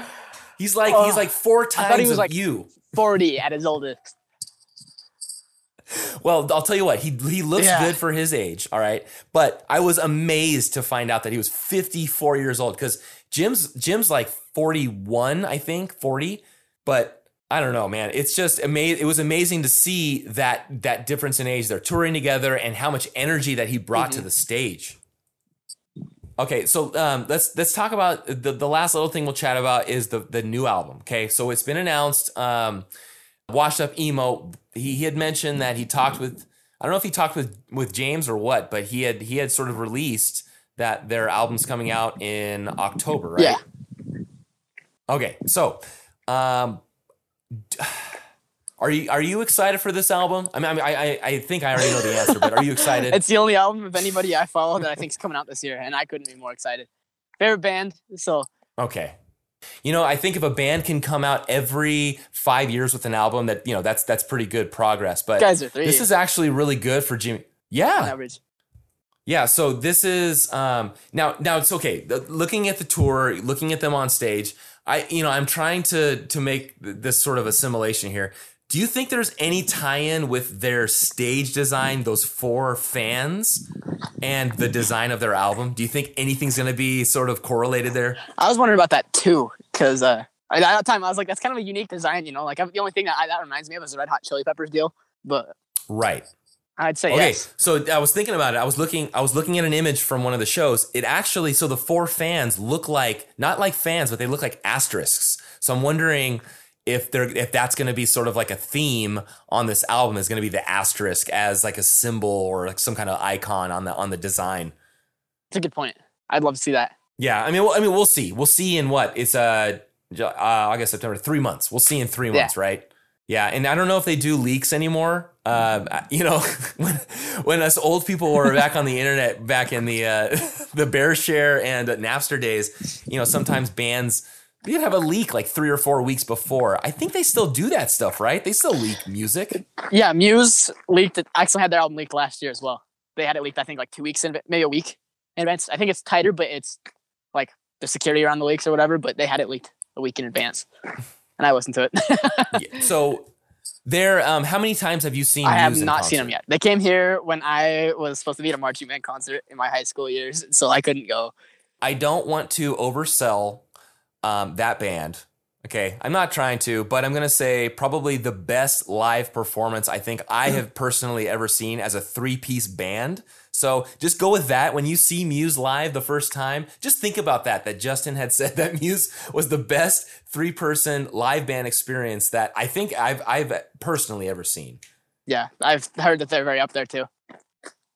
Speaker 2: He's like he's like four times
Speaker 14: I thought he was
Speaker 2: of
Speaker 14: like
Speaker 2: you.
Speaker 14: 40 at his oldest.
Speaker 2: Well, I'll tell you what, he he looks
Speaker 14: Yeah.
Speaker 2: good for his age, all right. But I was amazed to find out that he was 54 years old because Jim's Jim's like 41, I think, 40. But I don't know, man. It's just amazing. It was amazing to see that that difference in age. They're touring together and how much energy that he brought to the stage. Okay, so um, let's let's talk about the the last little thing we'll chat about is the the new album. Okay, so it's been announced. Um, Washed Up Emo. He, he had mentioned that he talked with I don't know if he talked with with James or what, but he had he had sort of released that their album's coming out in October, right?
Speaker 14: Yeah.
Speaker 2: Okay, so um, are you are you excited for this album? I mean, I I, I think I already know the answer, but are you excited?
Speaker 14: It's the only album of anybody I follow that I think is coming out this year, and I couldn't be more excited. Favorite band, so
Speaker 2: Okay. You know, I think if a band can come out every five years with an album, that you know, that's that's pretty good progress. But
Speaker 14: Guys are three.
Speaker 2: this is actually really good for Jimmy. Yeah,
Speaker 14: average.
Speaker 2: yeah. So this is um now now it's okay. Looking at the tour, looking at them on stage, I you know I'm trying to to make this sort of assimilation here. Do you think there's any tie-in with their stage design, those four fans, and the design of their album? Do you think anything's going to be sort of correlated there?
Speaker 14: I was wondering about that too, because uh, at that time I was like, that's kind of a unique design, you know. Like the only thing that I, that reminds me of is the Red Hot Chili Peppers deal, but
Speaker 2: Right.
Speaker 14: I'd say
Speaker 2: Okay,
Speaker 14: yes.
Speaker 2: so I was thinking about it. I was looking. I was looking at an image from one of the shows. It actually, so the four fans look like not like fans, but they look like asterisks. So I'm wondering if they're if that's going to be sort of like a theme on this album is going to be the asterisk as like a symbol or like some kind of icon on the on the design.
Speaker 14: It's a good point. I'd love to see that.
Speaker 2: Yeah, I mean, well, I mean, we'll see. We'll see in what it's uh, uh August, September, three months. We'll see in three
Speaker 14: Yeah.
Speaker 2: months, right? Yeah, and I don't know if they do leaks anymore. Um, you know, when when us old people were back on the internet back in the uh, the BearShare and uh, Napster days, you know, sometimes bands you'd have a leak like three or four weeks before. I think they still do that stuff, right? They still leak music.
Speaker 14: Yeah, Muse leaked it. Actually, had their album leaked last year as well. They had it leaked, I think, like two weeks in, maybe a week in advance. I think it's tighter, but it's like the security around the leaks or whatever. But they had it leaked a week in advance, and I listened to it.
Speaker 2: Yeah, So, there. Um, how many times have you seen?
Speaker 14: I have not seen them yet. They came here when I was supposed to be at a marching band concert in my high school years, so I couldn't go.
Speaker 2: I don't want to oversell um, that band. Okay, I'm not trying to, but I'm going to say probably the best live performance I think I have personally ever seen as a three piece band. So just go with that. When you see Muse live the first time, just think about that. That Justin had said that Muse was the best three person live band experience that I think I've I've personally ever seen.
Speaker 14: Yeah, I've heard that they're very up there too.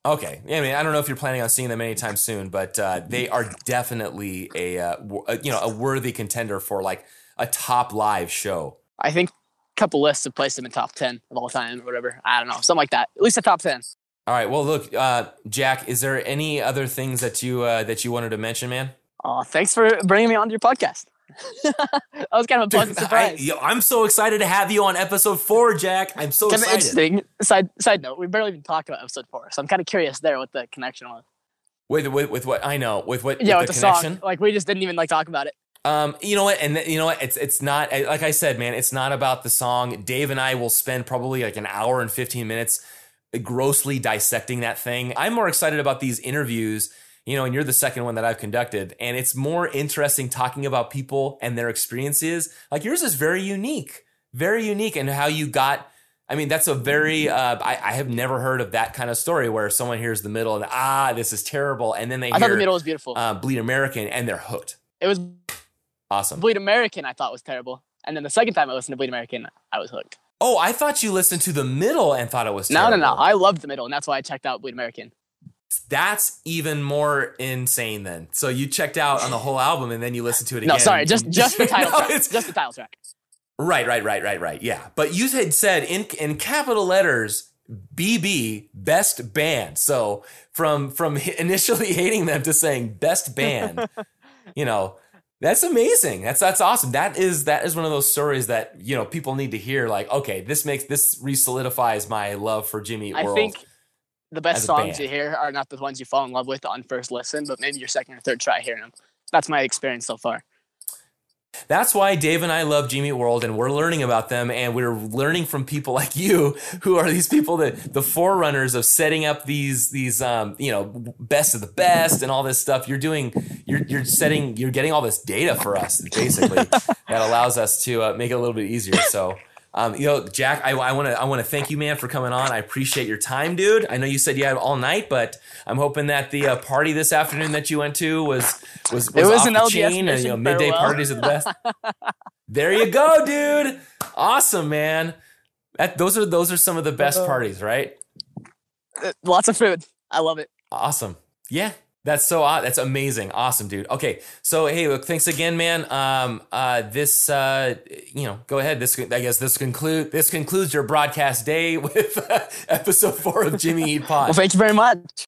Speaker 2: Okay, yeah, I mean, I don't know if you're planning on seeing them anytime soon, but uh, they are definitely a, uh, w- a you know a worthy contender for like a top live show.
Speaker 14: I think a couple lists have placed them in top ten of all time or whatever. I don't know, something like that. At least a top ten.
Speaker 2: All right. Well, look, uh, Jack. Is there any other things that you uh, that you wanted to mention, man?
Speaker 14: Oh, thanks for bringing me onto your podcast. That was kind of a pleasant surprise.
Speaker 2: I, yo, I'm so excited to have you on episode four, Jack. I'm so
Speaker 14: kind of
Speaker 2: excited.
Speaker 14: interesting. Side side note: we barely even talked about episode four, so I'm kind of curious there what the connection was.
Speaker 2: With, with with what I know with what
Speaker 14: yeah,
Speaker 2: with
Speaker 14: with
Speaker 2: the,
Speaker 14: the,
Speaker 2: connection.
Speaker 14: song. Like we just didn't even like talk about it.
Speaker 2: Um, you know what, and you know what, it's it's not like I said, man. It's not about the song. Dave and I will spend probably like an hour and fifteen minutes grossly dissecting that thing. I'm more excited about these interviews. You know, and you're the second one that I've conducted, and it's more interesting talking about people and their experiences. Like yours is very unique, very unique, and how you got. I mean, that's a very. Uh, I, I have never heard of that kind of story where someone hears the middle and ah, this is terrible, and then they
Speaker 14: I
Speaker 2: hear
Speaker 14: thought the middle was beautiful.
Speaker 2: uh, Bleed American, and they're hooked.
Speaker 14: it was
Speaker 2: Awesome.
Speaker 14: Bleed American. I thought was terrible, and then the second time I listened to Bleed American, I was hooked.
Speaker 2: Oh, I thought you listened to the middle and thought it was
Speaker 14: No, no, no. I loved the middle, and that's why I checked out Bleed American.
Speaker 2: That's even more insane then. So you checked out on the whole album and then you listened to it again.
Speaker 14: No, sorry, just just the title
Speaker 2: No,
Speaker 14: track.
Speaker 2: it's-
Speaker 14: Just the title track.
Speaker 2: Right, right, right, right, right. Yeah. But you had said in in capital letters BB best band. So from from initially hating them to saying best band, you know, that's amazing. That's that's awesome. That is that is one of those stories that, you know, people need to hear like, okay, this makes this re-solidifies my love for Jimmy Eat
Speaker 14: I
Speaker 2: World.
Speaker 14: think the best songs
Speaker 2: band.
Speaker 14: you hear are not the ones you fall in love with on first listen, but maybe your second or third try hearing them. That's my experience so far.
Speaker 2: That's why Dave and I love Jimmy World, and we're learning about them, and we're learning from people like you, who are these people that the forerunners of setting up these these um, you know best of the best and all this stuff. You're doing, you're you're setting, you're getting all this data for us, basically, that allows us to uh, make it a little bit easier. So. Um, you know, Jack, I want to I want to thank you, man, for coming on. I appreciate your time, dude. I know you said you had all night, but I'm hoping that the uh, party this afternoon that you went to was was, was,
Speaker 14: It was an
Speaker 2: the
Speaker 14: LDS
Speaker 2: chain, and you know, midday
Speaker 14: farewell.
Speaker 2: parties are the best. There you go, dude. Awesome, man. That, those are those are some of the best parties, right?
Speaker 14: Uh, Lots of food. I love it.
Speaker 2: Awesome. Yeah. That's so aw- that's amazing. Awesome, dude. Okay. So, hey, look, thanks again, man. Um uh this uh you know, go ahead. This I guess this conclude this concludes your broadcast day with uh, episode 4 of Jimmy Eat Pod.
Speaker 14: Well, thank you very much.